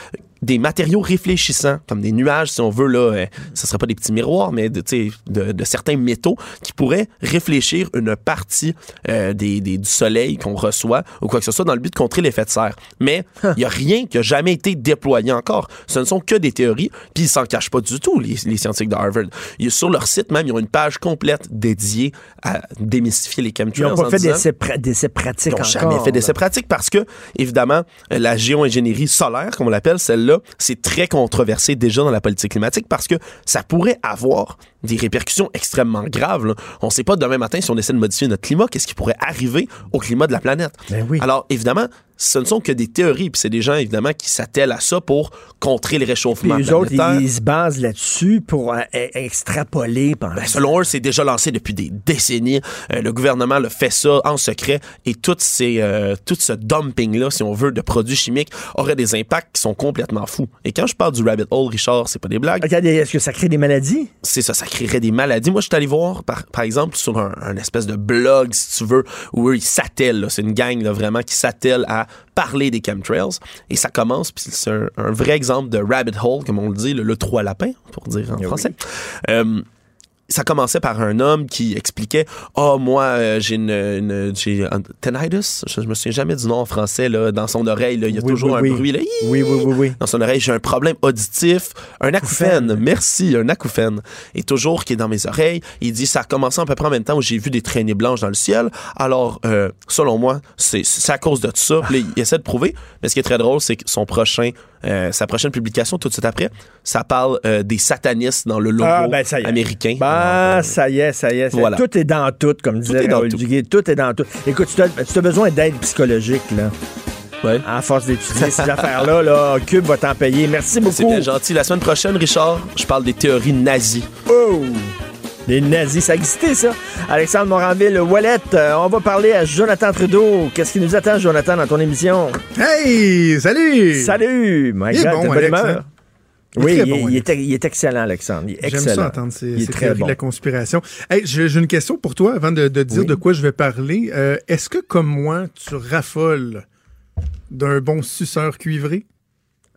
des matériaux réfléchissants, comme des nuages, si on veut, là, euh, ce ne serait pas des petits miroirs, mais de, de, de certains métaux qui pourraient réfléchir une partie euh, des, des, du soleil qu'on reçoit ou quoi que ce soit dans le but de contrer l'effet de serre. Mais il n'y a rien qui a jamais été déployé encore. Ce ne sont que des théories, puis ils s'en cachent pas du tout, les, les scientifiques de Harvard. Ils, sur leur site même, ils ont une page complète dédiée à démystifier les chemtrails. Ils n'ont pas fait d'essais pratiques Ils n'ont jamais fait d'essais pratiques parce que, évidemment, la géo-ingénierie solaire, comme on l'appelle, celle-là, c'est très controversé déjà dans la politique climatique parce que ça pourrait avoir des répercussions extrêmement graves. On ne sait pas demain matin si on essaie de modifier notre climat, qu'est-ce qui pourrait arriver au climat de la planète. Ben oui. Alors, évidemment, ce ne sont que des théories, puis c'est des gens, évidemment, qui s'attellent à ça pour contrer le réchauffement eux autres, ils, se basent là-dessus pour euh, e, extrapoler. Ben, selon eux, c'est déjà lancé depuis des décennies. Euh, le gouvernement le fait ça en secret, et tout, ces, euh, tout ce dumping-là, si on veut, de produits chimiques, aurait des impacts qui sont complètement fous. Et quand je parle du rabbit hole, Richard, c'est pas des blagues. Est-ce que ça crée des maladies? C'est ça, ça créerait des maladies. Moi, je suis allé voir, par, par exemple, sur un, espèce de blog, si tu veux, où eux, ils s'attellent. C'est une gang, là, vraiment, qui s'attelle à parler des chemtrails. Et ça commence, puis c'est un, vrai exemple de rabbit hole, comme on le dit, le, le trois lapins, pour dire en français. Euh, ça commençait par un homme qui expliquait oh moi euh, j'ai une, j'ai un tinnitus je, me souviens jamais du nom en français là dans son oreille il y a toujours un bruit là. Oui, oui oui oui. Dans son oreille j'ai un problème auditif un acouphène. merci un acouphène. Et toujours qui est dans mes oreilles il dit ça a commencé à peu près en même temps où j'ai vu des traînées blanches dans le ciel. Alors euh, selon moi c'est à cause de tout ça il essaie de prouver. Mais ce qui est très drôle c'est que son prochain euh, sa prochaine publication, tout de suite après, ça parle des satanistes dans le logo ah, ben, américain. Ah, ça y est, ça y est. Tout est dans tout, comme disait Raoul Duguay. Tout est dans tout. Écoute, tu as, besoin d'aide psychologique, là. Ouais. À force d'étudier ces affaires-là, là, Cube va t'en payer. Merci beaucoup. C'est bien gentil. La semaine prochaine, Richard, je parle des théories nazies. Oh! Les nazis, ça existait, ça. Alexandre Moranville, Wallet, euh, on va parler à Jonathan Trudeau. Qu'est-ce qui nous attend, Jonathan, dans ton émission? Hey! Salut! Salut! My God, bon, bonne humeur. Hein? Oui, il, est, excellent, Alexandre. J'aime ça entendre ces, théories de la conspiration. Hey, j'ai une question pour toi avant de, dire de quoi je vais parler. Euh, est-ce que, comme moi, tu raffoles d'un bon suceur cuivré?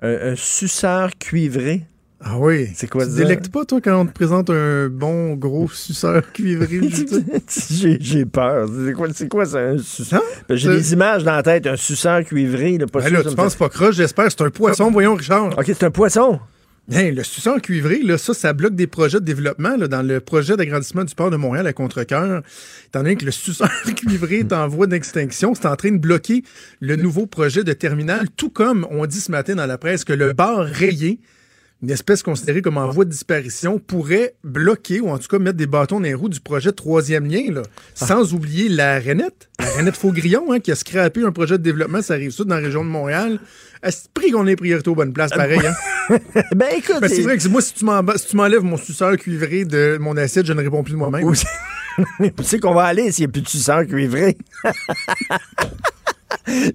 un suceur cuivré? Ah oui. C'est quoi tu ça? délectes pas, toi, quand on te présente un bon gros suceur cuivré? J'ai peur. C'est quoi, quoi ça, un suceur? Hein? Ben, j'ai des images dans la tête, un suceur cuivré. Là, pas ben là, tu penses pas croche, j'espère. C'est un poisson, voyons, Richard. OK, c'est un poisson. Hey, le suceur cuivré, là, ça, ça bloque des projets de développement là, dans le projet d'agrandissement du port de Montréal à Contrecoeur. Étant donné que le suceur cuivré est en voie d'extinction, c'est en train de bloquer le nouveau projet de terminal, tout comme on dit ce matin dans la presse que le bar rayé une espèce considérée comme en voie de disparition pourrait bloquer ou en tout cas mettre des bâtons dans les roues du projet troisième lien, là, ah. sans oublier la Renette, la Renette Faugrillon, hein, qui a scrappé un projet de développement, ça arrive tout dans la région de Montréal. À ce prix qu'on ait priorité aux bonnes places, pareil. Hein? ben écoute. Ben, c'est vrai que moi, si tu m'enlèves mon suceur cuivré de mon assiette, je ne réponds plus de moi-même. tu sais qu'on va aller s'il n'y a plus de suceur cuivré.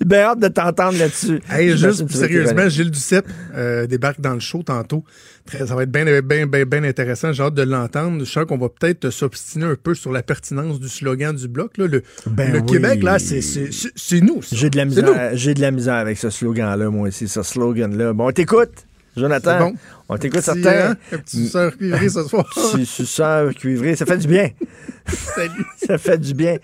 Bien hâte de t'entendre là-dessus. Hey, juste sérieusement, Gilles Duceppe euh, débarque dans le show tantôt. ça va être bien bien, bien, bien intéressant. J'ai hâte de l'entendre. Je sens qu'on va peut-être s'obstiner un peu sur la pertinence du slogan du bloc. Là. Le, ben Québec, là, c'est nous. J'ai de la misère. De la misère avec ce slogan-là, moi aussi, ce slogan-là. Bon, t'écoute. Jonathan, on t'écoute certain. Hein? Un petit suceur cuivré ce soir. petit suceur cuivré, ça fait du bien. Salut. ça fait du bien.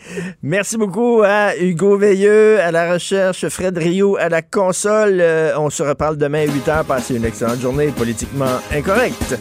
Merci beaucoup à Hugo Veilleux, à la recherche, Fred Rio, à la console. Euh, on se reparle demain à 8 h. Passez une excellente journée politiquement incorrecte.